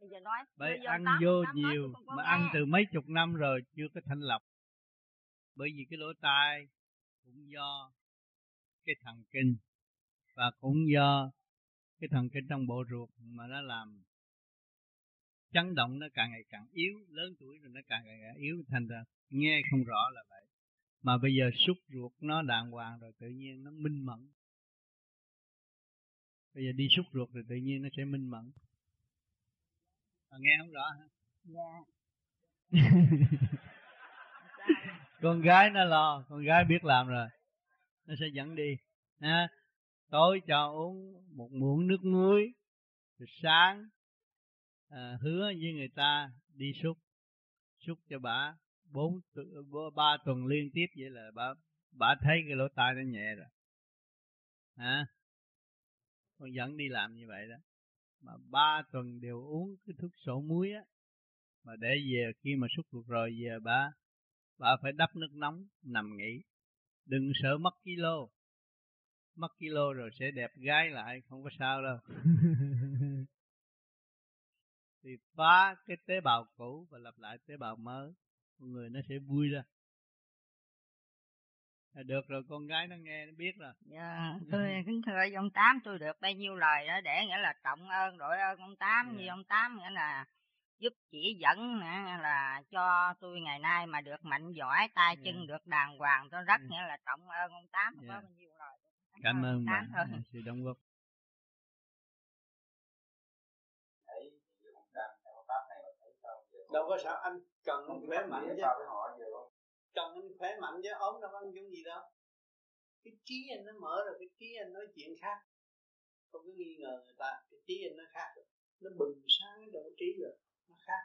Bây giờ nói bởi giờ ăn tám, vô tám nhiều nói mà nghe. ăn từ mấy chục năm rồi chưa có thanh lọc. Bởi vì cái lỗ tai cũng do cái thần kinh và cũng do cái thần kinh trong bộ ruột mà nó làm chấn động nó càng ngày càng yếu lớn tuổi rồi nó càng ngày càng yếu thành ra nghe không rõ là vậy. Mà bây giờ xúc ruột nó đàng hoàng rồi tự nhiên nó minh mẫn. Bây giờ đi xúc ruột rồi tự nhiên nó sẽ minh mẫn. À, nghe không rõ hả? Dạ con gái nó lo con gái biết làm rồi. Nó sẽ dẫn đi ha. Tối cho uống một muỗng nước muối rồi sáng à, hứa với người ta đi xúc xúc cho bà bốn ba tuần liên tiếp vậy là bà bà thấy cái lỗ tai nó nhẹ rồi. Hả con dẫn đi làm như vậy đó. Mà ba tuần đều uống cái thuốc sổ muối á mà để về khi mà xúc ruột rồi về bà bà phải đắp nước nóng nằm nghỉ. Đừng sợ mất kilo. Mất kilo rồi sẽ đẹp gái lại không có sao đâu. Thì phá cái tế bào cũ và lập lại tế bào mới con người nó sẽ vui ra. À, được rồi con gái nó nghe nó biết rồi. Dạ tôi kính thưa ông tám tôi được bao nhiêu lời đó để nghĩa là trọng ơn đội ơn ông tám Dạ. như ông tám nghĩa là giúp chỉ dẫn là cho tôi ngày nay mà được mạnh giỏi tay chân được đàng hoàng tôi rất nghĩa là trọng ơn ông tám Dạ. có bao nhiêu lời cảm ơn tám bạn à, sự đóng góp. Đâu có sao anh cần anh khỏe mạnh chứ. cần anh khỏe mạnh chứ ốm đâu có ăn chung gì đâu. Cái trí anh nó mở rồi cái trí anh nói chuyện khác. Không có nghi ngờ người ta cái trí anh nó khác rồi. Nó bừng sáng cái độ trí rồi khác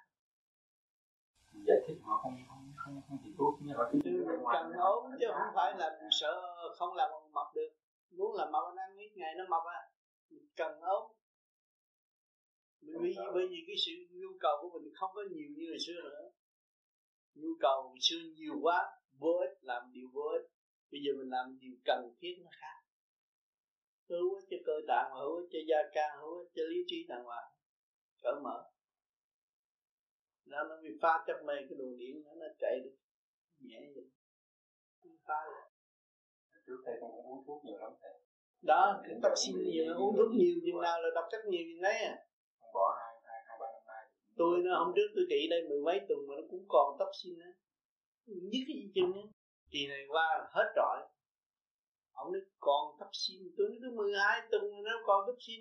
giải thích họ không không không không chỉ thuốc nhưng họ chứ cần ốm chứ không phải là sợ không làm mập được. Muốn làm mập anh ăn ít ngày nó mập à. Cần ốm. Bởi vì, bởi vì cái sự nhu cầu của mình không có nhiều như hồi xưa nữa. Nhu cầu hồi xưa nhiều quá vô ích làm điều vô ích. Bây giờ mình làm điều cần thiết nó khác. Hữu ích cho cơ tạng hữu ích cho da can hữu ích cho lý trí đàng hoàng. Cởi mở đó nó bị pha chấp mê cái luồng điện nó, nó chạy được nhẹ vậy. Nó pha được. trước đây con cũng uống thuốc nhiều lắm thầy. Đó cái tóc xin nhiều uống thuốc nhiều chừng nào là độc chất nhiều chừng đấy à? Bỏ hai hai hai ba năm nay tôi nó hôm trước tôi trị đây mười mấy tuần mà nó cũng còn tóc xin á. Nhất cái gì chân á. Kỳ này qua hết trọi ông nói còn tóc xin tôi nói tôi mười hai tuần nó còn tóc xin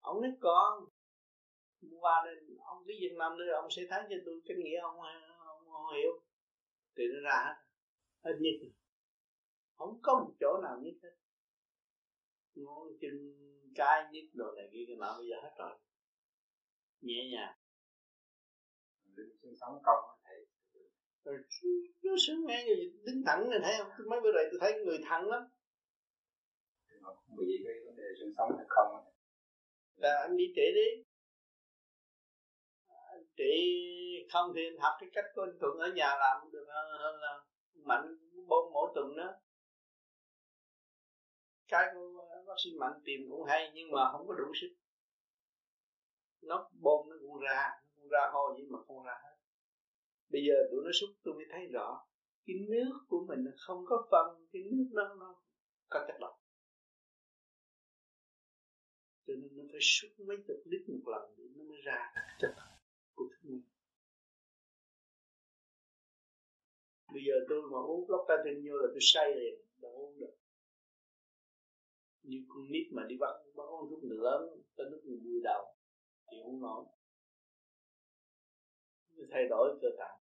ông nói còn qua đây ông cái Việt Nam nữa ông sẽ thấy cho tôi cái nghĩa ông ông, ông hiểu. Thì nó ra hết. Hết nhất. Không có một chỗ nào nhất hết. Ngón chân cái nhất đồ này kia cái nọ bây giờ hết rồi. Nhẹ nhàng. Xương sống công rồi nó sướng nghe gì đứng thẳng này thấy không? Mấy bữa rồi tôi thấy người thẳng lắm. Bị cái vấn đề xương sống hay không là anh đi trễ đi trị không thì anh học cái cách của anh Thuận ở nhà làm được hơn, là mạnh bôn mỗi tuần đó cái của bác sĩ mạnh tìm cũng hay nhưng mà không có đủ sức. Nó bơm nó cũng ra nó cũng ra hôi nhưng mà không ra hết. Bây giờ tụi nó xúc tôi mới thấy rõ cái nước của mình không có phân cái nước nó nó có chất độc. Cho nên nó phải xúc mấy chục lít một lần để nó mới ra chất độc của thức mình bây giờ tôi mà uống lốc ta trên vô là tôi say liền đâu uống được. Như con nít mà đi bắt bắt lúc thuốc lớn tới lúc mình vui đầu thì không nổi thay đổi cơ tạng.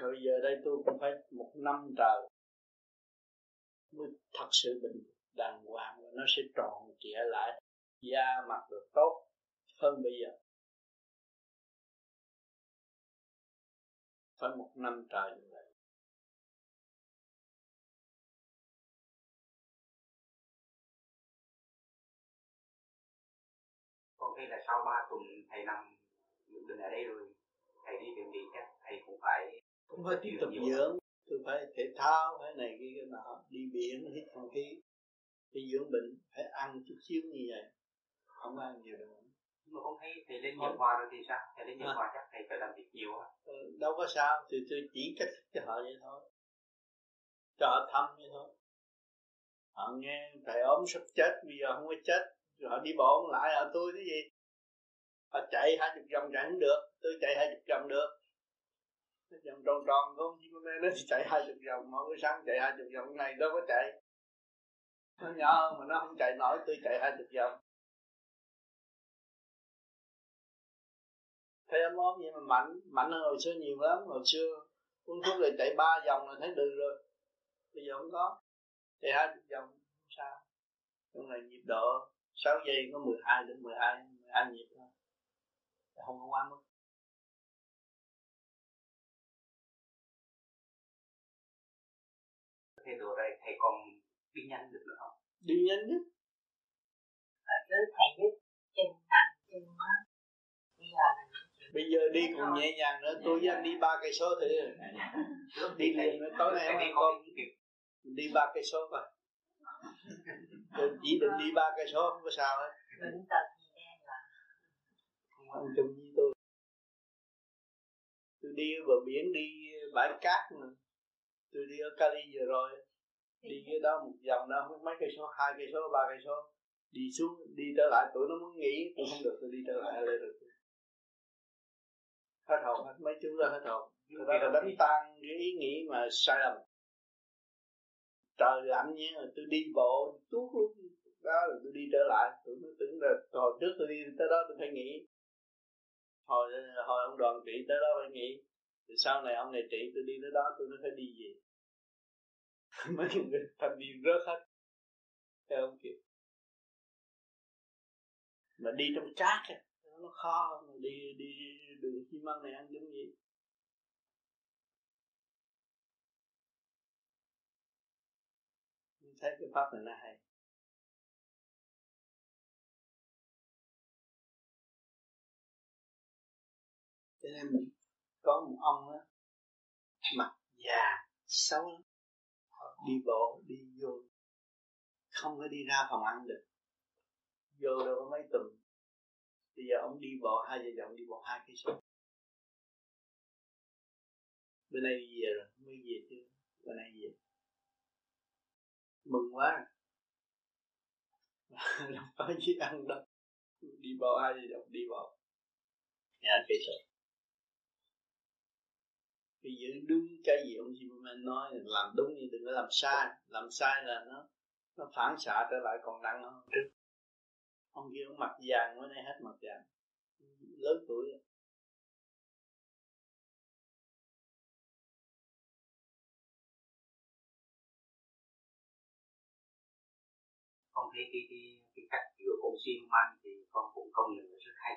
Rồi giờ đây tôi cũng phải một năm trời mới thật sự bình đàng hoàng và nó sẽ tròn trịa lại, da mặt được tốt hơn bây giờ. Phải một năm trời như vậy. Con thấy là sau 3 tuần thầy nằm bệnh ở đây rồi thầy đi bệnh viện chắc thầy cũng phải cũng phải tiếp tục dưỡng tôi phải thể thao phải này kia cái nọ đi biển hít không khí để dưỡng bệnh phải ăn chút xíu như vậy. Không ăn nhiều được nhưng mà con thấy thầy lên nhiều hòa rồi thì sao? Thầy lên nhiều à. hòa chắc thầy phải làm việc nhiều á ừ, đâu có sao thì tôi chỉ cách cho họ vậy thôi. Cho họ thăm vậy thôi. Họ nghe thầy ốm sắp chết bây giờ không có chết rồi họ đi bộ lại họ tôi cái gì? Họ chạy hai chục vòng không được tôi chạy hai chục vòng được. Vòng tròn tròn con chim nó chạy hai chục vòng mỗi buổi sáng chạy hai chục vòng này đâu có chạy. Nó nhỏ hơn mà nó không chạy nổi tôi chạy hai chục vòng thấy ấm ốm vậy mà mạnh mạnh hơn hồi xưa nhiều lắm. Hồi xưa uống thuốc rồi chạy ba vòng là thấy được rồi. Bây giờ không có. Chạy hai vòng không sao. Trong này nhịp độ 6 giây có 12 đến 12 12 nhịp thôi. Không có quá mức. Thầy đồ đây thầy còn đi nhanh được nữa không? Đi nhanh chứ à, cứ thầy biết chân á bây giờ bây giờ đi cũng nhẹ nhàng nữa tôi với anh đi ba cây số thì đi liền nữa tối nay anh con đi ba cây số coi tôi chỉ định đi ba cây số không có sao hết. Không ăn chung với tôi. Tôi đi ở bờ biển đi bãi cát mà. Tôi đi ở Cali vừa rồi. Đi cái đó một vòng đó mấy cây số hai cây số ba cây số. Đi xuống đi trở lại tụi nó muốn nghỉ tôi không được tôi đi trở lại lên được hết hồn hết mấy chú ra hết hồn. Thật ra là đánh tan cái ý nghĩ mà sai lầm. Trời lạnh nhé tôi đi bộ tuốt luôn đó rồi tôi đi trở lại. Tôi mới tưởng là hồi trước tôi đi tới đó tôi phải nghỉ. Hồi hồi ông đoàn trị tới đó phải nghỉ. Thì sau này ông này trị tôi đi tới đó tôi mới phải đi về. Mấy người thành viên rớt hết. Theo ông kịp mà đi trong cát nó khó mà đi đi đường xi măng này ăn giống gì thấy cái pháp này nó hay. Cho nên mình có một ông á, mặt già, xấu lắm. Đi bộ, đi vô, không có đi ra phòng ăn được. Vô đâu có mấy tuần bây giờ à, ông đi bộ hai vợ chồng đi bộ hai cây số bữa nay đi về rồi, mới về chứ bữa nay về. Mừng quá. Đâu có gì ăn đâu. Đi bộ hai vợ chồng, đi bộ nhà cây số vì giữ đúng cái gì ông Superman nói là làm đúng nhưng đừng có làm sai. Làm sai là nó nó phản xạ trở lại còn nặng hơn trước ông kia ông mặt vàng bữa nay hết mặt vàng. Lớn tuổi. Rồi. con thấy cái cái cái cách của siêu man thì con cũng công nhận là rất hay.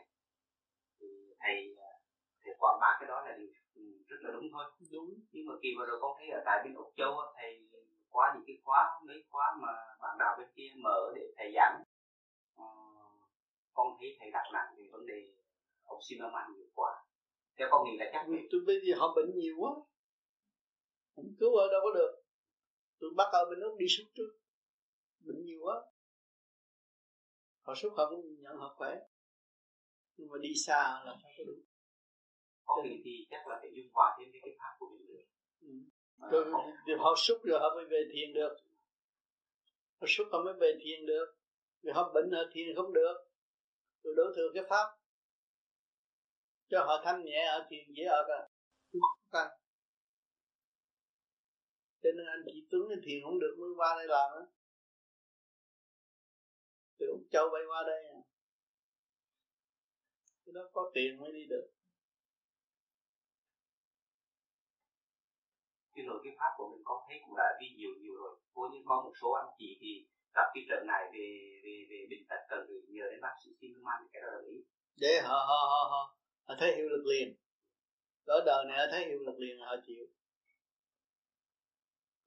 Thì thầy thầy quảng bá cái đó là điều rất là đúng thôi. Đúng. Nhưng mà kỳ vừa rồi con thấy ở tại bên úc châu thầy qua những cái khóa mấy khóa mà bạn đạo bên kia mở để thầy giảng uh, con thấy thầy đặt nặng về vấn đề ông Zimmerman nhiều quá theo con nghĩ là chắc vì tôi bây giờ họ bệnh nhiều quá. Không cứu ở đâu có được. Tôi bắt ở bên úc đi suốt trước. Bệnh nhiều quá. Họ suốt họ cũng nhận họ khỏe. Nhưng mà đi xa là sao có đủ có nghĩ thì chắc là phải dung hòa thêm cái pháp của mình nữa. Ừ. rồi họ xúc rồi họ mới về thiền được. Họ xúc họ mới về thiền được vì họ bệnh họ thiền không được. Tôi đổ thừa cái pháp. Cho họ thanh nhẹ ở thiền dễ ở cả. Cần cho nên anh chị Tuấn thì thiền không được mới qua đây làm á. Từ Úc Châu bay qua đây à. đó có tiền mới đi được. Cái rồi cái pháp của mình có thấy cũng đã đi nhiều nhiều rồi. Có như có một số anh chị thì gặp cái trở này về về về bệnh tật cần phải nhờ đến bác sĩ xin man cái đó là ý. Để họ họ họ họ, họ thấy hiệu lực liền. Ở đời này họ thấy hiệu lực liền họ chịu.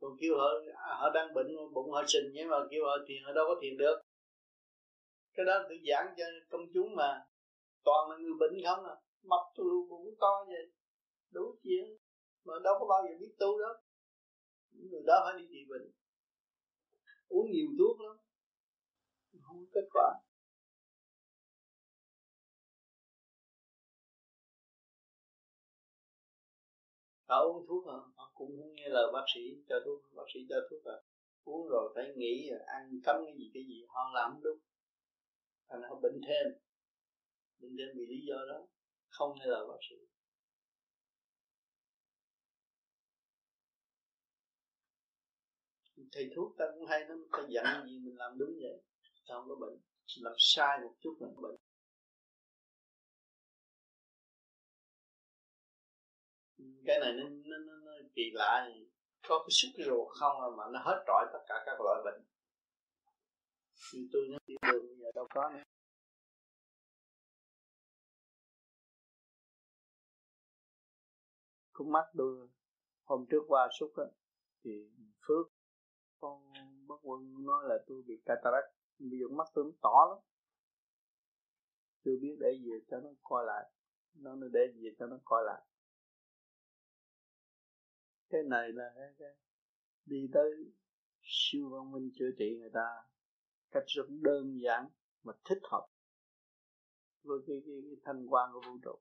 Còn kêu họ họ đang bệnh bụng họ sình nhưng mà kêu họ thiền họ đâu có thiền được. Cái đó tự giảng cho công chúng mà. Toàn là người bệnh không à. Mập tu bụng to vậy. Đủ chuyện. Mà đâu có bao giờ biết tu đó. Những người đó phải đi trị bệnh uống nhiều thuốc lắm. Không có kết quả. Họ uống thuốc hả? Họ cũng không nghe lời bác sĩ cho thuốc. Bác sĩ cho thuốc rồi uống rồi phải nghĩ ăn cấm cái gì cái gì. Họ làm đúng. Thành họ bệnh thêm. Bệnh thêm vì lý do đó. Không nghe lời bác sĩ. Thầy thuốc ta cũng hay lắm ta dặn gì mình làm đúng vậy. Sao không có bệnh làm sai một chút là bệnh. Cái này nó, nó, nó, nó kỳ lạ có cái xúc ruột không à mà nó hết trọi tất cả các loại bệnh. Như tôi nó tiểu đường bây giờ đâu có nữa. Cũng mắt tôi hôm trước qua xúc á thì phước con bác quân nói là tôi bị cataract bây giờ mắt tôi nó tỏ lắm. Chưa biết để gì cho nó coi lại. Nó nó để gì cho nó coi lại. Cái này là cái, cái đi tới siêu văn minh chữa trị người ta cách rất đơn giản mà thích hợp với cái, cái, cái thanh quan của vũ trụ.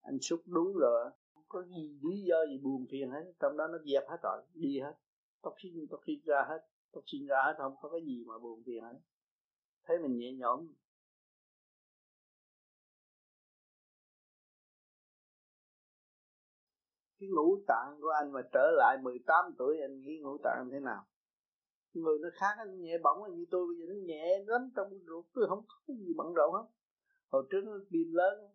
Anh xúc đúng rồi có gì lý do gì buồn phiền hết, trong đó nó dẹp hết rồi, đi hết. Toxin toxin ra hết toxin ra hết, không có cái gì mà buồn phiền hết. Thấy mình nhẹ nhõm. Cái ngũ tạng của anh mà trở lại 18 tuổi, anh nghĩ ngũ tạng thế nào? Người nó khác anh nhẹ bỏng như tôi, bây giờ nó nhẹ lắm trong ruột tôi, không có cái gì bận rộn hết. Hồi trước nó tim lớn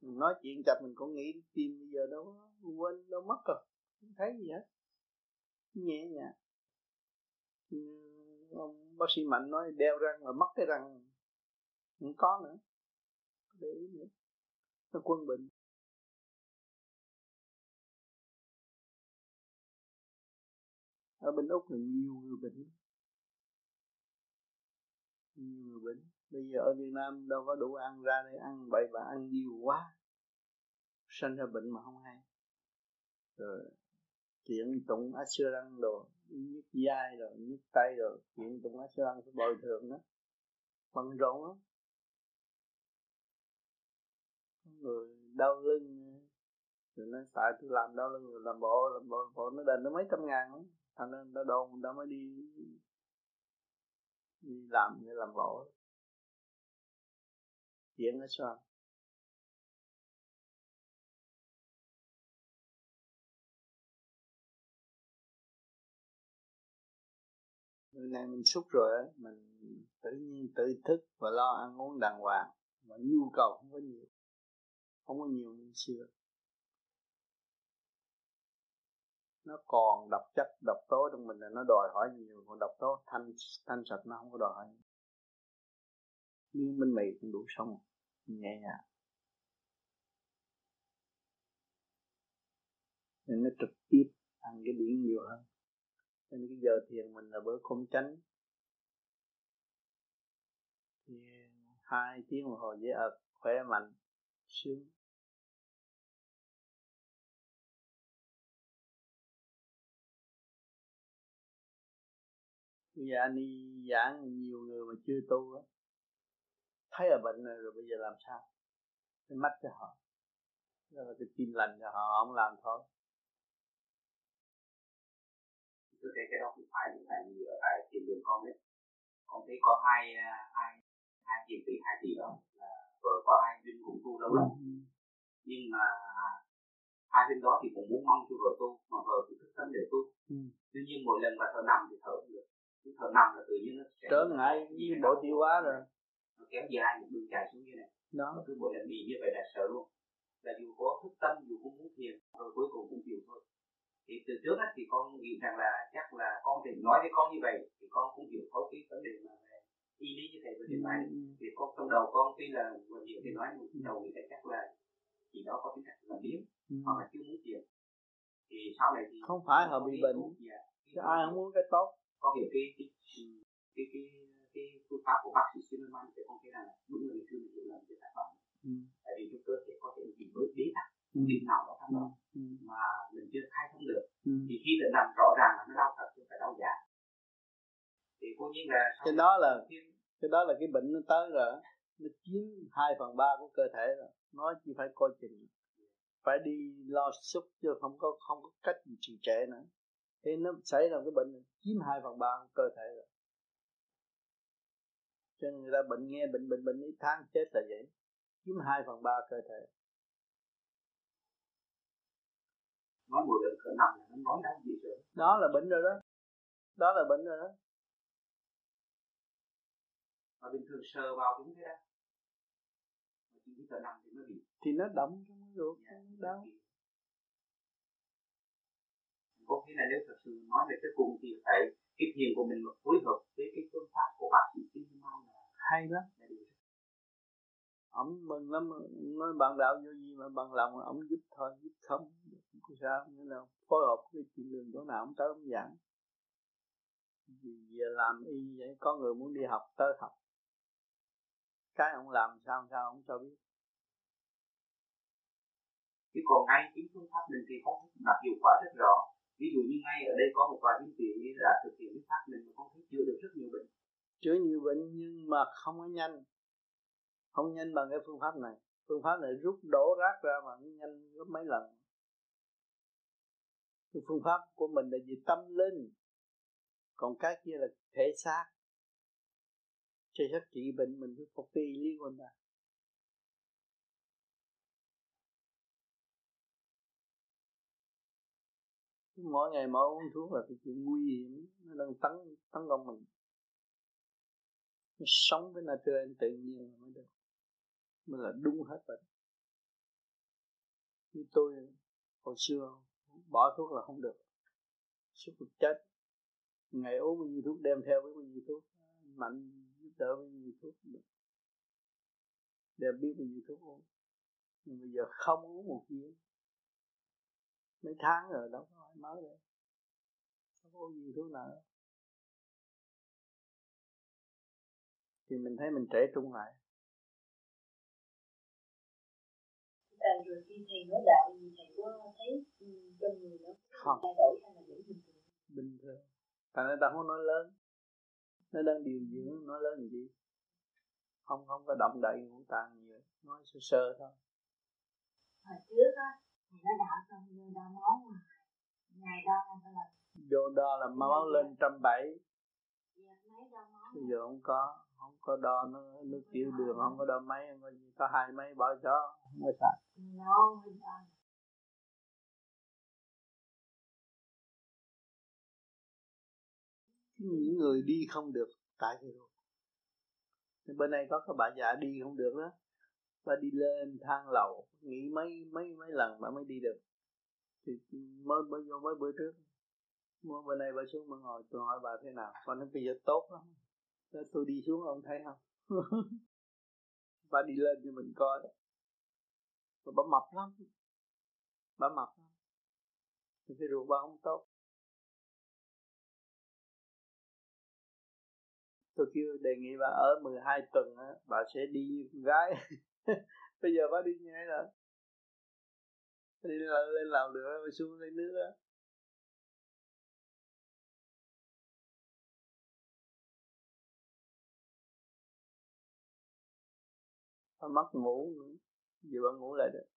mình nói chuyện chập mình cũng nghĩ tim bây giờ đâu quên, đâu mất rồi. Không thấy gì hết. Nhẹ nhàng. Ừ, ông bác sĩ mạnh nói đeo răng mà mất cái răng. Không có nữa. Để ý nữa. Nó quân bình ở bên úc là nhiều người bệnh. Nhiều người bệnh bây giờ ở việt nam đâu có đủ ăn ra đây ăn bậy và ăn nhiều quá. Sinh ra bệnh mà không hay. Rồi chuyện tụng ăn đồ nhức dai rồi nhức tay rồi chuyện tụng assurance phải bồi thường đó bận rộn lắm. Người đau lưng rồi nói tại tôi làm đau lưng rồi làm bộ làm bộ, bộ. Nó đền nó mấy trăm ngàn lắm. Thành nên nó đồn nó mới đi đi làm để làm bộ chuyện nó sao người này mình xúc rồi mình tự nhiên tự thức và lo ăn uống đàng hoàng. Mà nhu cầu không có nhiều, không có nhiều như xưa. Nó còn độc chất, độc tố trong mình là nó đòi hỏi nhiều, còn độc tố thanh thanh sạch nó không có đòi hỏi nhiều miếng bánh mì cũng đủ sống. Nhẹ nhàng. Nên nó trực tiếp ăn cái điển nhiều hơn. Nên cái giờ thiền mình là bữa không tránh thì hai tiếng đồng hồ dễ ợt khỏe, mạnh, sướng. Bây giờ anh đi giảng, nhiều người mà chưa tu á thấy là bệnh rồi, rồi bây giờ làm sao? Cái mắt cho họ. Đó là cái tim lành cho họ không làm thôi. Tôi thấy cái đó cũng phải là như ở tại tiền đường con đấy. Con thấy có hai hai hai tiền tỷ hai tỷ đó. Là vợ có hai bên cũng tu lâu lắm. Ừ. nhưng mà hai bên đó thì cũng muốn mong cho vợ tu mà vợ thì thức tâm để tu. Ừ. tuy nhiên mỗi lần mà thở nằm thì thở không được. Thở nằm là tự nhiên nó sẽ trở ngại như bộ tiêu hóa rồi nó kéo dài một đường chạy xuống như này. Đó. Cứ mỗi lần bị như vậy là sợ luôn. Là dù có thức tâm dù cũng muốn thiền rồi cuối cùng cũng chịu thôi. Thì từ trước ấy, thì con nghĩ rằng là chắc là con thì nói với con như vậy thì con cũng hiểu thấu cái vấn đề mà về y lý như thầy vừa trình bày. Thì con trong đầu con tuy là vừa hiểu thì nói nhưng đầu nghĩ là chắc là chỉ đó có tính cách là biến ừ. hoặc là chưa muốn thiền. Thì sau này thì không phải họ bị bệnh. dạ, ai không muốn cái tốt. Có hiểu cái cái cái cái cái phương pháp của bác sĩ Zimmerman thì con thấy rằng là đúng là ngày xưa mình hiểu lầm cái tác phẩm. Ừ. tại vì trong cơ thể có thể bị bớt bế tắc ừ. điểm nào đó trong đó. Ừ. mà mình chưa khai thông được. Ừ. thì khi đã nằm rõ ràng là nó đau thật chứ phải đau giả. Thì cố nhiên là cái đó là cái đó là cái bệnh nó tới rồi nó chiếm hai phần ba của cơ thể rồi. Nó chỉ phải coi chừng. Phải đi lo xúc chứ không có không có cách gì trì trệ nữa. Thế nó xảy ra cái bệnh này, chiếm hai phần ba của cơ thể rồi cho nên người ta bệnh nghe bệnh bệnh bệnh ít tháng chết là vậy. Chiếm hai phần ba cơ thể. Nói một lần cỡ nằm nó nói đau gì rồi đó là bệnh rồi đó. Đó là bệnh rồi đó. Mà bình thường sờ vào cũng thế đó mà chỉ cỡ nằm thì nó bị. Thì nó động trong cái ruột dạ, đau. có nghĩa là nếu thật sự nói về cái cùng thì phải cái thiền của mình phối hợp với cái phương pháp của bác sĩ Mai là hay lắm. Ông mừng lắm, nói bạn đạo vô gì mà bằng lòng ông giúp thôi, giúp không không có sao nghĩa là phối hợp với chuyện đường chỗ nào ông tới ông giảng. Vì giờ làm y vậy, có người muốn đi học tới học. Cái ông làm sao sao ông cho biết. Chứ còn ngay chính phương pháp mình thì có đạt hiệu quả rất rõ. Ví dụ như ngay ở đây có một vài những vị là thực hiện cái pháp mình mà con thấy chữa được rất nhiều bệnh chữa nhiều bệnh nhưng mà không có nhanh. Không nhanh bằng cái phương pháp này. Phương pháp này rút đổ rác ra mà nhanh gấp mấy lần. Cái phương pháp của mình là gì tâm linh. Còn cái kia là thể xác. Cho hết trị bệnh mình phải phục y lý của ta mỗi ngày mỗi uống thuốc là cái chuyện nguy hiểm, nó đang tấn tấn công mình sống với nature tự nhiên mới được. Mới là đúng hết bệnh. Như tôi hồi xưa, bỏ thuốc là không được. Suốt cuộc chết, ngày uống bao nhiêu thuốc, đem theo với bao nhiêu thuốc, mạnh giúp đỡ bao nhiêu thuốc, được. Đem biết bao nhiêu thuốc uống. Nhưng bây giờ không uống một viên. Mấy tháng rồi đâu có ai mới đâu không có gì thuốc nào. Thì mình thấy mình trẻ trung lại. Tại rồi khi thầy nói đạo thì thầy có thấy ừ, trong người nó không. thay đổi hay là bình thường? Bình thường. Tại người ta không nói lớn. Nó đang điều dưỡng nói lớn gì? Không không có động đậy ngũ tạng nhiều nói sơ sơ thôi. Hồi trước á thầy nói đạo xong vô đo máu mà. Ngày đo là vô đo là máu lên trăm bảy giờ mấy đo máu bây giờ không có không có đo nó nước tiểu đường không có đo máy có có hai máy bỏ chó không có sạch những người đi không được tại ruột bên này có cái bà già đi không được đó. Bà đi lên thang lầu nghỉ mấy mấy mấy lần bà mới đi được. Thì mới mới vô mới bữa trước mua bên này bà xuống bà ngồi tôi hỏi bà thế nào? Bà nói bây giờ tốt lắm. Thế tôi đi xuống ông thấy không? Bà đi lên cho mình coi đó. Bà, bà mập lắm. Bà mập lắm. Thì cái ruột bà không tốt. Tôi kêu đề nghị bà ở 12 tuần á bà sẽ đi như con gái. Bây giờ bà đi như thế nào? Đi lên, lên được bà xuống lấy nước á. Bà mất ngủ nữa giờ bà ngủ lại được.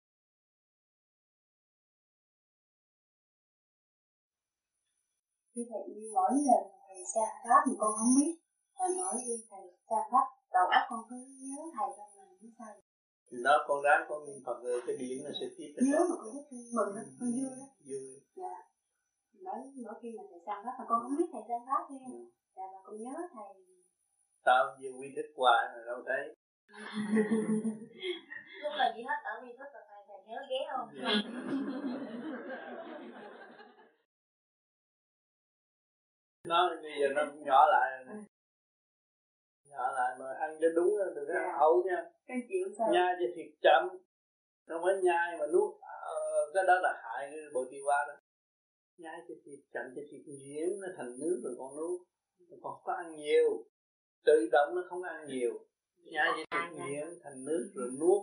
Như thầy mỗi lần thầy sang Pháp mà con không biết Thầy nói với thầy sang Pháp Đầu óc con cứ nhớ thầy trong lòng như sao? Thì đó con ráng con niệm Phật rồi cái điển nó sẽ tiếp Nhớ mà con rất mừng đó, con vui đó vui. Dạ. Nói mỗi khi mà thầy sang Pháp mà con không biết thầy sang Pháp nghe Dạ mà con nhớ thầy. Tao nhiều quy thích hoài mà đâu thấy lúc là gì hết ở vi thức là thầy nhớ ghé không? Nó bây giờ nó nhỏ lại. Nhỏ lại mà ăn cho đúng đừng có ăn ẩu nha. Cái chịu sao? Nhai cho thiệt chậm. Không phải nhai mà nuốt ờ, cái đó là hại cái bộ tiêu hóa đó. Nhai cho thiệt chậm cho thiệt nhuyễn nó thành nước rồi con nuốt. Còn có ăn nhiều. Tự động nó không ăn nhiều nhai cho thiệt nhuyễn thành nước rồi nuốt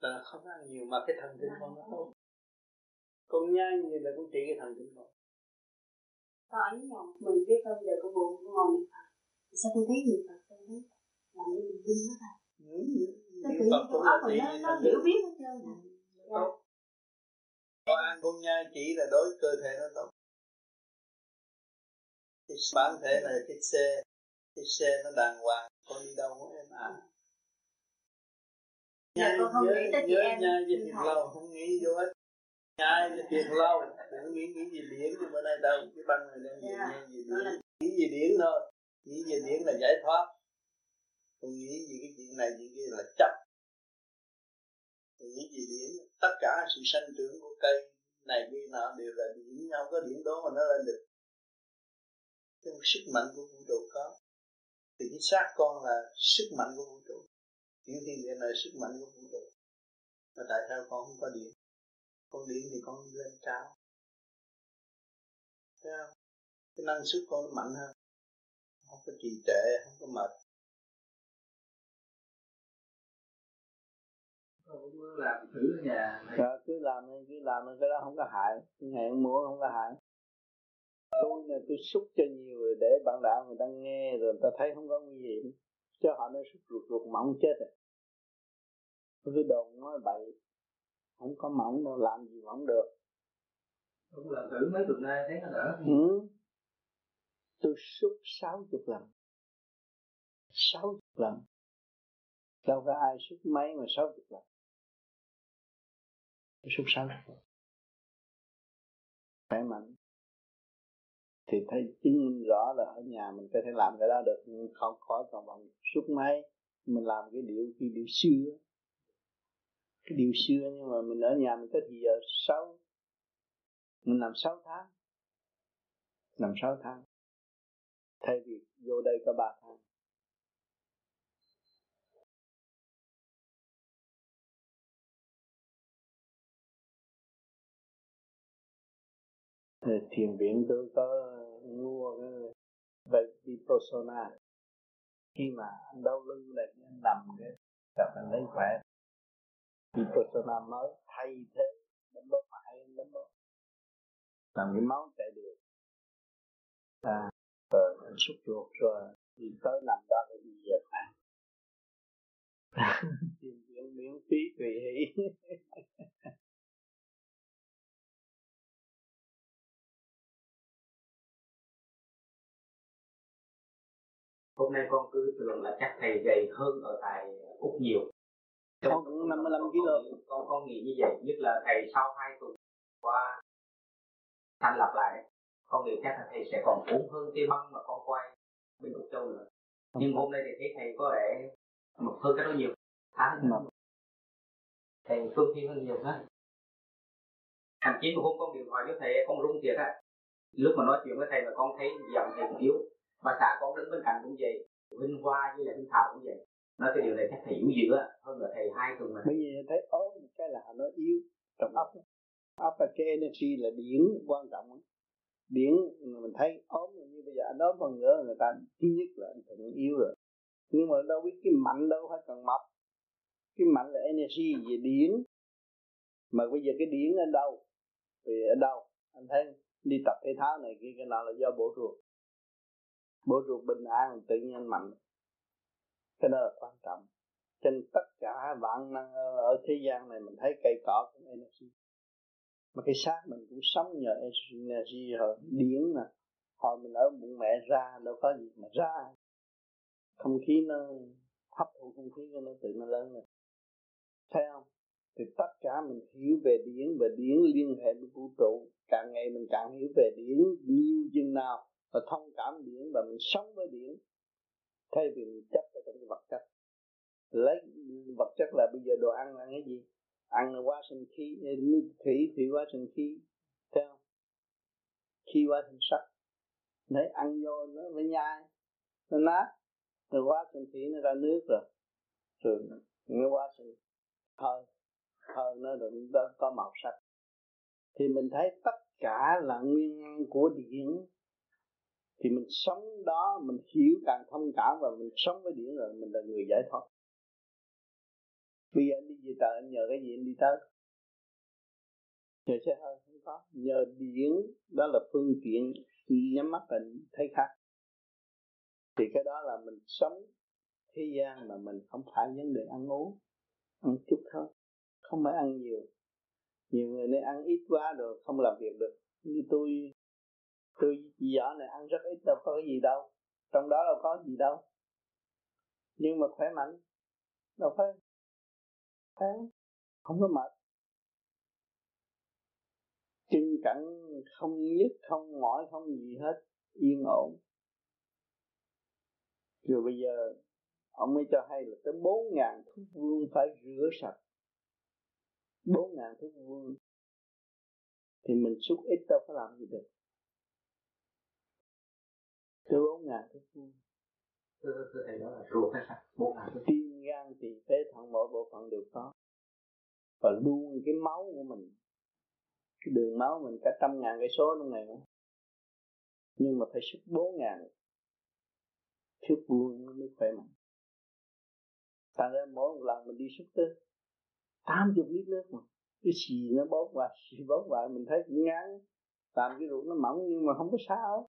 là không ăn nhiều mà cái thần kinh con nó tốt. Con nhai nhiều là cũng trị cái thần kinh con. Con ở nhà mình biết đâu giờ con buồn con ngồi niệm Phật. Sao con thấy niệm Phật con thấy làm như mình tin hết à Nó tự nhiên con mình nó, nó hiểu biết hết trơn à. Tốt. Con ăn con nhai chỉ là đối cơ thể nó tốt. Cái bản thể là cái xe cái xe nó đàng hoàng con đi đâu cũng em à nhai con không nhớ nghĩ tới chị em. nhai với thiệt lâu không nghĩ vô ích. Nhai với thiệt lâu đừng nghĩ nghĩ gì điển nhưng bữa nay đâu cái băng này đang Dạ. nghĩ gì điển. Nghĩ gì điển thôi nghĩ gì điển là giải thoát. Không nghĩ gì cái chuyện này chuyện kia là chấp. Nghĩ gì điển tất cả sự sanh trưởng của cây này kia nọ đều là điển không có điển đó mà nó lên được. Cái sức mạnh của vũ trụ có. Thì cái xác con là sức mạnh của vũ trụ những thiên địa này là sức mạnh của vũ trụ mà tại sao con không có điện? Con điện thì con đi lên cao thấy không? Cái năng suất con nó mạnh hơn. Không có trì trệ không có mệt. Cũng làm thử ở nhà. Thầy. Dạ, cứ làm đi, cứ làm đi, cái đó không có hại. Cái hẹn múa không có hại. Tôi này tôi xúc cho nhiều rồi để bạn đạo người ta nghe rồi người ta thấy không có nguy hiểm. Cho họ nó xúc ruột ruột mỏng chết rồi cứ đồn nói bậy không có mỏng đâu làm gì mỏng được. Cũng làm thử mấy tuần nay thấy nó đỡ. Ừ. tôi xúc sáu chục lần. Sáu chục lần. Đâu có ai xúc mấy mà sáu chục lần. Tôi xúc sáu chục lần. Khỏe mạnh. Thì thấy chứng minh rõ là ở nhà mình có thể làm cái đó được nhưng không khỏi còn bằng suốt mấy mình làm cái điệu cái điệu xưa cái điều xưa, nhưng mà mình ở nhà mình tới thì giờ sáu, mình làm sáu tháng. Làm sáu tháng. Thay vì vô đây có ba tháng. Thì thiền viện tôi có mua cái Vipassana. Khi mà anh đau lưng là anh nằm cái tập anh lấy khỏe. Vipassana mới thay thế đánh bóp hại đánh bóp làm cái máu chạy được à, rồi xúc ruột rồi. Đi tới nằm đó để đi về ăn thiền viện miễn phí tùy hỷ. Hôm nay con cứ tưởng là chắc thầy gầy hơn ở tại úc nhiều con cũng 55 kg con con nghĩ như vậy nhất là thầy sau hai tuần qua thành lập lại. Con nghĩ chắc là thầy sẽ còn ốm hơn cái băng mà con quay bên úc châu nữa. Nhưng hôm nay thì thấy thầy có vẻ mập hơn cái đó nhiều. Khá mập. Thầy phương thiên hơn nhiều hết thậm chí một hôm con điện thoại cho thầy con rung thiệt á. Lúc mà nói chuyện với thầy mà con thấy giọng thầy cũng yếu. Bà xã con đứng bên cạnh cũng vậy Vinh Hoa với lại Vinh Thảo cũng vậy nói cái điều này chắc thầy yếu dữ á hơn là thầy hai tuần mà. Bởi vì thấy ốm, cái là nó yếu trong ốc ốc là cái energy là điển, quan trọng điển, mình thấy ốm như bây giờ anh ốm phần nữa người ta, thứ nhất là anh thận yếu rồi. Nhưng mà đâu biết cái mạnh đâu phải cần mập cái mạnh là energy về điển. Mà bây giờ cái điển ở đâu? Thì ở đâu? Anh thấy đi tập thể thao này kia, cái nào là do bộ ruột. Bộ ruột bình an, tự nhiên anh mạnh cái đó là quan trọng. Trên tất cả vạn năng ở thế gian này, mình thấy cây cỏ cũng energy mà cái xác mình cũng sống nhờ energy rồi điển nè, hồi mình ở bụng mẹ ra, đâu có gì mà ra. Không khí nó hấp thụ không khí nó tự nó lớn rồi thấy không? Thì tất cả mình hiểu về điển về điển liên hệ với vũ trụ. Càng ngày mình càng hiểu về điển nhiều chừng nào. Và thông cảm điển và mình sống với điển thay vì mình chấp ở trong cái vật chất. Lấy vật chất là bây giờ đồ ăn ăn cái gì? Ăn là quá sinh khí thủy thủy quá sinh khí thấy không? Khí quá sinh sắc đấy, ăn vô nó mới nhai, nó nát. Rồi quá sinh khí nó ra nước rồi. Rồi nó quá sinh hơi hơi nó rồi nó có màu sắc. Thì mình thấy tất cả là nguyên nhân của điện thì mình sống đó, mình hiểu càng thông cảm và mình sống với điển rồi, mình là người giải thoát. Bây giờ anh đi về trời anh nhờ cái gì anh đi tới? Nhờ xe hơi? Không có. Nhờ điển, đó là phương tiện nhắm mắt mình thấy khác. Thì cái đó là mình sống thế gian mà mình không phải vấn đề ăn uống, ăn chút thôi. Không phải ăn nhiều. Nhiều người nên ăn ít quá rồi không làm việc được. Như tôi tôi vợ này ăn rất ít, đâu có cái gì đâu. Trong đó đâu có gì đâu. Nhưng mà khỏe mạnh, đâu phải khỏe không có mệt. Kinh cảnh không nhức, không mỏi, không gì hết, yên ổn. Rồi bây giờ, ông mới cho hay là tới bốn ngàn thước vuông phải rửa sạch. Bốn ngàn thước vuông. Thì mình xúc ít đâu có làm gì được tới bốn ngàn thước vuông thưa thầy đó là ruột hay sạch bốn ngàn thước tim gan tỳ phế thận mỗi bộ phận đều có. Và luôn cái máu của mình. Cái đường máu mình cả trăm ngàn cây số trong này. Nữa nhưng mà phải xúc bốn ngàn thước vuông mới khỏe mạnh. Thành ra mỗi một lần mình đi xúc tới tám chục lít nước mà. Cái xì nó bóp qua xì bóp qua mình thấy cũng ngán. Làm cái ruột nó mỏng nhưng mà không có sao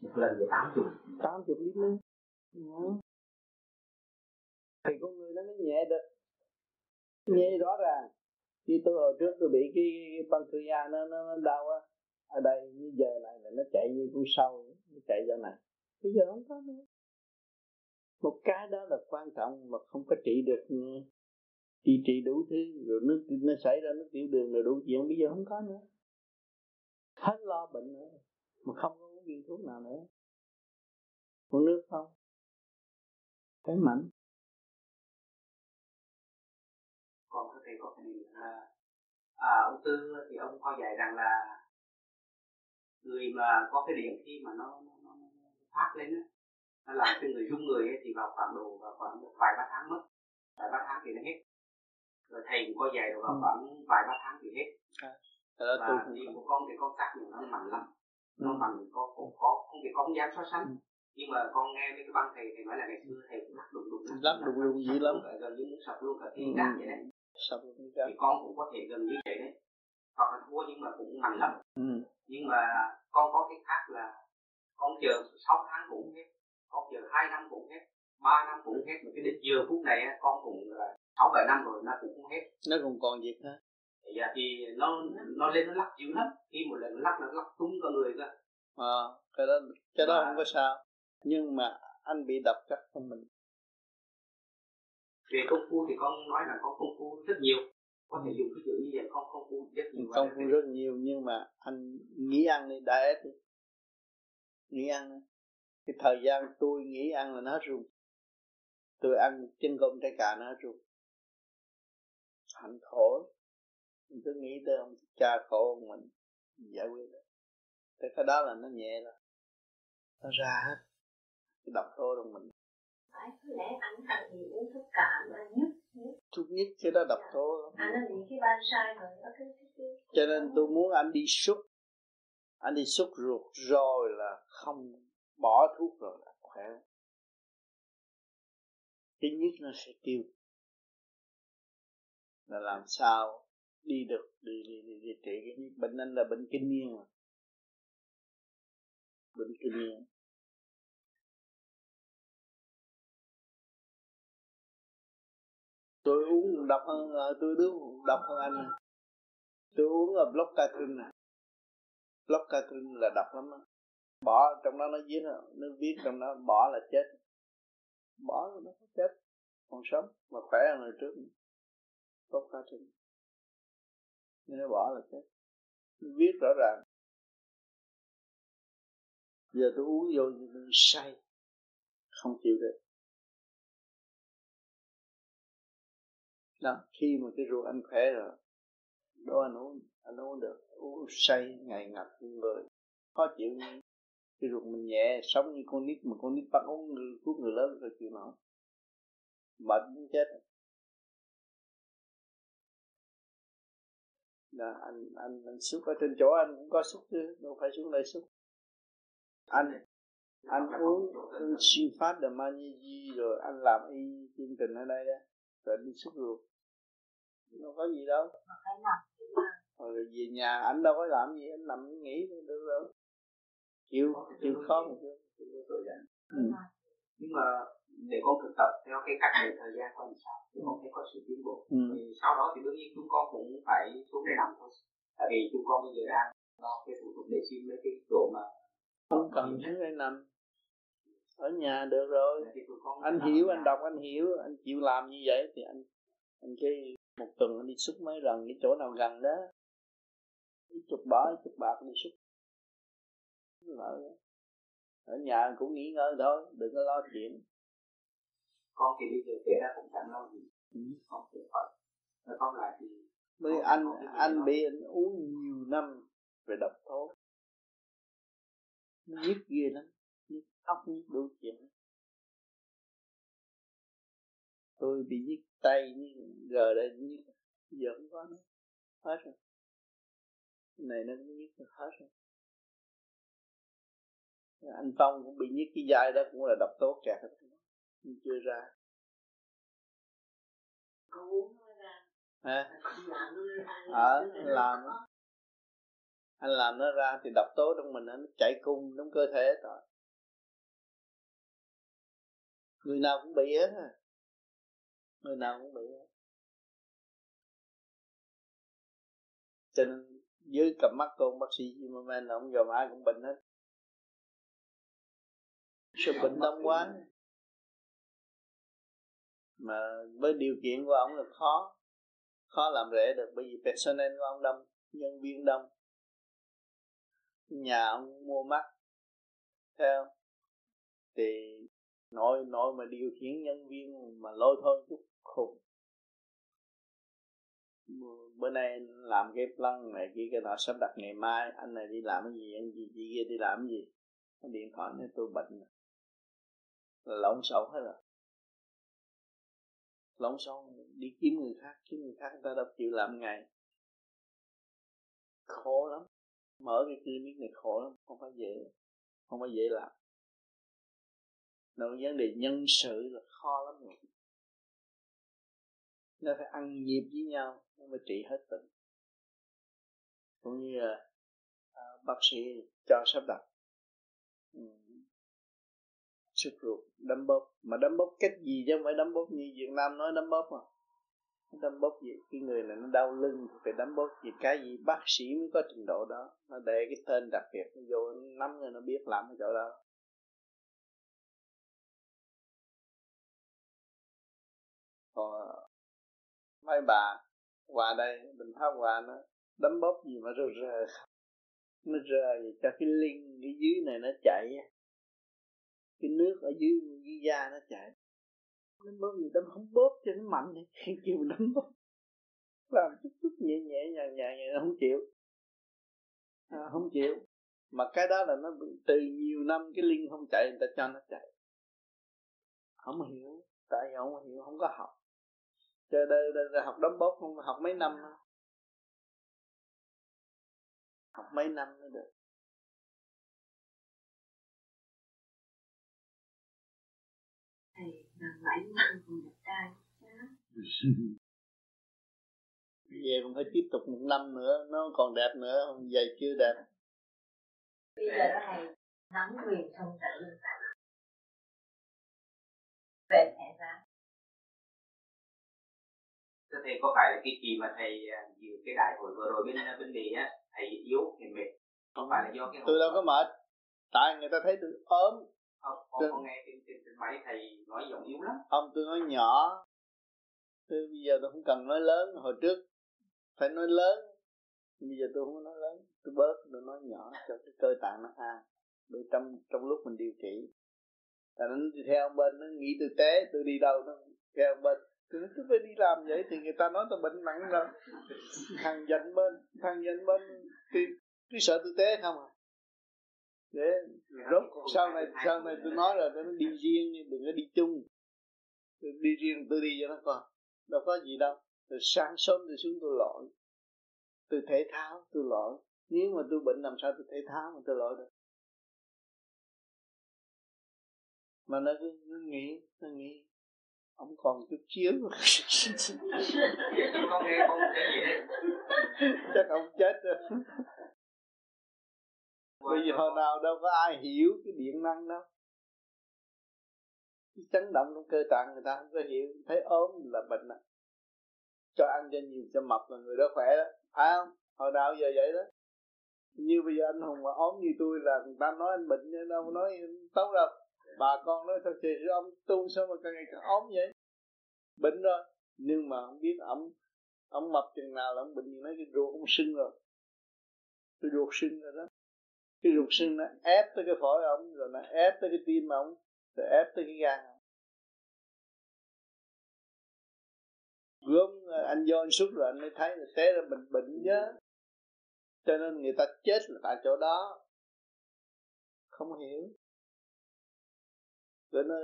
một lần về tám chục. Tám chục lít nước ừ. Dạ. thì con người nó mới nhẹ được. Nhẹ rõ ràng. Khi tôi hồi trước tôi bị cái pancreas nó nó, nó đau á ở đây như giờ này là nó chạy như con sâu nó chạy ra này. Bây giờ không có nữa. Một cái đó là quan trọng mà không có trị được trị trị đủ thứ rồi nó nó xảy ra nó tiểu đường rồi đủ chuyện bây giờ không có nữa. Hết lo bệnh nữa mà không có uống viên thuốc nào nữa. Uống nước không. Thấy mạnh còn có thể có cái điều là à, ông tư thì ông có dạy rằng là người mà có cái điện khi mà nó, nó, nó, nó phát lên á nó làm cho người rung người ấy, thì vào khoảng độ vào khoảng vài ba tháng mất. Vài ba tháng thì nó hết. Rồi thầy cũng có dạy rồi vào ừ. khoảng vài ba tháng thì hết. À, và tôi thì của con thì con dụng nó mạnh lắm. Nó mạnh có có, có không thì con không dám so sánh ừ. nhưng mà con nghe mấy cái băng thầy thầy nói là ngày xưa thầy cũng lắc đùng đùng lắc đùng đùng dữ lắm gần như muốn sập luôn cả thiên đàng vậy đấy sập thì con cũng có thể gần như vậy đấy hoặc là thua nhưng mà cũng mạnh lắm ừ. nhưng mà con có cái khác là con chờ 6 tháng cũng hết con chờ hai năm cũng hết ba năm cũng hết mà cái đến giờ phút này con cũng là sáu bảy năm rồi nó cũng không hết nó cũng còn việc hết dạ thì nó nó lên nó lắc dữ lắm. Khi một lần nó lắc nó lắc tung cả người cơ. À, cái đó cái đó mà... không có sao. Nhưng mà anh bị đập cắt trong mình. Về công phu thì con nói là con công phu rất nhiều. Có thể dùng cái chữ như vậy con công phu rất nhiều. Công phu rất nhiều nhưng mà anh nghĩ ăn đi đã đi. Nghĩ ăn đi. Cái thời gian tôi nghĩ ăn là nó hết rung tôi ăn chân cơm trái cà nó hết rung hạnh khổ mình cứ nghĩ tới ông cha khổ ông mình giải quyết được. Thì cái đó là nó nhẹ rồi nó ra hết. Cái độc tố trong mình. Phải có lẽ anh cần gì uống thuốc cảm là nhất thuốc nhất cái đó độc tố. Anh nó bị cái ban sai rồi nó cái, cái, cái, cho nên tôi muốn anh đi xúc anh đi xúc ruột rồi là không bỏ thuốc rồi là khỏe. Cái nhất nó sẽ tiêu là làm sao đi được đi đi đi, đi trị cái bệnh anh là bệnh kinh niên mà. Bệnh kinh niên. Tôi uống độc hơn à, tôi đứa độc hơn anh. Tôi uống à, ở block catrin nè. Block catrin là độc lắm á. Bỏ trong đó nó viết à, nó viết trong đó bỏ là chết. Bỏ nó chết. Còn sống mà khỏe hơn người trước block catrin nếu bỏ là chết. Nó viết rõ ràng. Giờ tôi uống vô tôi say, không chịu được. Đó, khi mà cái ruột anh khỏe rồi, đó anh uống anh uống được, uống say ngày ngập người. Khó chịu cái ruột mình nhẹ, sống như con nít mà con nít bắt uống thuốc người lớn rồi chịu nổi mệt muốn chết. Là anh anh anh xúc ở trên chỗ anh cũng có xúc chứ đâu phải xuống đây xúc anh anh uống siêu phát đờ mani rồi anh làm y chương trình ở đây đó rồi đi xúc ruột. Đâu có gì đâu. Rồi về nhà anh đâu có làm gì anh nằm nghỉ được rồi. Chịu chịu khó một chút ừ. nhưng mà để con thực tập theo cái cách này thời gian con sao thì con thấy có sự tiến bộ. Ừ. thì sau đó thì đương nhiên chúng con cũng phải xuống đây nằm thôi. Tại vì chúng con bây giờ đang lo cái thủ tục để xin mấy cái chỗ mà không cần xuống đây nằm. Ở nhà được rồi. Anh hiểu anh đọc anh hiểu. Anh chịu làm như vậy thì anh anh cái một tuần anh đi xúc mấy lần cái chỗ nào gần đó. Chục bỏ chục bạc đi xúc. Ở nhà cũng nghỉ ngơi thôi đừng có lo chuyện con thì bây giờ kể ra cũng chẳng lo gì. Con thì phải rồi con lại thì với anh anh bị anh uống nhiều năm về độc tố. Nhức ghê lắm nhức óc nhức đủ chuyện tôi bị nhức tay nhức giờ đây nhức giờ không có nữa hết rồi. Này nó cũng nhức hết rồi. Anh Phong cũng bị nhức cái dai đó cũng là độc tố kẹt nhưng chưa ra. À, ở làm anh làm nó ra thì độc tố trong mình nó chạy cung trong cơ thể rồi người nào cũng bị hết à người nào cũng bị hết. Cho nên dưới cặp mắt con bác sĩ Zimmerman là ông dòm ai cũng bệnh hết. Sự bệnh đông quá mà với điều kiện của ông là khó. Khó làm rễ được bởi vì personnel của ông đông, nhân viên đông. Nhà ông mua mắt theo thì nội nội mà điều khiển nhân viên mà lôi thôi chút khùng. Bữa nay làm cái plan này kia, cái nọ sắp đặt ngày mai. Anh này đi làm cái gì, anh gì, chị kia đi làm cái gì? Điện thoại nói tôi bệnh là lộn xộn hết rồi lộn xộn đi kiếm người khác kiếm người khác người ta đâu chịu làm ngày. Khổ lắm. Mở cái clinic này khổ lắm không phải dễ không phải dễ làm. Nội vấn đề nhân sự là khó lắm rồi. Nó phải ăn nhịp với nhau nó mới trị hết bệnh. Cũng như là à, bác sĩ cho sắp đặt. Ừ sức ruột, đấm bóp. Mà đấm bóp cách gì chứ không phải đấm bóp như Việt Nam nói đấm bóp mà đấm bóp gì? Cái người này nó đau lưng thì phải đấm bóp gì? Cái gì? Bác sĩ mới có trình độ đó. Nó để cái tên đặc biệt, nó vô năm người nó biết làm cái chỗ đó. Còn à, mấy bà qua đây mình tháp qua nó đấm bóp gì mà rờ rờ. Nó rờ gì cho cái linh cái dưới này nó chạy cái nước ở dưới dưới da nó chảy, nó bóp gì đấm không bóp cho nó mạnh thì khi kêu đấm bóp. Làm chút chút nhẹ nhẹ nhàng nhàng nhẹ nó không chịu. À, không chịu. Mà cái đó là nó từ nhiều năm cái linh không chạy người ta cho nó chạy. Không hiểu tại không hiểu không có học. Chơi đây, đây, đây học đấm bóp không học mấy năm học mấy năm mới được. Làm mãi mãi còn đẹp trai về còn phải tiếp tục một năm nữa nó còn đẹp nữa giờ chưa đẹp. Bây giờ thầy nắm quyền thông tự về thẻ ra. Thưa thầy có phải là cái kỳ mà thầy dự à, cái đại hội vừa rồi bên bên bì á thầy yếu thì mệt? Không phải là do cái tôi đâu có mệt. Tại người ta thấy tôi ốm không con, con nghe trên, trên, trên máy thầy nói giọng yếu lắm. Không tôi nói nhỏ. Tôi bây giờ tôi không cần nói lớn. Hồi trước phải nói lớn. Bây giờ tôi không nói lớn. Tôi bớt tôi nói nhỏ cho cái cơ tạng nó an để trong trong lúc mình điều trị. Là nó theo bên nó nghĩ tôi té tôi đi đâu nó theo bên. Tôi nói tôi phải đi làm vậy thì người ta nói tôi bệnh nặng rồi. Thằng giận bên thằng giận bên thì tôi sợ tôi té không à để rốt sau này sau này tôi nói rồi nó đi riêng đừng có đi chung. Tôi đi riêng tôi đi cho nó coi đâu có gì đâu. Từ sáng sớm tôi xuống tôi lội. Tôi thể thao tôi lội. Nếu mà tôi bệnh làm sao tôi thể thao mà tôi lội được. Mà nó cứ, cứ nghĩ nó nghĩ ông còn chút đấy chắc ông chết rồi bây giờ hồi nào đâu có ai hiểu cái điện năng đâu cái chấn động trong cơ tạng người ta không có hiểu. Thấy ốm là bệnh à. cho ăn cho nhiều, cho mập là người đó khỏe đó. Phải không? Hồi nào giờ vậy đó? Như bây giờ anh hùng mà ốm như tôi là người ta nói anh bệnh nhưng đâu nói tốt đâu. Bà con nói thật sự ông tu sao mà càng ngày càng ốm vậy? Bệnh rồi. Nhưng mà không biết ông ông mập chừng nào là ông bệnh nói cái ruột ông sưng rồi. Cái ruột sưng rồi đó cái ruột sưng nó ép tới cái phổi ông rồi nó ép tới cái tim ông rồi ép tới cái gan ông. Gớm ờ, anh vô anh xúc rồi anh mới thấy là té ra mình bệnh nhớ, cho nên người ta chết là tại chỗ đó. Không hiểu. Rồi nó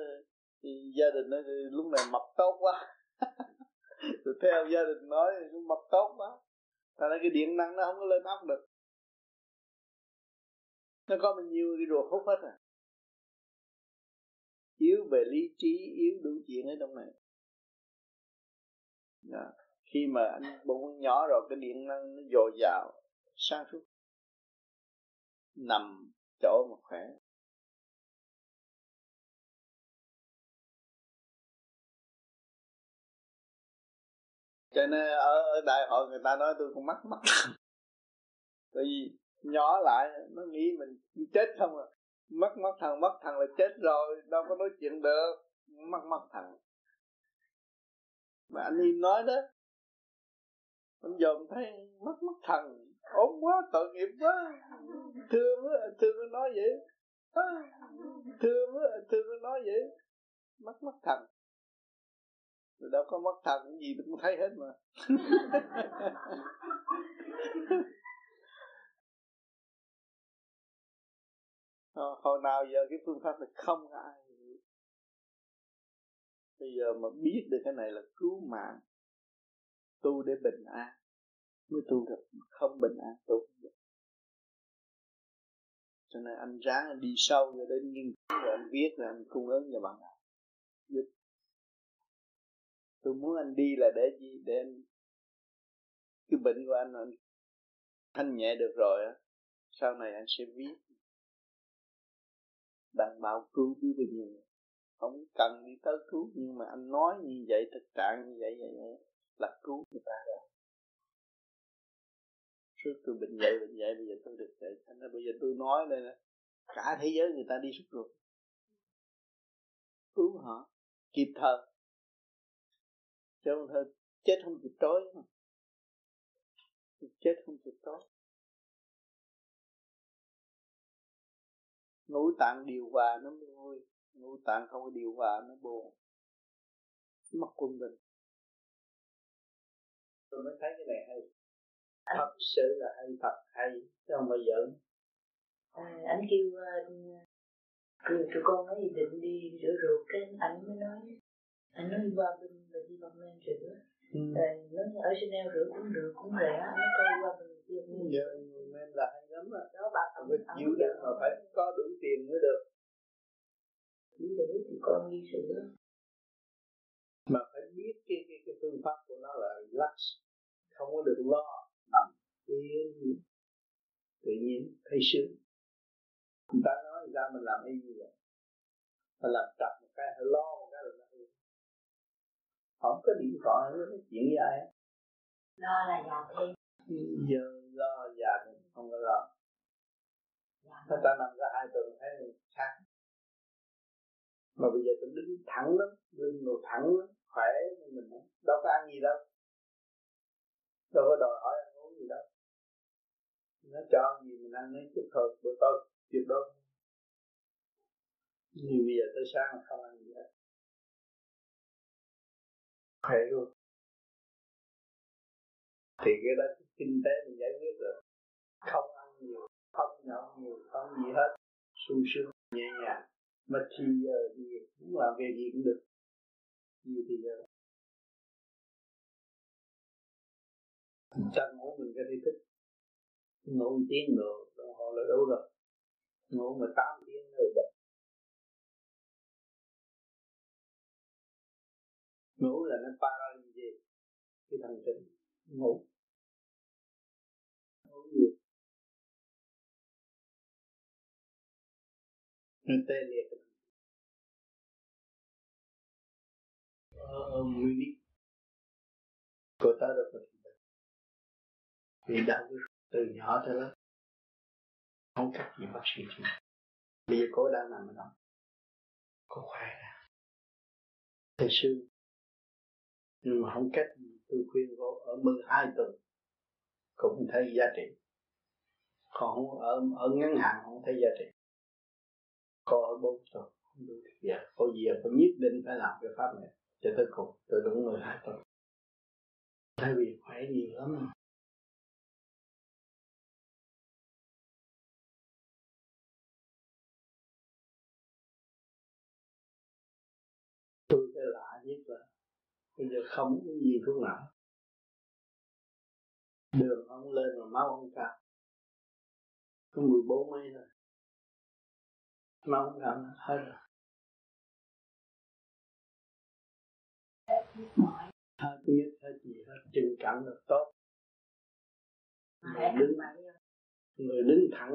thì gia đình nó lúc này mập tốt quá. Rồi theo gia đình nói mập tốt quá. Thành ra cái điện năng nó không có lên ốc được nó có bao nhiêu cái ruột hút hết à? Yếu về lý trí yếu đủ chuyện ở trong này. Đó. khi mà anh bụng nhỏ rồi cái điện năng nó dồi dào sáng suốt. Nằm chỗ mà khỏe. Cho nên ở, ở đại hội người ta nói tôi con mắt mắt. Tại vì nhỏ lại, nó nghĩ mình chết không à. Mất mất thằng mất thằng là chết rồi, đâu có nói chuyện được. Mất mất thằng. Mà anh im nói đó, anh dòm thấy mất mất thằng. Ốm quá, tội nghiệp quá. Thương quá thương nó nói vậy. Thương quá thương nó nói vậy. Mất mất thằng. Rồi đâu có mất thần cái gì cũng thấy hết mà. Ờ, hồi nào giờ cái phương pháp này không ai hiểu bây giờ mà biết được cái này là cứu mạng, tu để bình an, mới tu được. Không bình an, tu không được. Cho nên anh ráng anh đi sâu rồi đến nghiên cứu rồi anh viết rồi anh cung ứng cho bạn giúp. Tôi muốn anh đi là để gì? Để anh cái bệnh của anh anh thanh nhẹ được rồi á. Sau này anh sẽ viết đăng bảo cứu quý vị nhiều không cần đi tới cứu nhưng mà anh nói như vậy thực trạng như vậy vậy, vậy là cứu người ta rồi. Trước tôi bệnh vậy bệnh vậy bây giờ tôi được vậy thành ra bây giờ tôi nói đây là cả thế giới người ta đi suốt ruột. Cứu họ kịp thời. Chứ không thôi chết không kịp tối. Mà chết không kịp tối. Ngũ tạng điều hòa nó mới vui. Ngũ tạng không có điều hòa nó buồn. Mất quân bình. Tôi mới thấy cái này hay. Thật sự là hay thật hay. Chứ không bao giờ à, anh kêu uh, tụi con ấy định đi rửa ruột cái anh mới nói. Anh nói qua bên là đi bằng lên rửa. Ừ. rồi nói ở Chanel rửa cũng được cũng rẻ. Anh nói coi qua bên kia giờ men là hay lắm á đó bà phải chịu được mà phải có đủ tiền mới được. Chỉ để thì con đi sửa mà phải biết cái cái cái phương pháp của nó là relax. Không có được lo. Nằm yên. Tự nhiên thấy sướng. Người ta nói ra mình làm y như vậy. Phải làm chặt một cái phải lo một cái rồi nó yên không có điện thoại nữa nói chuyện với ai lo là già thêm giờ lo dạ, già thì không có lo. Người ta nằm ra hai tuần thấy mình khác. Mà bây giờ tôi đứng thẳng lắm lưng đồ thẳng lắm, khỏe mình đâu có ăn gì đâu. Đâu có đòi hỏi ăn uống gì đâu. Nó cho gì mình ăn lấy chút thôi, bữa tối tuyệt đối. Nhưng bây giờ tới sáng không ăn gì hết. Khỏe luôn. Thì cái đó kinh tế mình giải quyết được. Không ăn nhiều, không nhậu nhiều, không gì hết. Sung sướng, nhẹ nhàng. Mà thì giờ thì muốn làm việc gì cũng được. Nhiều thì giờ. Chăn ngủ mình cái thể thích. Ngủ một tiếng rồi đồng hồ là đủ rồi. Ngủ mà tám tiếng rồi bệnh ngủ là nó paralyze cái thần kinh ngủ nó tê liệt. Ở, ở Munich cô ta được một vì đạo từ nhỏ tới lớn. Không cách gì bác sĩ chứ bây giờ cô đang nằm ở đó. Cô khỏe ra thầy sư. Nhưng mà không cách gì tôi khuyên cô ở 12 tuần. Cũng thấy giá trị. Còn không ở ở ngắn hạn không thấy giá trị có ở bốn tuần không đủ giờ có gì có nhất định phải làm cái pháp này cho tới cùng. Tôi đúng 12 tuần thay vì khỏe nhiều lắm. Tôi cái lạ nhất là bây giờ không có gì thuốc nào. Đường không lên mà máu không cao. Có mười bốn mấy rồi máu không hết rồi hết nhất hết gì hết trình cảm được tốt người đứng người đứng thẳng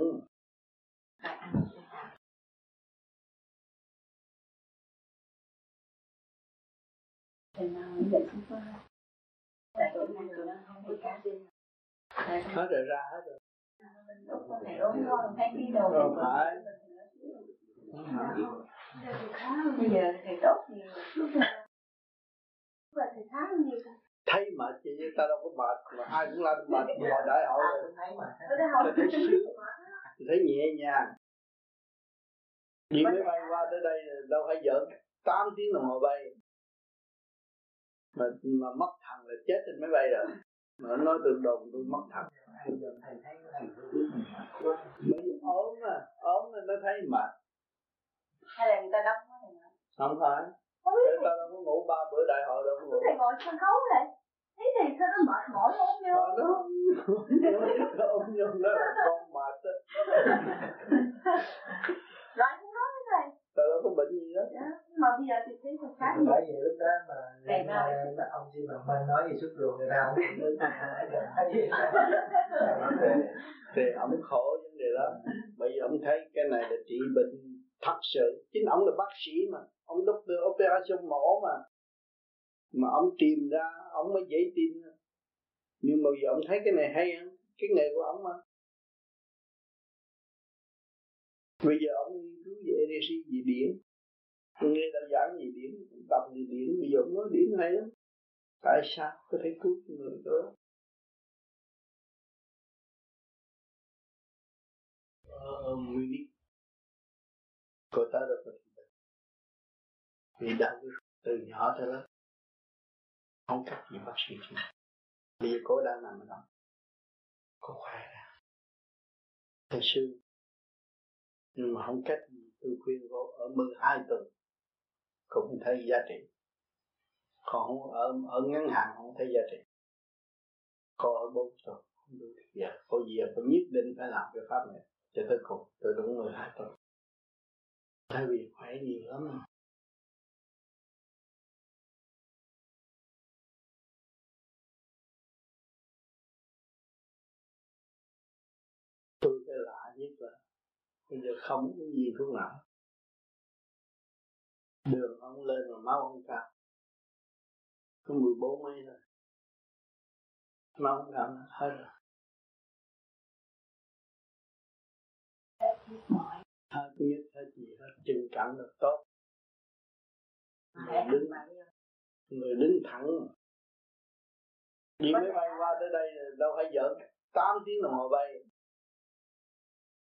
hết rồi ra hết rồi không phải bây giờ thầy tốt nhiều. Là thầy khá nhiều. Thấy mệt chị chứ ta đâu có mệt mà ai cũng làm mệt ngồi đại hội rồi thấy sướng. tôi thấy nhẹ nhàng. Đi máy bay qua tới đây đâu phải giỡn. 8 tiếng đồng hồ bay. Mà mà mất thằng là chết trên máy bay rồi. Mà nó nói từ đồn tôi mất thằng. Mới ốm à ốm nên nó thấy mệt hay là người ta đóng quá thầy không phải. Không biết tao đâu có ngủ ba bữa đại hội đâu có ngủ thầy ngồi sân khấu này thấy thầy sao nó mệt mỏi ốm vô? Nó ốm vô nó là con mệt á. Rồi không nói với thầy tao đâu có bệnh gì đó. Dạ. mà bây giờ thì thấy thầy khá nhiều bởi vậy lúc đó mà Thầy nói. mà ông chị bằng ban nói gì suốt ruột người ta không biết thì ông khổ vấn đề đó. Bởi vì ông thấy cái này là trị bệnh thật sự. Chính ông là bác sĩ mà. Ông đốc đưa operation mổ mà. Mà ông tìm ra, ông mới dễ tin. Nhưng mà giờ ông thấy cái này hay hơn cái nghề của ông mà bây giờ ông nghiên cứu về energy về điểm nghe đạo giảng gì điểm đọc gì điểm bây giờ ông nói điểm hay lắm. Tại sao? Có thể cứu người đó. Ờ, ờ, Ở Munich cô ta được một vì đạo từ nhỏ tới lớn, không cách gì bác sĩ chứ bây giờ cô đang nằm ở đó. Cô khỏe ra. Thầy sư. Nhưng mà không cách gì tôi khuyên cô ở 12 tuần, cũng thấy giá trị. Còn không ở ở ngân hàng không thấy giá trị. Cô ở bốn tuần, không đủ giờ dạ, cô gì có nhất định phải làm cái pháp này cho tới cùng. Tôi đúng 12 tuần thay vì khỏe nhiều lắm tôi cái lạ nhất là bây giờ không có gì thuốc nào. Đường không lên mà máu không cao. Có 14 mấy rồi máu không cao hết rồi. Hết nhất hết gì trình cảm được tốt. Người đứng người đứng thẳng. Đi máy bay qua tới đây đâu phải giỡn. 8 tiếng đồng hồ bay.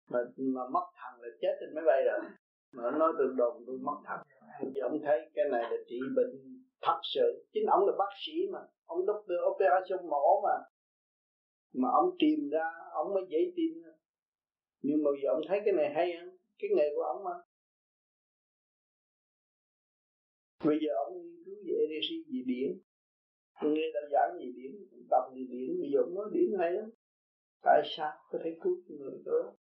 Mà mà mất thằng là chết trên máy bay rồi. Mà nói tôi đồn tôi mất thật vì ông thấy cái này là trị bệnh thật sự. Chính ông là bác sĩ mà. Ông doctor operation mổ mà. Mà ông tìm ra ông mới dễ tin. Nhưng mà giờ ông thấy cái này hay không cái nghề của ông mà bây giờ ông nghiên cứu về energy về điển nghe đã giảng gì điển đọc gì điển bây giờ ông nói điển hay lắm. Tại sao có thể cứu người đó?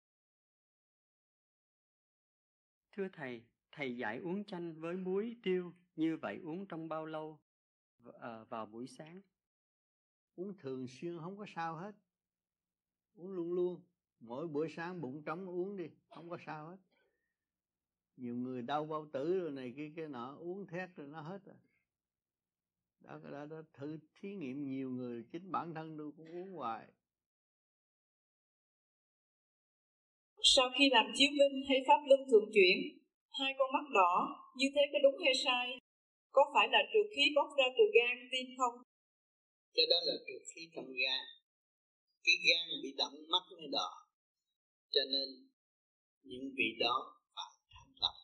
Thưa thầy thầy dạy uống chanh với muối tiêu như vậy uống trong bao lâu à, vào buổi sáng? Uống thường xuyên không có sao hết. Uống luôn luôn. Mỗi bữa sáng bụng trống uống đi không có sao hết nhiều người đau bao tử rồi này kia kia nọ uống thét rồi nó hết rồi. Đó cái đó, đó thử thí nghiệm nhiều người chính bản thân tôi cũng uống hoài. Sau khi làm chiếu minh hay pháp luân thường chuyển hai con mắt đỏ như thế có đúng hay sai? Có phải là trượt khí bốc ra từ gan tim không? Cái đó là trượt khí trong gan. Cái gan bị đậm mắt mới đỏ. Cho nên những vị đó phải thanh lập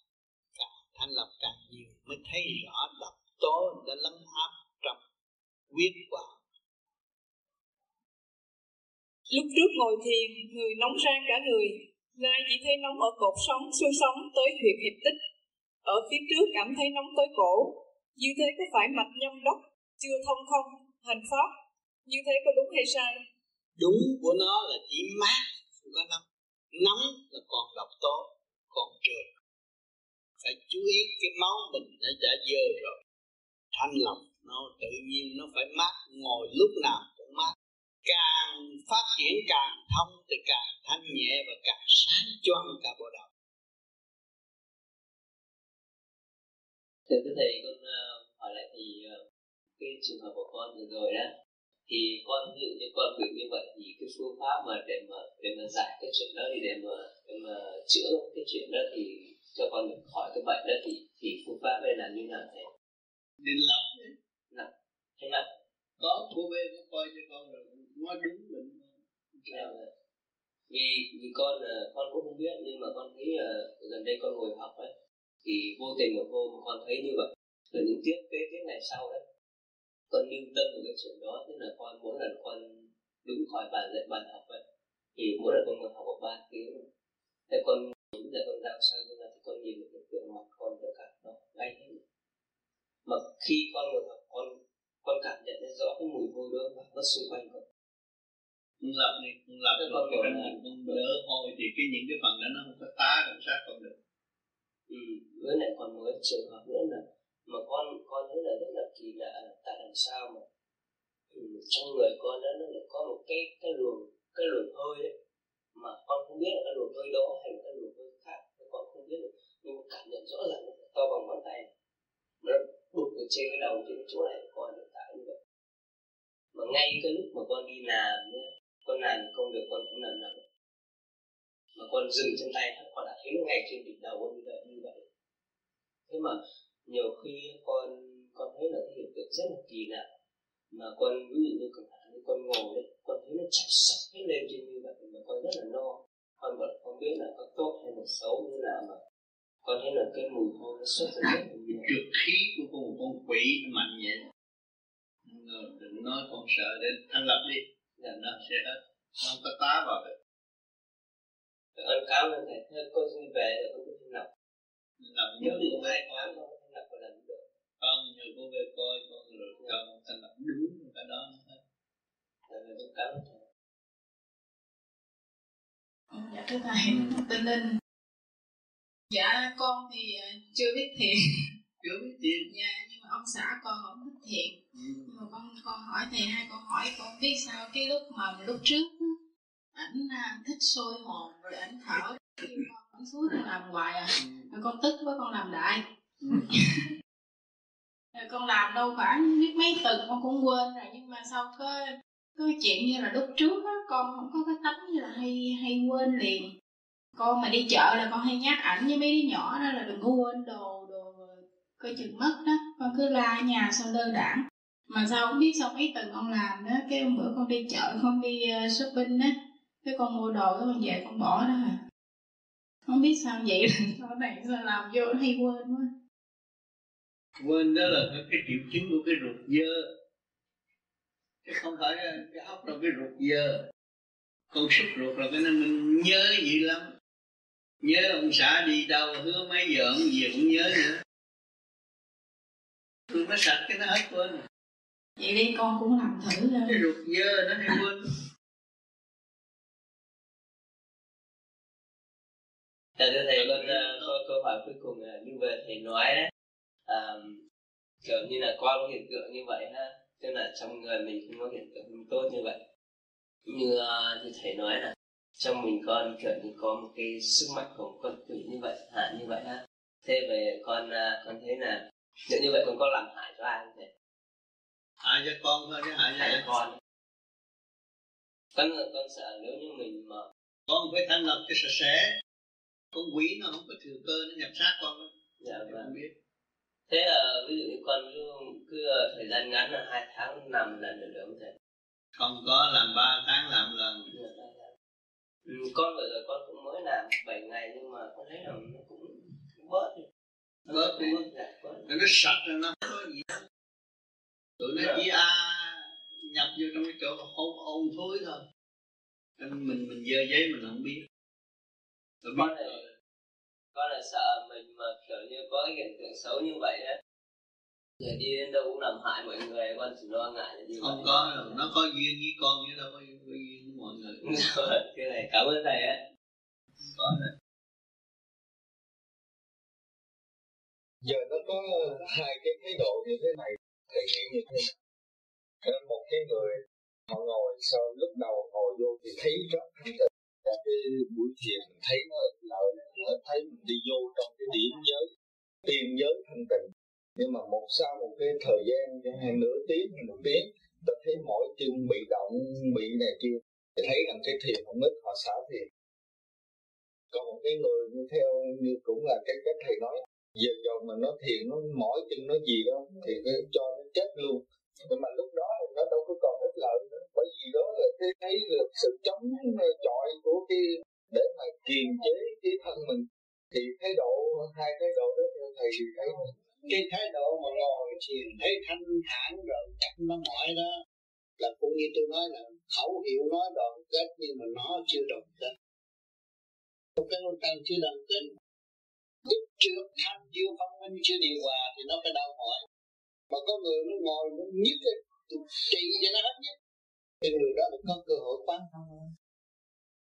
càng thanh lập càng nhiều mới thấy rõ độc tố đã lấn áp trong huyết quản lúc trước ngồi thiền người nóng rang cả người. Nay chỉ thấy nóng ở cột sống xương sống tới huyệt hiệp tích. Ở phía trước cảm thấy nóng tới cổ. Như thế có phải mạch nhâm đốc chưa thông không hành pháp? Như thế có đúng hay sai? Đúng của nó là chỉ mát không có nóng. Nóng là còn độc tố còn trượt phải chú ý cái máu mình nó đã dơ rồi. Thanh lọc nó tự nhiên nó phải mát, ngồi lúc nào cũng mát. Càng phát triển càng thông thì càng thanh nhẹ và càng sáng choang cả bộ đầu. Thưa quý thầy con ờ, hỏi lại thì ờ, cái trường hợp của con vừa rồi đó, thì con ví dụ như con bị như vậy thì cái phương pháp mà để mà để mà giải cái chuyện đó thì để mà để mà chữa cái chuyện đó thì cho con được khỏi cái bệnh đó thì thì phương pháp đây là như nào thầy? Đi. Lọc nặng thế nào có cô về có coi cho con rồi nói đúng bệnh dạ, dạ. vì vì con con cũng không biết nhưng mà con thấy uh, gần đây con ngồi học ấy thì vô tình một hôm con thấy như vậy rồi những tiết kế tiếp ngày sau đấy con lưu tâm vào cái chuyện đó tức là con mỗi lần con đứng khỏi bàn dạy bàn học vậy thì mỗi lần con ngồi học một ba tiếng. Thế con giờ con đang xoay ra thì con nhìn được hiện tượng mặt con tất cả nó ngay hết mà khi con ngồi học con con cảm nhận thấy rõ cái mùi hôi đó và nó xung quanh con. Lập không lập con cái mình không đỡ hôi thì cái những cái phần đó nó không có tá làm sát con được. Ừ với lại còn một cái trường hợp nữa là mà con con thấy là rất là kỳ lạ là tại làm sao mà ừ, trong người con đó nó lại có một cái cái luồng cái luồng hơi đấy. Mà con không biết là cái luồng hơi đó hay là cái luồng hơi khác con không biết được. Nhưng mà cảm nhận rõ ràng to bằng ngón tay. Nó đục ở trên cái đầu trên cái chỗ này của con hiện tại như vậy. Mà ngay cái lúc mà con đi làm nhá, con làm công việc con cũng làm nặng mà con dừng chân tay con đã thấy ngay trên đỉnh đầu như vậy như vậy. Thế mà nhiều khi con con thấy là cái hiện tượng rất là kỳ lạ. Mà con, ví dụ như chẳng con ngồi đấy, con thấy nó chảy sập hết lên trên như vậy, mà con rất là no. Con vẫn không biết là có tốt hay là xấu như nào mà con thấy là cái mùi hôi nó xuất ra là trượt khí của con con quỷ mạnh vậy đừng nói con sợ đến thanh lập đi là nó sẽ hết không có tá vào được. Ơn cảm ơn thầy thế con xin về rồi con có thể nằm. Nằm nhớ được hai tháng thôi lập một lần được. Con nhờ cô về coi con rồi con thanh lập. Đúng cái đó nó hết. Rồi con cảm ơn thầy Dạ thưa thầy, tên Linh Dạ con thì ờ, chưa biết thiện Chưa biết thiện Dạ nhưng mà ông xã con cũng thích thiện ừ. Nhưng mà con con hỏi thầy hai câu hỏi con biết sao cái lúc mà lúc trước ảnh à, thích sôi hồn rồi ảnh thở kêu con ảnh suốt con làm hoài à. Rồi con tức quá con làm đại. Rồi con làm đâu khoảng biết mấy tuần con cũng quên rồi nhưng mà sau có cái chuyện như là lúc trước á con không có cái tánh như là hay hay quên liền. Con mà đi chợ là con hay nhắc ảnh với mấy đứa nhỏ đó là đừng có quên đồ đồ coi chừng mất đó. Con cứ la ở nhà sao lơ đảng. Mà sao không biết sao mấy tuần con làm đó cái hôm bữa con đi chợ con đi uh, shopping á cái con mua đồ cái con về con bỏ đó hả? Không biết sao vậy sao này sao làm vô hay quên quá. Quên đó là cái triệu chứng của cái ruột dơ chứ không phải cái óc đâu cái ruột dơ. Con súc ruột là cái nên mình nhớ gì lắm. Nhớ ông xã đi đâu hứa mấy giờ ông về cũng nhớ nữa. Tôi nó sạch cái nó hết quên. Vậy đi con cũng làm thử thôi cái ruột dơ nó hay quên. Dạ thưa thầy con uh, câu hỏi cuối cùng là như vậy thầy nói đấy. Um, kiểu như là qua có hiện tượng như vậy ha tức là trong người mình không có hiện tượng không tốt như vậy. Như uh, như thầy nói là trong mình con kiểu như có một cái sức mạnh của con quỷ như vậy hại như vậy ha thế về con uh, con thấy là nếu như vậy con có làm hại cho ai không thầy? Hại cho con thôi chứ hại cho hại con. con. Con sợ nếu như mình mà con phải thanh lập cho sạch sẽ. Con quỷ nó không có thừa cơ nó nhập sát con đó dạ vâng không biết thế là ví dụ như con cứ, cứ ờ, thời gian ngắn là hai tháng làm lần được không thầy? Không có làm ba tháng làm lần. Ừ, con vừa rồi con cũng mới làm 7 ngày nhưng mà con thấy là nó cũng bớt đi. Bớt đi. bớt dạ, nó sạch rồi nó không có gì tụi nó chỉ a nhập vô trong cái chỗ hôn ôn thối thôi. Nên mình mình dơ giấy mình không biết. Tôi con này con là sợ mình mà kiểu như có cái hiện tượng xấu như vậy á. Giờ đi đến đâu cũng làm hại mọi người con chỉ lo ngại là như không vậy. có đâu nó có duyên với con chứ đâu có duyên với mọi người. Cái này cảm ơn thầy á. Có giờ nó có hai cái thái độ như thế này thầy nghĩ như thế nào? Cái một cái người họ ngồi sau lúc đầu ngồi vô thì thấy rất thanh tịnh các cái buổi thiền mình thấy nó thấy mình đi vô trong cái điểm giới tiên giới thanh tịnh nhưng mà một sau một cái thời gian hay nửa tiếng hay một tiếng ta thấy mỗi chân bị động, bị này kia, thì thấy rằng cái thiền không ít, họ xả thiền còn một cái người như theo như cũng là cái cách thầy nói, giờ giờ mà nó thiền nó mỏi chân nó gì đó, thì nó cho nó chết luôn. Nhưng mà lúc đó thì nó đâu có còn ích lợi nữa, bởi vì đó là cái thấy được sự chống chọi của cái, để mà kiềm chế cái thân mình. Thì thái độ, hai thái độ đó theo thầy thì thấy cái thái độ mà ngồi thiền thấy thanh thản rồi chắc nó mỏi đó, là cũng như tôi nói là khẩu hiệu nói đoàn kết nhưng mà nó chưa đoàn kết. Cái ông tăng chưa đoàn kết lúc trước tham chưa văn minh chưa điều hòa thì nó phải đau mỏi. Mà có người nó ngồi nó nhất cái trị cho nó hết nhất thì người đó được có cơ hội quan thông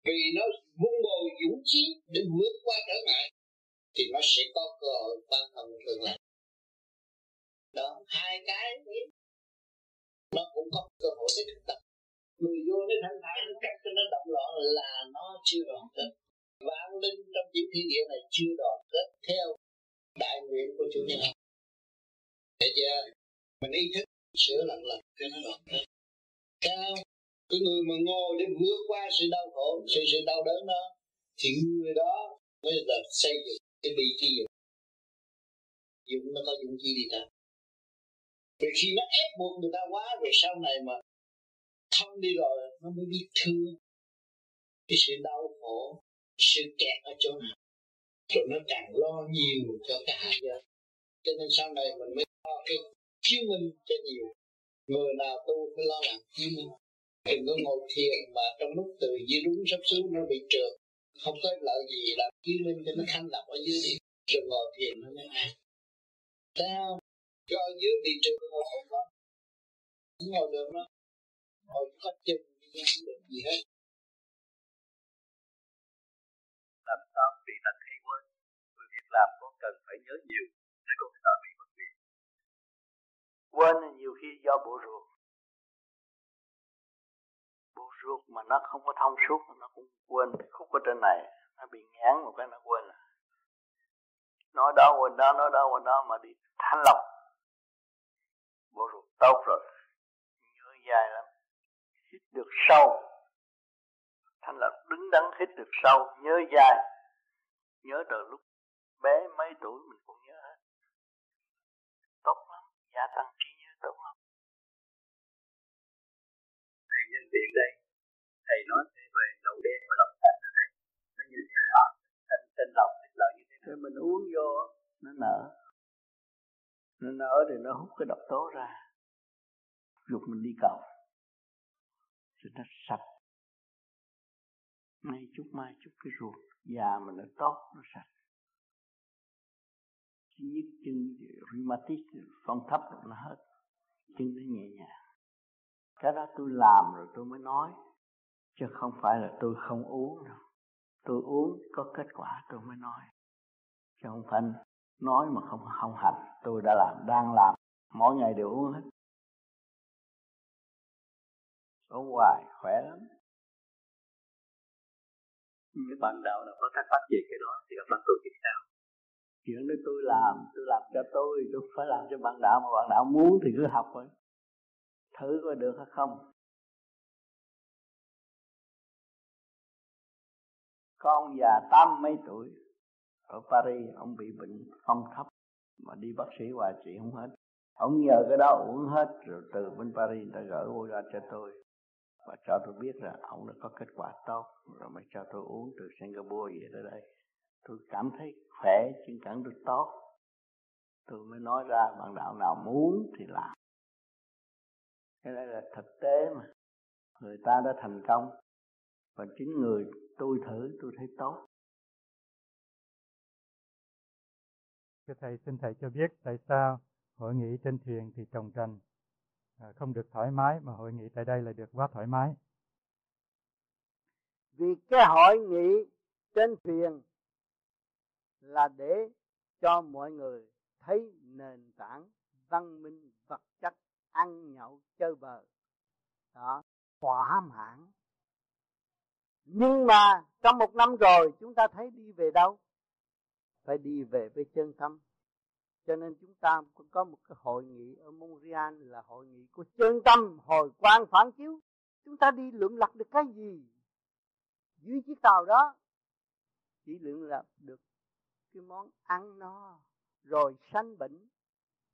vì nó vun bồi dũng chí để vượt qua trở ngại, thì nó sẽ có cơ hội quan thông tương lai đó hai cái ấy, nó cũng có cơ hội để thực tập người vô nó thanh thản nó cắt cho nó động loạn là nó chưa đoàn kết vạn linh trong những thiên địa này chưa đoàn kết theo đại nguyện của chủ nhân để giờ Mình ý thức sửa lần lần cho nó đoàn kết. cao Cái người mà ngồi để vượt qua sự đau khổ, sự sự đau đớn đó, thì người đó mới là xây dựng cái vị trí dụng. Dụng nó có dụng chi đi ta. Vì khi nó ép buộc người ta quá rồi sau này mà thông đi rồi nó mới biết thương. Cái sự đau khổ, sự kẹt ở chỗ nào. Rồi nó càng lo nhiều cho cái hại giới cho nên sau này mình mới lo cái chiếu minh cho nhiều. Người nào tu phải lo làm chiếu minh. Đừng có ngồi thiền mà trong lúc từ dưới đúng sắp xuống nó bị trượt. Không có lợi gì làm chiếu minh cho nó thanh lập ở dưới đi. Rồi ngồi thiền nó mới an. Sao cho dưới bị trượt ngồi không có. Không ngồi được đó ngồi có chân không được gì hết. Làm sao bị tật hay quên? Người việc làm con cần phải nhớ nhiều để con sợ bị mất việc quên nhiều khi do bộ ruột. Bộ ruột mà nó không có thông suốt nó cũng quên khúc ở trên này. Nó bị ngán một cái nó quên. Nói đó quên đó, nói đó quên đó mà đi thanh lọc bộ ruột tốt rồi. Nhớ dài lắm. Hít được sâu. Thanh lọc đứng đắn hít được sâu nhớ dài. Nhớ từ lúc bé mấy tuổi mình cũng nhớ hết. Tốt lắm. Gia tăng trí nhớ tốt lắm. Thầy nhân tiện đây thầy nói về đậu đen và đậu xanh đó thầy. Nó như thế nào? Thanh thanh lọc mình uống vô nó nở nó nở thì nó hút cái độc tố ra. Dục mình đi cầu. Thì nó sạch. Nay chút mai chút cái ruột. Già mà nó tốt, nó sạch. Chỉ nhất, chân rheumatic phong thấp nó hết. Chân nó nhẹ nhàng. Cái đó tôi làm rồi tôi mới nói. Chứ không phải là tôi không uống đâu. Tôi uống có kết quả tôi mới nói. Chứ không phải nói mà không không hành. Tôi đã làm đang làm. Mỗi ngày đều uống hết. Uống hoài khỏe lắm. Các bạn đạo nào có thắc mắc về cái đó thì các bạn tôi tiếp sao? Chuyện đó tôi làm tôi làm cho tôi tôi phải làm cho bạn đạo mà bạn đạo muốn thì cứ học thôi. Thử coi được hay không. Con già tám mấy tuổi ở Paris, ông bị bệnh phong thấp. Mà đi bác sĩ hoài trị không hết. Ông nhờ cái đó uống hết, rồi từ bên Paris đã gửi vô ra cho tôi. Và cho tôi biết là ông đã có kết quả tốt, rồi mới cho tôi uống từ Singapore về tới đây. Tôi cảm thấy khỏe, chân cảm được tốt. Tôi mới nói ra, bạn đạo nào muốn thì làm. Cái này là thực tế mà. Người ta đã thành công. Và chính người tôi thử, tôi thấy tốt. Thưa Thầy, xin Thầy cho biết tại sao hội nghị trên thuyền thì trồng trành à, không được thoải mái mà hội nghị tại đây là được quá thoải mái. Vì cái hội nghị trên thuyền là để cho mọi người thấy nền tảng văn minh vật chất ăn nhậu chơi bời. Đó thỏa mãn nhưng mà trong một năm rồi chúng ta thấy đi về đâu? Phải đi về với chân tâm cho nên chúng ta cũng có một cái hội nghị ở Montreal là hội nghị của chân tâm hồi quan phản chiếu. Chúng ta đi lượm lặt được cái gì? Dưới chiếc tàu đó, chỉ lượm lặt được cái món ăn no, rồi sanh bệnh.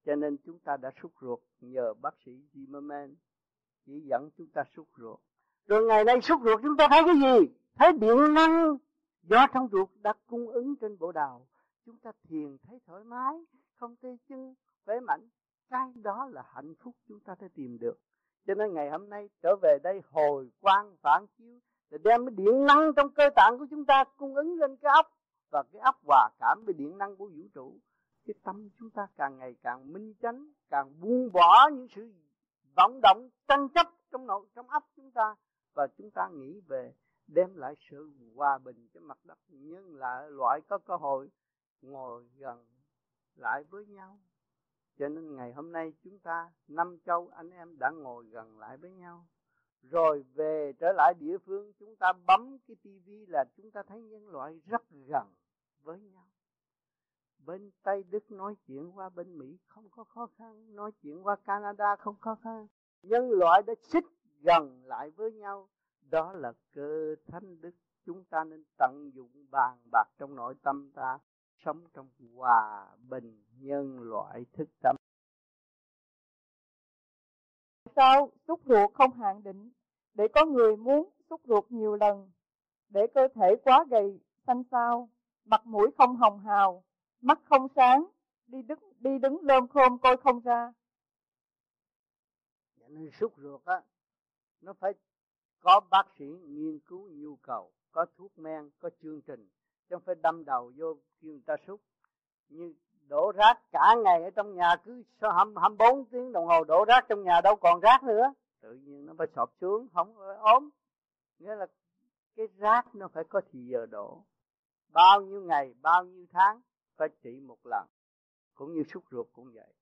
Cho nên chúng ta đã xúc ruột nhờ bác sĩ Zimmerman chỉ dẫn chúng ta xúc ruột. Rồi ngày nay xúc ruột chúng ta thấy cái gì? Thấy điện năng do trong ruột đã cung ứng trên bộ đào chúng ta thiền thấy thoải mái, không tê chân khỏe mạnh. Cái đó là hạnh phúc chúng ta sẽ tìm được. Cho nên ngày hôm nay trở về đây hồi quang phản chiếu để đem cái điện năng trong cơ tạng của chúng ta cung ứng lên cái óc và cái óc hòa cảm với điện năng của vũ trụ. Cái tâm chúng ta càng ngày càng minh chánh, càng buông bỏ những sự vọng động tranh chấp trong nội, trong óc chúng ta. Và chúng ta nghĩ về đem lại sự hòa bình cho mặt đất. Nhân lại loại có cơ hội ngồi gần lại với nhau. Cho nên ngày hôm nay chúng ta, năm châu anh em đã ngồi gần lại với nhau. Rồi về trở lại địa phương, chúng ta bấm cái tivi là chúng ta thấy nhân loại rất gần với nhau. Bên Tây Đức nói chuyện, qua bên Mỹ không có khó khăn. Nói chuyện qua Canada không khó khăn. Nhân loại đã xích gần lại với nhau. Đó là cơ thánh đức. Chúng ta nên tận dụng bàn bạc trong nội tâm ta sống trong hòa bình nhân loại thức tâm. Sao xúc ruột không hạn định? Để có người muốn xúc ruột nhiều lần, để cơ thể quá gầy, xanh xao, mặt mũi không hồng hào, mắt không sáng, đi đứng đi đứng lơm khôm coi không ra. Nên xúc ruột á, nó phải có bác sĩ nghiên cứu nhu cầu, có thuốc men, có chương trình chứ không phải đâm đầu vô kêu người ta xúc như đổ rác cả ngày ở trong nhà, cứ hăm hăm bốn tiếng đồng hồ đổ rác trong nhà, đâu còn rác nữa. Tự nhiên nó phải sọp xuống, không ốm. Nghĩa là cái rác nó phải có thì giờ đổ. Bao nhiêu ngày, bao nhiêu tháng, phải trị một lần. Cũng như xúc ruột cũng vậy.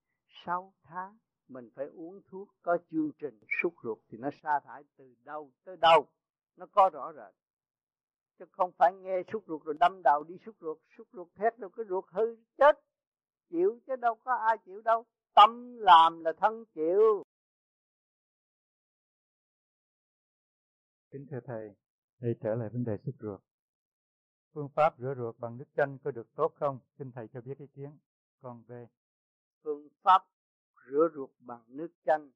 Sáu tháng, mình phải uống thuốc có chương trình xúc ruột thì nó sa thải từ đâu tới đâu. Nó có rõ rệt chứ không phải nghe sút ruột rồi đâm đầu đi sút ruột. Sút ruột thét rồi cái ruột hư chết. Chịu chứ đâu có ai chịu đâu. Tâm làm là thân chịu. Kính thưa thầy đây trở lại vấn đề sút ruột. Phương pháp rửa ruột bằng nước chanh có được tốt không? Xin thầy cho biết ý kiến. Còn về phương pháp rửa ruột bằng nước chanh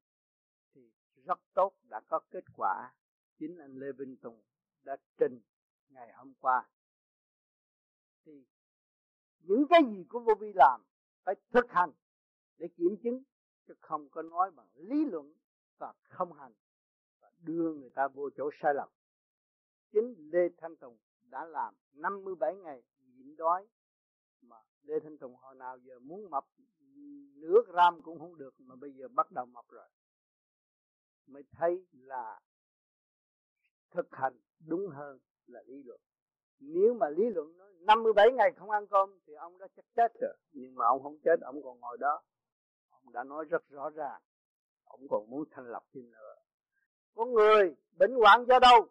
thì rất tốt đã có kết quả. Chính anh Lê Vinh Tùng đã trình ngày hôm qua. Thì những cái gì của vô vi làm phải thực hành để kiểm chứng, chứ không có nói bằng lý luận và không hành và đưa người ta vô chỗ sai lầm. Chính Lê Thanh Tùng đã làm 57 ngày nhịn đói mà Lê Thanh Tùng hồi nào giờ muốn mập, nửa gram cũng không được mà bây giờ bắt đầu mập rồi. Mới thấy là thực hành đúng hơn là lý luận. Nếu mà lý luận nói 57 ngày không ăn cơm thì ông đã chắc chết rồi. Nhưng mà ông không chết, ông còn ngồi đó. Ông đã nói rất rõ ràng. Ông còn muốn thành lập thêm nữa. Con người bệnh hoạn do đâu?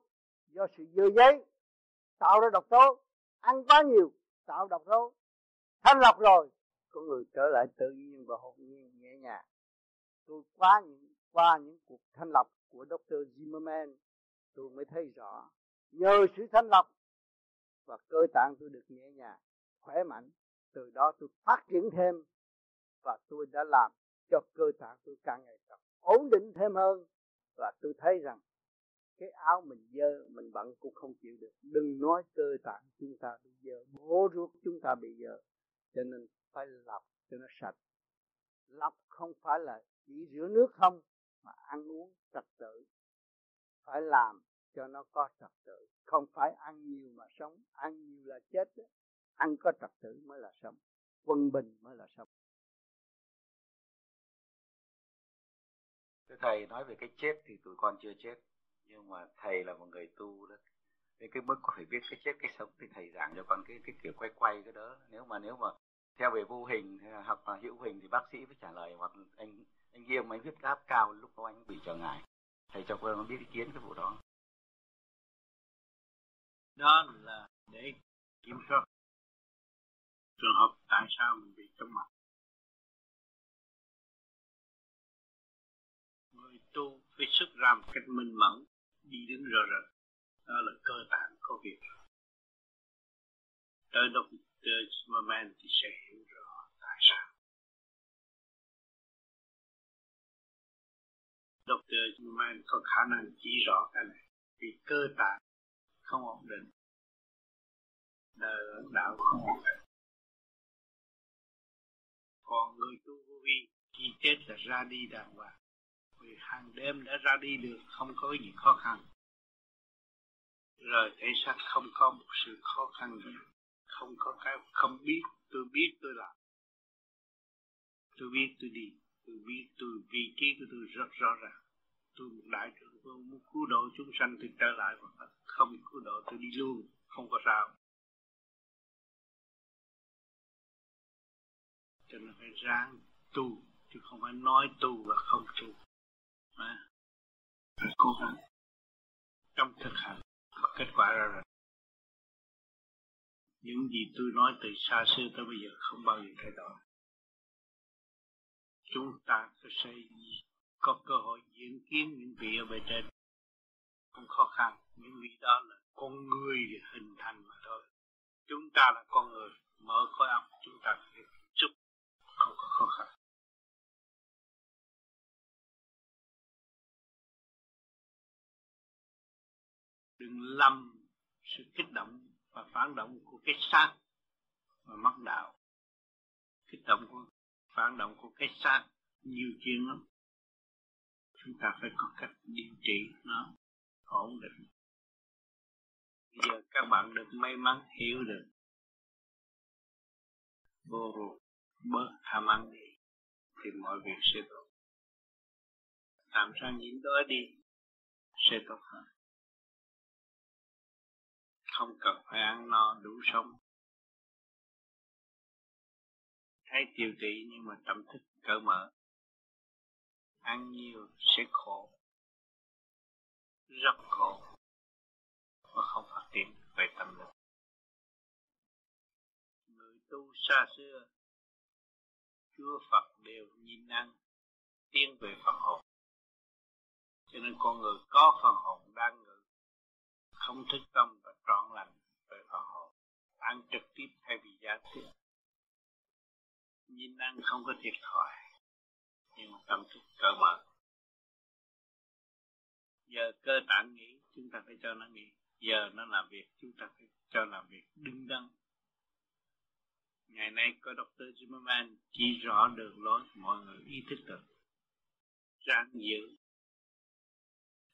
Do sự dơ giấy. Tạo ra độc tố. Ăn quá nhiều, tạo độc tố. Thanh lọc rồi, con người trở lại tự nhiên và hồn nhiên, nhẹ nhàng. Tôi qua những qua những cuộc thanh lọc của Dr. Zimmerman, tôi mới thấy rõ nhờ sự thanh lọc và cơ tạng tôi được nhẹ nhàng, khỏe mạnh. Từ đó tôi phát triển thêm và tôi đã làm cho cơ tạng tôi càng ngày càng ổn định thêm hơn. Và tôi thấy rằng cái áo mình dơ mình bận cũng không chịu được. Đừng nói cơ tạng chúng ta bị dơ, bố ruột chúng ta bị dơ. Cho nên phải lọc cho nó sạch. Lọc không phải là chỉ rửa nước không, mà ăn uống trật tự. Phải làm cho nó có trật tự. Không phải ăn nhiều mà sống. Ăn nhiều là chết đó. ăn có trật tự mới là sống. Quân bình mới là sống. Thưa thầy, nói về cái chết thì tụi con chưa chết. Nhưng mà thầy là một người tu đó. Cái cái mức có phải biết cái chết, cái sống thì thầy giảng cho con cái cái kiểu quay quay cái đó. Nếu mà nếu mà theo về vô hình hoặc là hữu hình thì bác sĩ phải trả lời, hoặc anh anh nghiêm anh huyết áp cao lúc đó anh bị trở ngại. Thầy cho con biết ý kiến cái vụ đó đó là để kiểm soát trường hợp tại sao mình bị chóng mặt. Người tu phải xuất ra một cách minh mẫn, đi đứng rõ rệt đó là cơ tạng có việc. Tới lúc tới moment thì sẽ hiểu rõ tại sao. Dr. Newman có khả năng chỉ rõ cái này. Vì cơ tạng không ổn định. Đời đạo không ổn định. Còn người tu vô vi khi chết là ra đi đàng hoàng. Vì hàng đêm đã ra đi được, không có gì khó khăn. Rồi thể xác không có một sự khó khăn gì. Không có cái không biết, tôi biết tôi làm. Tôi biết tôi đi, tôi biết tôi vị trí của tôi rất rõ ràng tôi một đại trưởng tôi muốn cứu độ chúng sanh thì trở lại mà không cứu độ tôi đi luôn không có sao. Cho nên phải ráng tu chứ không phải nói tu và không tu. À, phải cố gắng trong thực hành. Có kết quả ra rồi. Những gì tôi nói từ xa xưa tới bây giờ không bao giờ thay đổi. Chúng ta có xây có cơ hội diễn kiến những vị ở bề trên. Không khó khăn những vị đó là con người hình thành mà thôi. Chúng ta là con người, mở khối óc chúng ta phải chút, không có khó khăn. Đừng lầm sự kích động và phản động của cái xác và mắc đạo. Kích động của, phản động của cái xác nhiều chuyện lắm chúng ta phải có cách điều trị nó ổn định. Bây giờ các bạn được may mắn hiểu được. Vô ruột bớt tham ăn đi, thì mọi việc sẽ tốt. Tạm sang nhịn đói đi, sẽ tốt hơn. Không cần phải ăn no, đủ sống. Thấy tiêu trị nhưng mà tâm thức cỡ mở ăn nhiều sẽ khổ, rất khổ và không phát triển về tâm lực. Người tu xa xưa, chúa phật đều nhìn ăn, tiến về phần hồn. Cho nên con người có phần hồn đang ngự, không thức tâm và trọn lành về phần hồn. Ăn trực tiếp thay vì giá tiếp nhìn ăn không có thiệt thòi nhưng mà tâm thức mở giờ cơ tạng nghỉ chúng ta phải cho nó nghỉ giờ nó làm việc, chúng ta phải cho làm việc. Đứng đắn. Ngày nay có Dr. Zimmerman chỉ rõ đường lối, mọi người ý thức được. Ráng giữ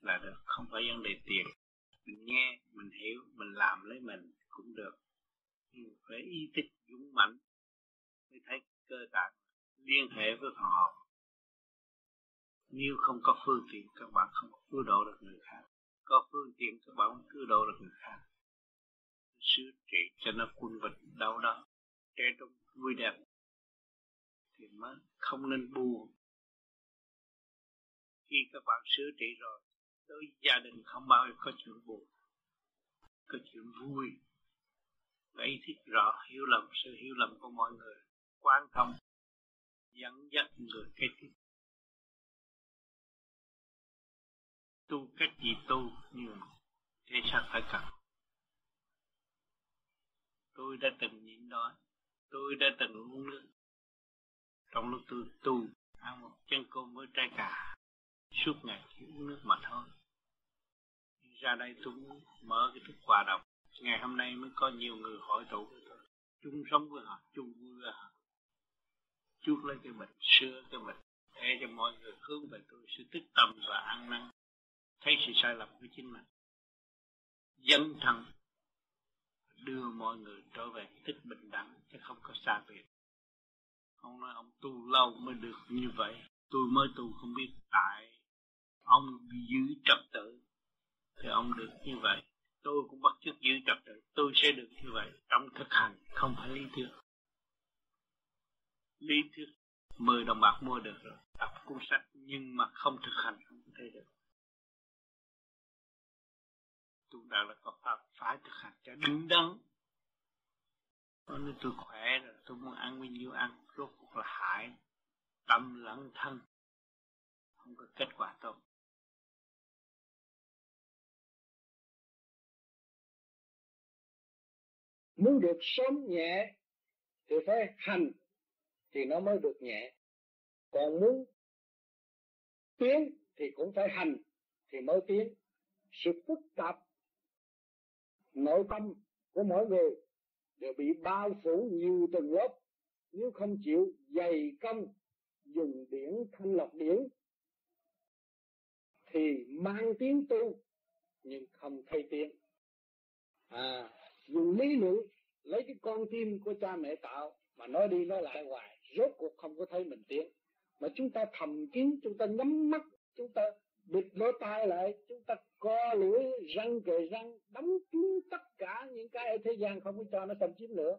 là được, không phải vấn đề tiền. Mình nghe, mình hiểu, mình làm lấy mình cũng được. Nhưng phải ý thức dũng mãnh, mới thấy cơ tạng liên hệ với họ nếu không có phương tiện, các bạn không cứu độ được người khác. Có phương tiện, các bạn cứu độ được người khác. Sứ trị cho nó quân bình, đau đó trẻ trong vui đẹp, thì mới không nên buồn. Khi các bạn sửa trị rồi, đối với gia đình không bao giờ có chuyện buồn, có chuyện vui. Phải thích rõ hiểu lầm, sự hiểu lầm của mọi người, quan thông dẫn dắt người kế tu cách gì tu, nhưng thế sao phải cần? Tôi đã từng nhịn đói, tôi đã từng uống nước trong lúc tôi tu, ăn một chân cơm với trái cà, suốt ngày chỉ uống nước mà thôi. Ra đây tôi muốn mở cái thức quà đọc ngày hôm nay mới có nhiều người hỏi tụ với tôi. Chung sống với họ, chung vui với họ. Chuốc lấy cái bệnh xưa cái bệnh để cho mọi người hướng về tôi sự tích tâm và ăn năn thấy sự sai lầm của chính mình. Dân thần đưa mọi người trở về tích bình đẳng, chứ không có xa biệt. Ông nói ông tu lâu mới được như vậy. Tôi mới tu không biết tại ông giữ trật tự thì ông được như vậy. Tôi cũng bắt chước giữ trật tự, tôi sẽ được như vậy. Trong thực hành, không phải lý thuyết. Lý thuyết, mười đồng bạc mua được rồi đọc cuốn sách, nhưng mà không thực hành, không thể được tu đạo là có pháp phải thực hành cho đứng đắn. Nên tôi khỏe rồi, tôi muốn ăn bao nhiêu ăn. Rốt cuộc là hại, tâm lẫn thân. Không có kết quả tốt. Muốn được sớm nhẹ thì phải hành, thì nó mới được nhẹ. Còn muốn tiến thì cũng phải hành, thì mới tiến. Sự phức tạp nội tâm của mỗi người đều bị bao phủ nhiều tầng lớp. Nếu không chịu dày công dùng điển thanh lọc điển, thì mang tiếng tu nhưng không thay tiếng. À dùng lý luận lấy cái con tim của cha mẹ tạo mà nói đi nói lại hoài, rốt cuộc không có thấy mình tiếng. Mà chúng ta thầm kín, chúng ta nhắm mắt, chúng ta bịt lỗ tai lại, chúng ta co lưỡi, răng kề răng, đóng kín tất cả những cái ở thế gian không có cho nó xâm chiếm nữa.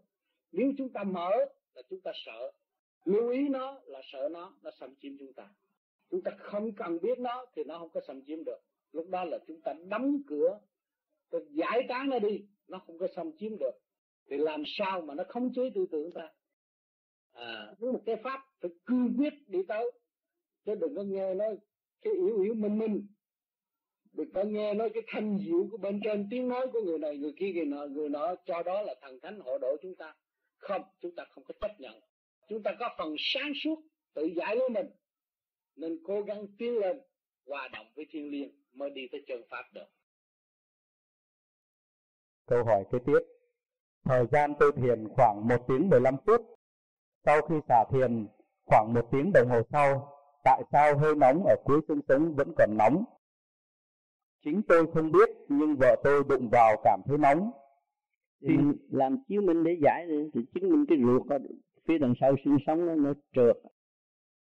Nếu chúng ta mở là chúng ta sợ. Lưu ý nó là sợ nó nó xâm chiếm chúng ta. Chúng ta không cần biết nó thì nó không có xâm chiếm được. Lúc đó là chúng ta đóng cửa, ta giải tán nó đi, nó không có xâm chiếm được. Thì làm sao mà nó không chế tư tưởng ta? À với một cái pháp phải cương quyết đi tới. Chứ đừng có nghe nói cái yếu yếu minh minh. Được ta nghe nói cái thanh diệu của bên trên tiếng nói của người này, người kia, người nọ người nọ, cho đó là thần thánh hộ độ chúng ta. Không, chúng ta không có chấp nhận. Chúng ta có phần sáng suốt, tự giải lấy mình. Nên cố gắng tiến lên, hòa đồng với thiên liêng mới đi tới chân pháp được. Câu hỏi kế tiếp. Thời gian tôi thiền khoảng 1 tiếng 15 phút. Sau khi xả thiền, khoảng một tiếng đồng hồ sau tại sao hơi nóng ở cuối xương sống vẫn còn nóng? Chính tôi không biết nhưng vợ tôi đụng vào cảm thấy nóng. Thì làm chiếu minh để giải thì chứng minh cái ruột ở phía đằng sau xương sống nó, nó trượt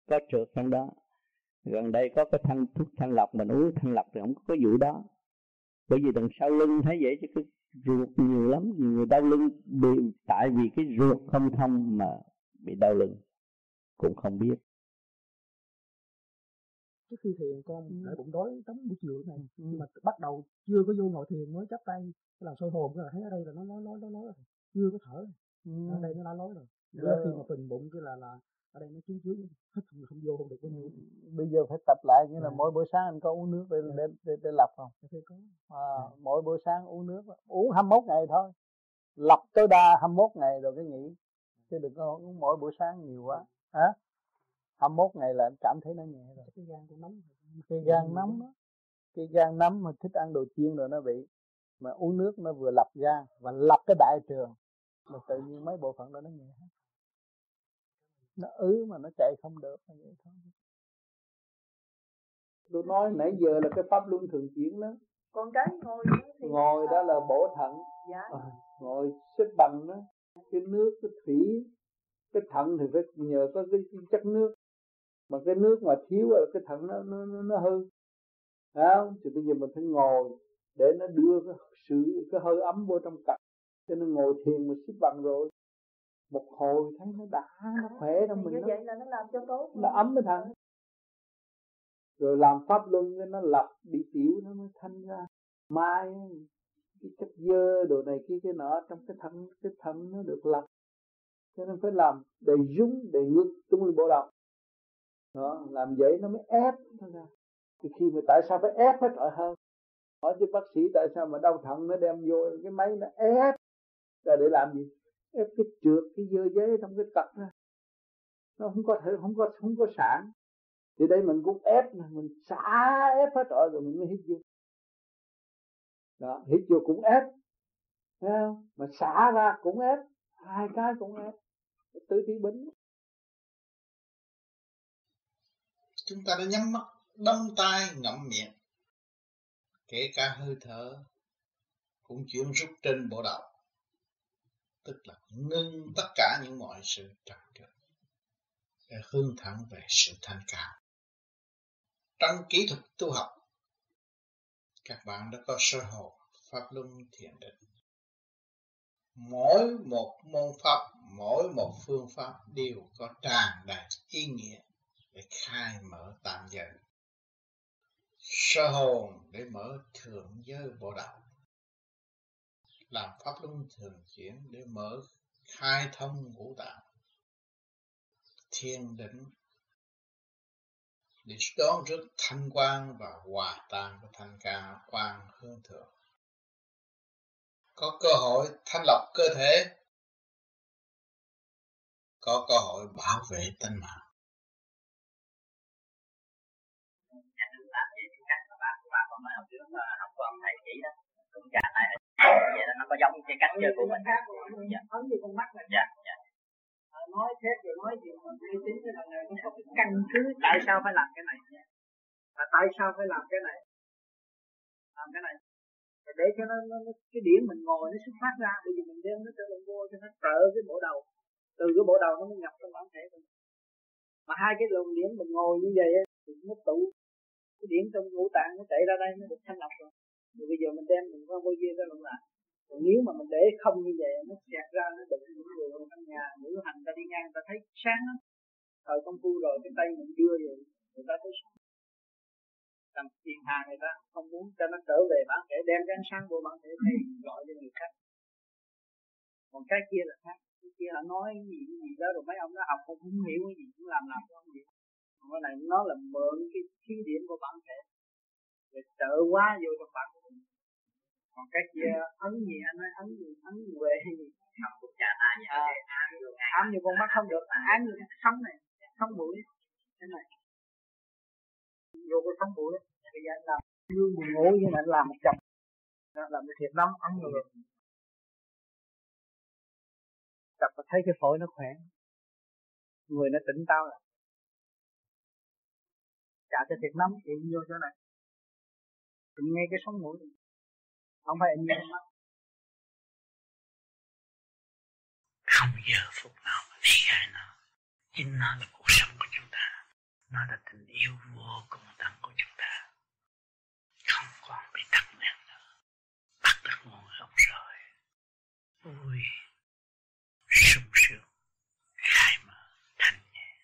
có trượt trong đó. Gần đây có cái thanh thuốc thanh lọc mình uống thanh lọc thì không có vụ đó. Bởi vì đằng sau lưng thấy vậy chứ cái ruột nhiều lắm nhiều người đau lưng bị tại vì cái ruột không thông mà bị đau lưng cũng không biết trước khi thiền con ừ. lại bụng đói tắm buổi chiều này ừ. nhưng mà bắt đầu chưa có vô ngồi thiền mới chắp tay làm sôi hồn là thấy ở đây là nó nói nói nói nói rồi chưa có thở ừ. ở đây nó đã nói rồi yeah. khi mà phình bụng cái là là ở đây nó chướng chướng hết không không vô không được bao nhiêu bây giờ phải tập lại nghĩa là à. mỗi buổi sáng anh có uống nước để để để, để lọc không thì có à, à. mỗi buổi sáng uống nước uống 21 ngày thôi lọc tối đa 21 ngày rồi cái nghỉ chứ đừng có uống mỗi buổi sáng nhiều quá hả 21 ngày là anh cảm thấy nó nhẹ rồi. Cái gan cũng nóng cái gan nóng đó cái gan nóng mà thích ăn đồ chiên rồi nó bị mà uống nước nó vừa lọc gan và lọc cái đại trường mà tự nhiên mấy bộ phận đó nó nhẹ hết. Nó ứ mà nó chạy không được là vậy thôi. Tôi nói nãy giờ là cái pháp luân thường chuyển đó. Còn cái ngồi thì ngồi đó là bổ thận. Dạ. à, ngồi xếp bằng đó. Cái nước cái thủy cái thận thì phải nhờ có cái, cái chất nước mà cái nước mà thiếu là cái thận nó nó nó, nó hư. Không? Thì bây giờ mình phải ngồi để nó đưa cái sự cái hơi ấm vô trong cặp. Cho nên ngồi thiền mà xếp bằng rồi. Một hồi thấy nó đã nó khỏe trong mình như nó, vậy là nó làm cho tốt nó ấm cái thận rồi làm pháp luân nó lọc bị tiểu nó mới thanh ra. Mai cái chất dơ đồ này kia cái nọ trong cái thân cái thân nó được lọc cho nên phải làm để dúng để ngực tung lên bộ đầu đó, làm vậy nó mới ép nó ra. Thì khi mà tại sao phải ép hết trọi hơn? Hỏi chứ bác sĩ tại sao mà đau thận nó đem vô cái máy nó ép? Ra để làm gì? Ép cái trượt, cái dơ giấy trong cái cật ra. Nó không có thể, không có không có sản. Thì đây mình cũng ép mình xả ép hết rồi rồi mình mới hít vô. Đó, hít vô cũng ép. Thấy không? Mà xả ra cũng ép. Hai cái cũng ép. Tứ thi bính. Chúng ta đã nhắm mắt, đâm tai ngậm miệng. Kể cả hơi thở cũng chuyển rút trên bộ đầu. Tức là ngưng tất cả những mọi sự trật trượt để hướng thẳng về sự thanh cao. Trong kỹ thuật tu học, các bạn đã có sơ hồ pháp luân thiền định. Mỗi một môn pháp, mỗi một phương pháp đều có tràn đầy ý nghĩa để khai mở tạm giới. Sơ hồn để mở thượng giới bộ đạo làm pháp luân thường chuyển để mở khai thông ngũ tạng thiên định. Để đón rước thanh quan và hòa tan của thanh ca quan hương thượng. Có cơ hội thanh lọc cơ thể, có cơ hội bảo vệ tính mạng. Mà học trước học còn thầy chỉ đó. Cũng trả lại vậy đó nó có giống cái cách chơi của mình. dạ. ấn như con mắt này dạ dạ. Nói thế rồi nói gì mà uy tín cái thằng này nó có cái căn cứ. Tại sao phải làm cái này? Và tại sao phải làm cái này? Làm cái này. Để cho nó, nó, nó cái điển mình ngồi nó xuất phát ra. Bây giờ mình đem nó trở lại vô cho nó trợ cái bộ đầu. Từ cái bộ đầu nó mới nhập trong bản thể mình. Mà hai cái luồng điển mình ngồi như vậy thì nó tụ cái điển trong ngũ tạng nó chạy ra đây nó được thanh lọc rồi. Rồi bây giờ mình đem mình qua vô duyên ra luận lại. Còn nếu mà mình để không như vậy nó xẹt ra nó đụng những người ở trong nhà ngũ hành ta đi ngang ta thấy sáng lắm. Thời công phu rồi cái tay mình đưa rồi người ta thấy sáng. Làm phiền hà người ta không muốn cho nó trở về bản thể đem cái ánh sáng vô bản thể này gọi cho người khác. Còn cái kia là khác. Cái kia là nói gì gì đó rồi mấy ông nó học không, hiểu cái gì cũng làm làm cho không hiểu cái này nó là mượn cái khí điểm của bản thể. Để trợ quá vô trong bản của mình còn cái kia ấn gì anh nói ấn gì ấn về gì? Không cũng chả ai như à, ám như con mắt không được. Ám như cái sống này sống mũi thế này. Vô cái sống mũi bây giờ anh làm lương buồn ngủ như anh làm một chồng. Làm cái thiệt lắm ấn người tập và thấy cái phổi nó khỏe. Người nó tỉnh táo rồi trả cho thiệt lắm thì vô chỗ này. Thì nghe cái sống mũi. Không phải anh nghe mắt không giờ phút nào mà lý khai nó chính nó là cuộc sống của chúng ta. Nó là tình yêu vô cùng tận của chúng ta. Không còn bị tắc nghẽn nữa. Bắt được nguồn gốc rồi. Vui. Sung sướng khai mở thanh nhẹ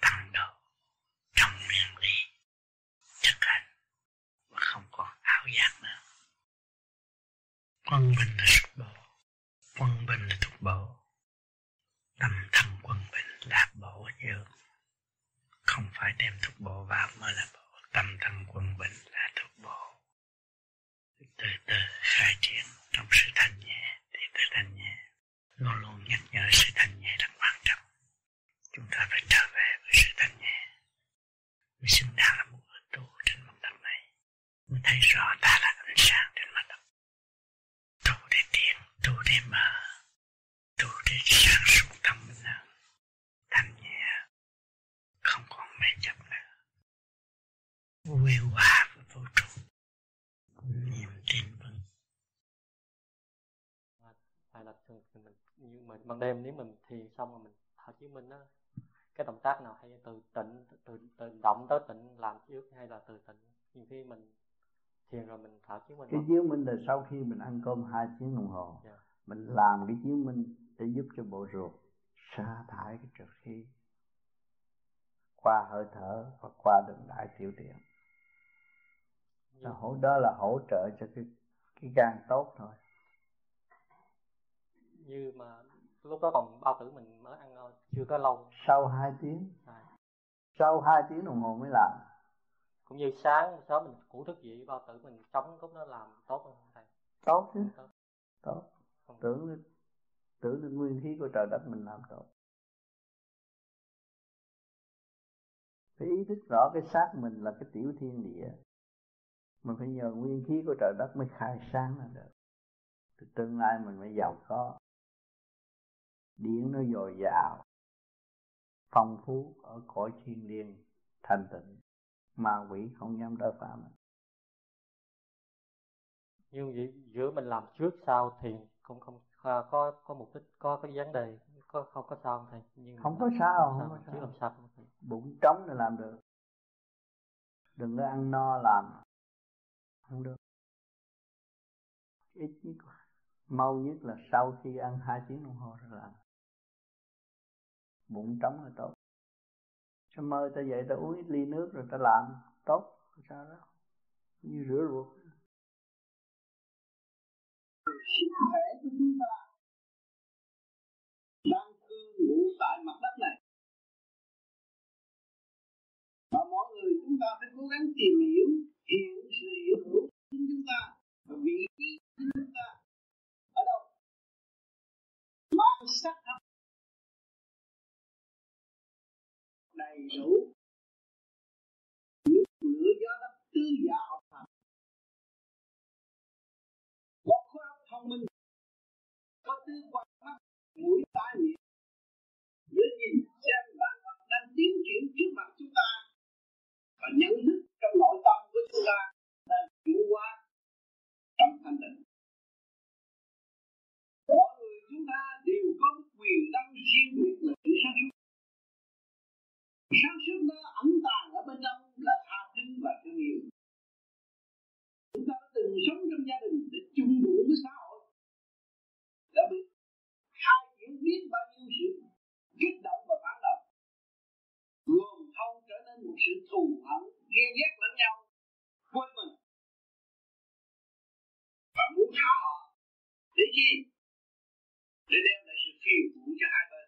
tăng độ trong nguyên lý thực hành và không còn ảo giác nữa quân bình là xuất bộ quân bình là thuộc bộ. Tâm thần quân bình là bộ dưỡng, không phải đem thuộc bộ vào mới là bộ. Tâm thần quân bình là thuộc bộ. Từ từ khai triển trong sự thanh nhẹ thì từ thanh nhẹ. Luôn luôn nhắc nhở sự thanh nhẹ là quan trọng. Chúng ta phải trở về với sự thanh nhẹ. Mới xứng đáng là một người tu trên mặt đất này. Mới thấy rõ ta là ánh sáng trên mặt đất tu để mở tu để sáng suốt tâm năng thanh nhẹ không còn mê chấp nữa. Vui hòa với vũ trụ niềm tin vững. Hay là thường thì mình như mình ban đêm nếu mình thì xong rồi mình thở chứng minh đó cái động tác nào hay từ tịnh từ, từ, từ động tới tịnh làm trước hay là từ tịnh? Nhiều khi mình thiền rồi mình thở chứng minh cái chiếu minh là sau khi mình ăn cơm hai tiếng đồng hồ yeah. Dạ. mình làm cái chiếu minh để giúp cho bộ ruột sa thải cái trượt khí qua hơi thở và qua đường đại tiểu tiện là hỗ đó là hỗ trợ cho cái cái gan tốt thôi như mà lúc đó còn bao tử mình mới ăn ờ, chưa có lâu sau 2 tiếng à. sau 2 tiếng đồng hồ mới làm cũng như sáng sớm mình ngủ thức dậy bao tử mình chống lúc nó làm tốt không thầy. Tốt chứ. Tốt, tốt. Không. tưởng tưởng được nguyên khí của trời đất mình làm tốt. Phải ý thức rõ cái xác mình là cái tiểu thiên địa. Mình phải nhờ nguyên khí của trời đất mới khai sáng là được. Từ tương lai mình mới giàu có. Điển nó dồi dào phong phú ở cõi thiên liêng thanh tịnh ma quỷ không dám đỡ phạm. Nhưng vậy giữa mình làm trước sau thì cũng không có có mục đích có cái vấn đề có không có sao không thầy? Nhưng không có sao không, có sao, làm sao không thầy? Bụng trống là làm được. Đừng có ăn no làm. Không được. Ít nhất mau nhất là sau khi ăn hai tiếng đồng hồ rồi làm. Bụng trống là tốt cho mơ ta dậy ta uống ít ly nước rồi ta làm tốt? Sao đó? Như rửa ruột. Sức khỏe của chúng ta đang cư ngụ tại mặt đất này. Và mọi người chúng ta phải cố gắng tìm hiểu hiểu sự hiểu hữu chính chúng ta và vị trí của chúng ta ở đâu. Mang sắc đầy đủ nước lửa gió đất tư giả học thành có khối óc thông minh có tư quan mắt mũi tai miệng để nhìn xem bản vật đang tiến triển trước mặt chúng ta và nhận thức trong nội tâm của chúng ta đang chuyển hóa trong thanh tịnh mọi người chúng ta đều có quyền năng riêng biệt là sự sáng suốt sáng suốt đó ẩn tàng ở bên trong là tha thứ và thương yêu. Chúng ta đã từng sống trong gia đình để chung đủ với xã hội. Đã bị hai diễn biết bao nhiêu sự kích động và phản động. Gồm thông trở nên một sự thù hận, ghen ghét lẫn nhau, quên mình. Và muốn hạ họ để chi? Để đem lại sự phiền muộn cho hai bên.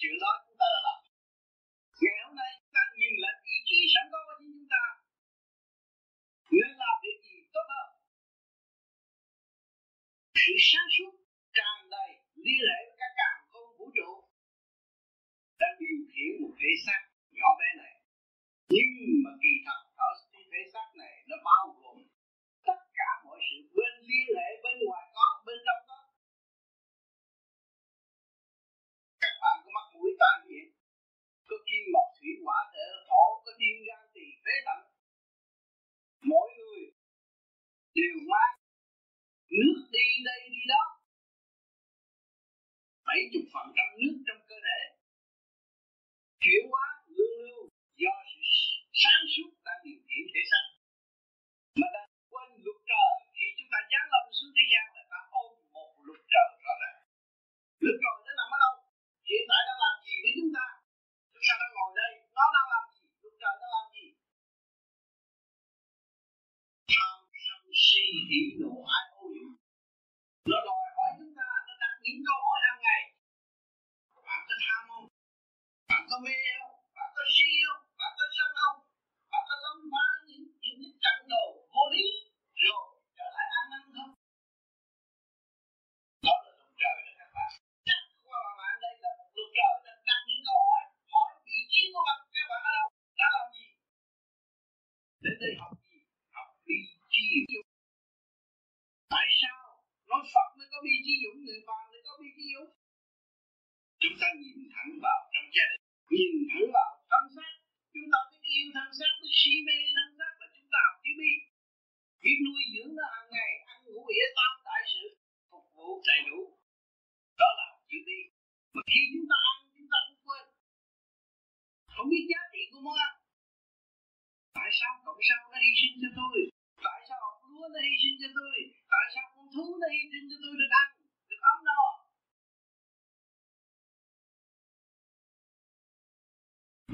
Chuyện đó chúng ta đã làm ngày hôm nay chúng ta nhìn lại vị trí sẵn có của chính chúng ta. Nên làm việc gì? Tốt hơn. Sự sáng suốt, tràn đầy liên hệ với các càng không vũ trụ đã điều khiển một thể xác nhỏ bé này. Nhưng mà kỳ thật, ở thể xác này nó bao gồm tất cả mọi sự bên liên hệ bên ngoài có, bên trong có các bạn có mắt mũi tai miệng có kim mộc thủy hỏa thể thổ có tim gan tỳ phế thận mỗi người đều mang nước đi đây đi đó. Bảy chục phần trăm nước trong cơ thể. Chuyển hóa lưu lưu do sự sáng suốt đang điều khiển thể xác. Mà đang quên luật trời. Khi chúng ta giáng lâm xuống thế gian là ta ôm một luật trời rõ ràng. Luật trời nó nằm ở đâu? Hiện tại đang làm gì với chúng ta chúng ta đang ngồi đây nó đang làm gì? Luật trời đang làm gì? Tham sân si hỉ nộ ai ô nhiễm nó đòi hỏi chúng ta, nó đặt những câu hỏi hàng ngày. Bạn có tham không? Bạn có mê không? Bạn có si không? Bạn có sân không? Bạn có lâm phá những những cái trận đồ vô lý? đến đây học gì học bi chi dũng tại sao nói phật mới có bi chi dũng người phàm mới có bi chi dũng chúng ta nhìn thẳng vào trong gia đình nhìn thẳng vào thân xác chúng ta biết yêu thân xác biết si mê thân xác và chúng ta học chữ bi biết nuôi dưỡng nó hàng ngày ăn ngủ ỉa tam đại sự phục vụ đầy đủ đó là chữ bi mà khi chúng ta ăn chúng ta cũng quên không biết giá trị của món ăn Tại sao cộng sao nó hy sinh cho tôi? Tại sao học lúa nó hy sinh cho tôi? Tại sao con thú nó hy sinh cho tôi được ăn, được ấm no?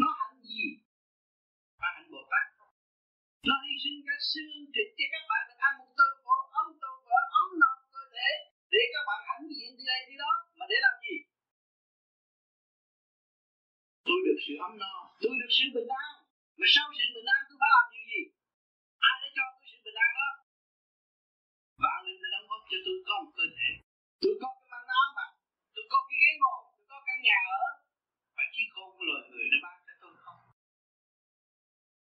Nó hạnh gì? Mà hạnh bồ tát. Nó hy sinh các xương thịt cho các bạn được ăn một tô phở ấm tô phở ấm no cơ thể để các bạn hãnh diện đi đây, đi đó. Mà để làm gì? Tôi được sự ấm no, tôi được sự bình an mà sau sự bình an tôi phải làm điều gì? Ai đã cho tôi sự bình an đó? Vạn linh đã đóng góp cho tôi có một cơ thể. Tôi có cái manh áo mà. Tôi có cái ghế ngồi. Tôi có căn nhà ở. Phải chi khôn của loài người đã ban cho tôi không?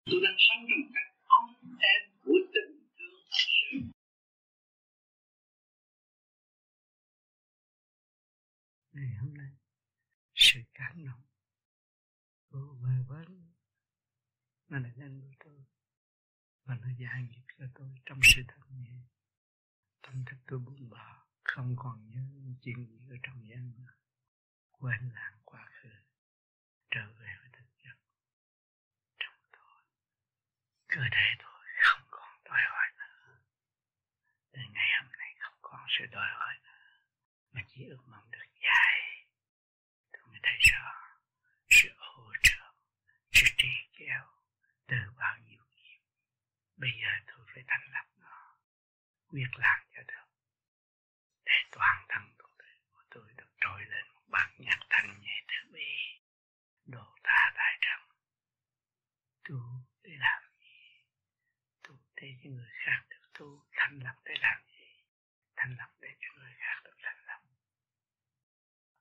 Tôi đang sống trong một cách ấm êm của tình thương thật sự. Ngày hôm nay, sự cảm động của bờ vấn nó đã nhân của tôi. Và nó giải nghiệp cho tôi trong sự thật nhẹ tâm thức tôi buông bỏ không còn nhớ chuyện gì ở trong gian nữa quên lãng quá khứ, trở về với thực chất. Trong tôi, cơ thể tôi không còn đòi hỏi nữa. Từ ngày hôm nay không còn sự đòi hỏi nữa, mà chỉ ước mong được dài. Tôi mới thấy rõ sự hỗ trợ sự trì kéo từ bao nhiêu kiếp bây giờ tôi phải thành lập nó quyết làm cho được. Để toàn thân của tôi, của tôi được trỗi lên một bản nhạc thanh nhẹ từ bi. Độ tha tại trần tu để làm gì? Tu để cho người khác được tu thành lập để làm gì? Thành lập để cho người khác được thành lập.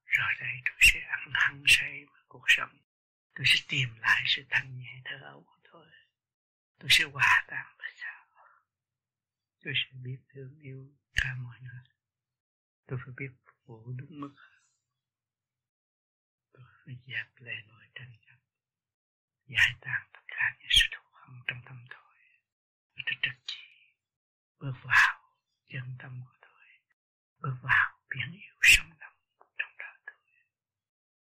Rồi đây tôi sẽ ăn hăng say với cuộc sống. Tôi sẽ tìm lại sự thanh nhẹ thở ấu thôi. Tôi sẽ hòa tan với sao? Tôi sẽ biết thương yêu cả mọi người. Tôi phải biết phục vụ đúng mức tôi phải dẹp lệ nỗi tranh chấp. Giải tan tất cả những sự thù hận trong tâm tôi. Tôi rất rất chỉ bước vào chân tâm của tôi. Bước vào biển yêu sống động trong đời tôi.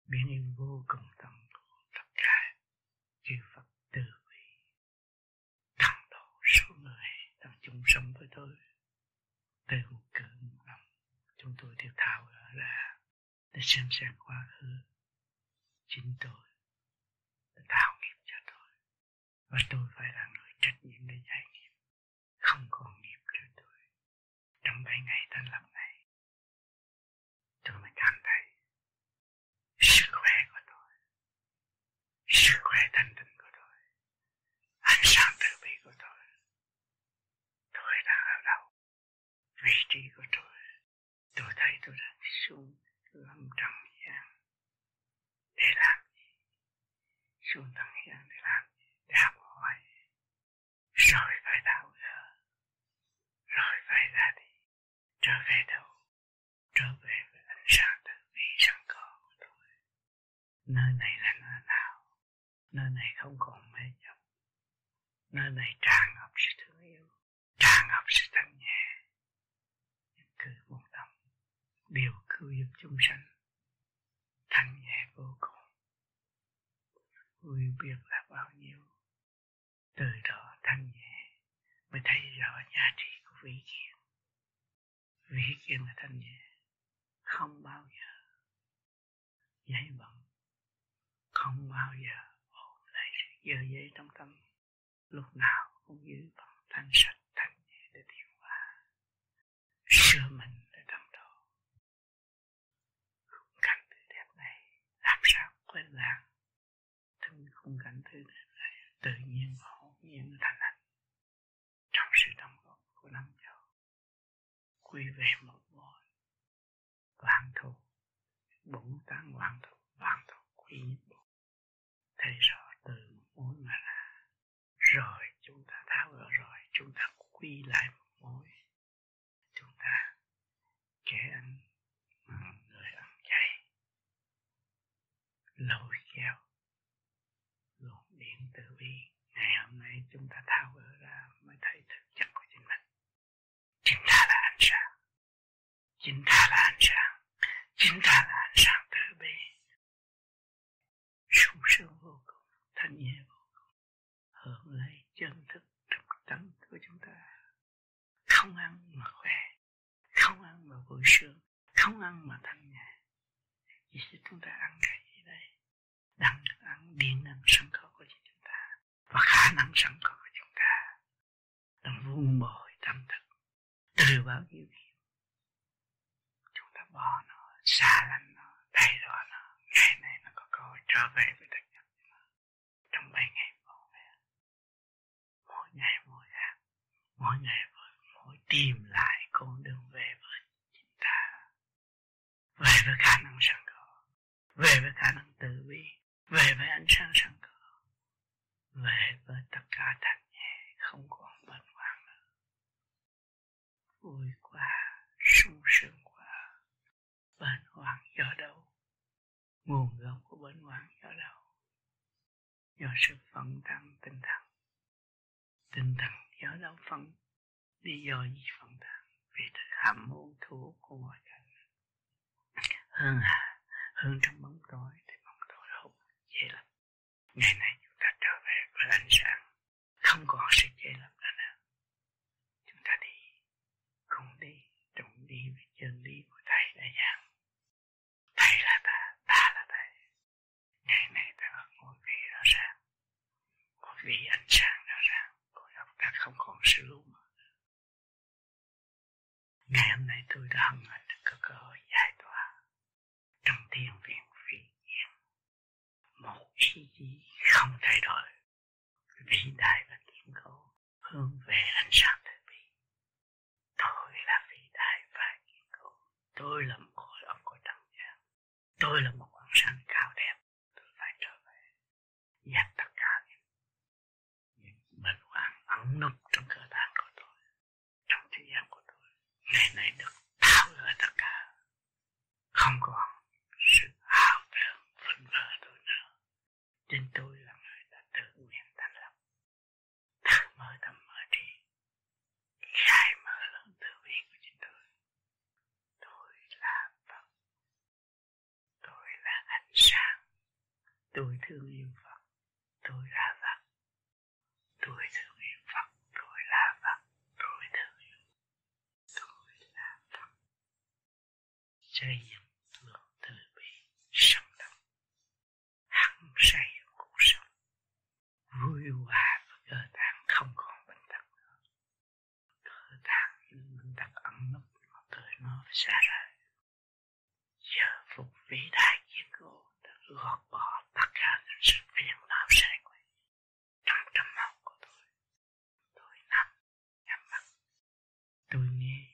Biển yêu vô cùng tâm của tất cả chư Phật từ bi thẳng độ số người đang chung sống với tôi từ một cử lòng chúng tôi đều tháo gỡ ra để xem xét quá khứ chính tôi đã tạo nghiệp cho tôi. Và tôi phải là người trách nhiệm để giải nghiệp, không còn nghiệp cho tôi. Trong bảy ngày thành lập này, tôi mới cảm thấy sức khỏe của tôi, sức khỏe thanh tịnh của tôi ánh sáng từ bi của tôi tôi đang ở đâu vị trí của tôi. Tôi thấy tôi đang xuống lâm trần gian để làm gì? Xuống trần gian để làm gì? Để học hỏi. Rồi phải tháo gỡ rồi phải ra đi. Trở về đâu? Trở về với ánh sáng tự vi sẵn có của tôi. Nơi này là nơi nào? Nơi này không còn mê chấp nơi này tràn ngập sự thương yêu. Tràn ngập sự cứ cử tâm đều cứu giúp chúng sanh. Thanh nhẹ vô cùng. Vui biết là bao nhiêu. Từ đó thanh nhẹ mới thấy rõ giá trị của vĩ kiến. Vĩ kiến là thanh nhẹ, không bao giờ giấy bận không bao giờ ôm lấy sự dơ giấy trong tâm. Lúc nào cũng giữ bằng thanh sạch thanh nhẹ để tiến hóa sửa mình để tâm độ khung cảnh tươi đẹp này làm sao quên lãng. Trong khung cảnh tươi đẹp này, tự nhiên và hồn nhiên thành hình trong sự đóng góp của năm châu, quy về một mối vạn thù bổn tán vạn thù vạn thù quy nhất bộ. Thấy rõ từ mối mà ra, rồi chúng ta tháo gỡ, rồi chúng ta quy lại một lôi kéo, luồng điện từ bi. Ngày hôm nay chúng ta tháo gỡ ra mới thấy thực chất của chính mình. Chính ta là ánh sáng. Chính ta là ánh sáng. Chính ta là ánh sáng từ bi. Sung sướng vô cùng, thanh nhẹ vô cùng. Hưởng lấy chân thức thực tâm của chúng ta. Không ăn mà khỏe, không ăn mà vui sướng, không ăn mà thanh nhẹ. Vì chúng ta ăn cái đang ăn điện năng sẵn có của chúng ta và khả năng sẵn có của chúng ta. Đang vun bồi tâm thức. Từ bao nhiêu điều chúng ta bỏ nó, xa lánh nó, thay đổi nó. Ngày này nó có cơ hội trở về với thực chất trong bảy ngày bỏ về, mỗi ngày mỗi khác, mỗi ngày mỗi tìm lại con đường về với chúng ta. Về với khả năng sẵn có về với khả năng từ bi về với ánh sáng sẵn có. Về với tất cả thanh nhẹ, không còn bận hoang nữa. Vui quá, sung sướng quá. Bận hoang do đâu? Nguồn gốc của bệnh hoang do đâu? Do sự phân tâm tinh thần. Tinh thần do đâu phân? Lý do gì phân tâm vì thực hàm muốn thú của mọi cảnh hơn à hơn trong bóng tối chế lắm. Ngày nay chúng ta trở về với ánh sáng. Không còn sự chế lắm nữa nào chúng ta đi. Cùng đi trùng đi với chân lý của thầy đã giảng thầy là ta ta là thầy. Ngày nay ta ở ngôi vị rõ ràng ngôi vị ánh sáng rõ ràng của học ta không còn sự lu mờ ngày hôm nay tôi đã hân hạnh được cơ hội giải tỏa. Trong thiền viện suy nghĩ không thay đổi. Vĩ đại và kiên cố hướng về ánh sáng từ bi. Tôi là vĩ đại và kiên cố. Tôi là một khối óc của trần gian tôi là một ánh sáng cao đẹp tôi phải trở về dẹp tất cả những, những bệnh hoạn ẩn núp trong cơ thể của tôi trong thế gian của tôi ngày nay được tháo gỡ tất cả không còn sự hào tưởng phân vỡ tôi nữa trên tôi là người đã tự nguyện thành lập tự mở tâm mở trí khai mở lòng tự bi của chính tôi tôi là Phật tôi là ánh sáng tôi thương yêu Phật tôi là Phật tôi thương yêu Phật tôi là Phật tôi thương yêu tôi là Phật xây dựng lượng từ bi sống động hăng say cuộc sống vui hòa với cơ tạng không còn bệnh tật nữa cơ tạng những bệnh tật ẩn nấp nó tới nó xa rời giờ phục vĩ đại kiên cố đã gọt bỏ tất cả những sự phiền não sai quay trong tâm hồn của tôi tôi nằm nhắm mắt tôi nghe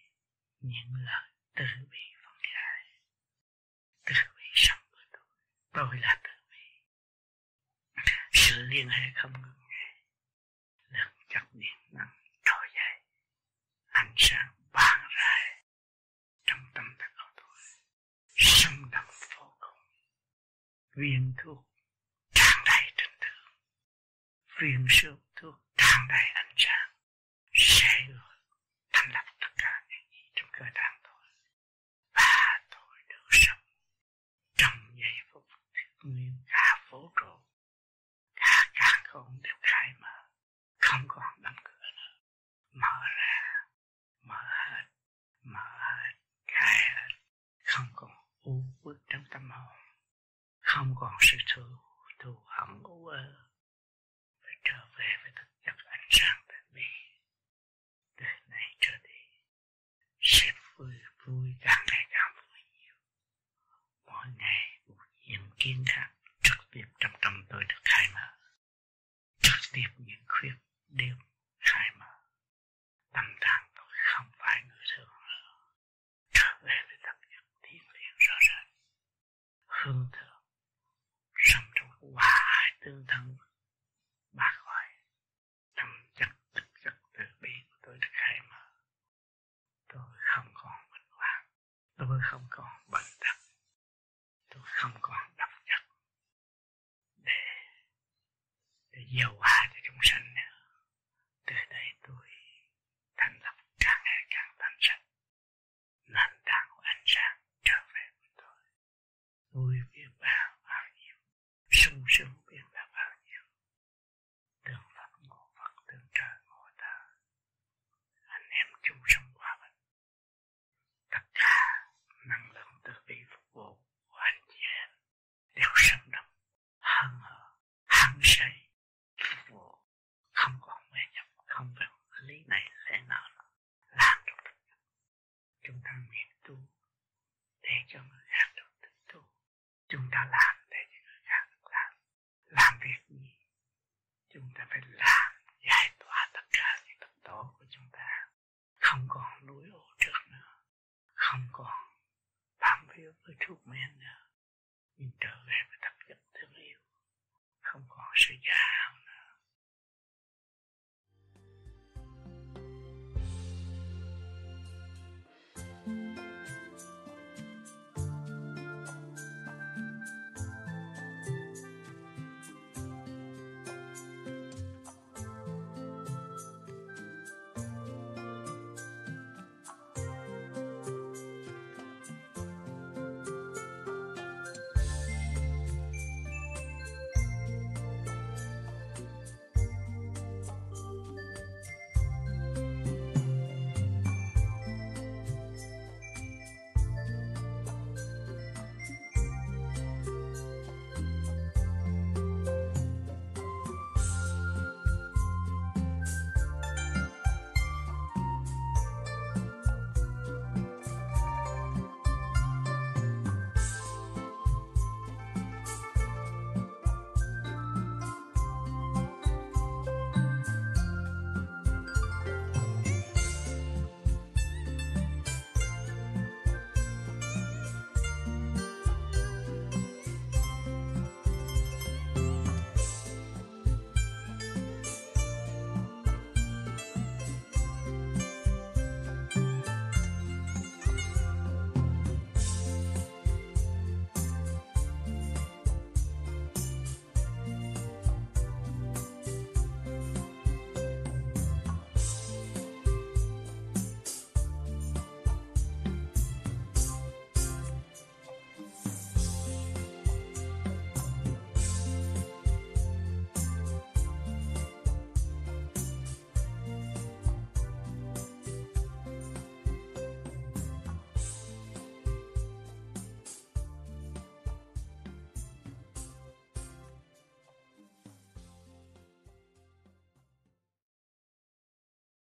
là từ bi phân giải từ bi sống của tôi tôi là từ bi sự liên hệ không ngừng nghỉ lực chất điện năng trôi dậy ánh sáng ban rải trong tâm thức của tôi sống động vô cùng viên thuốc tràn đầy tình thương viên sương thuốc tràn đầy ánh sáng yếu với thuốc men nữa nhưng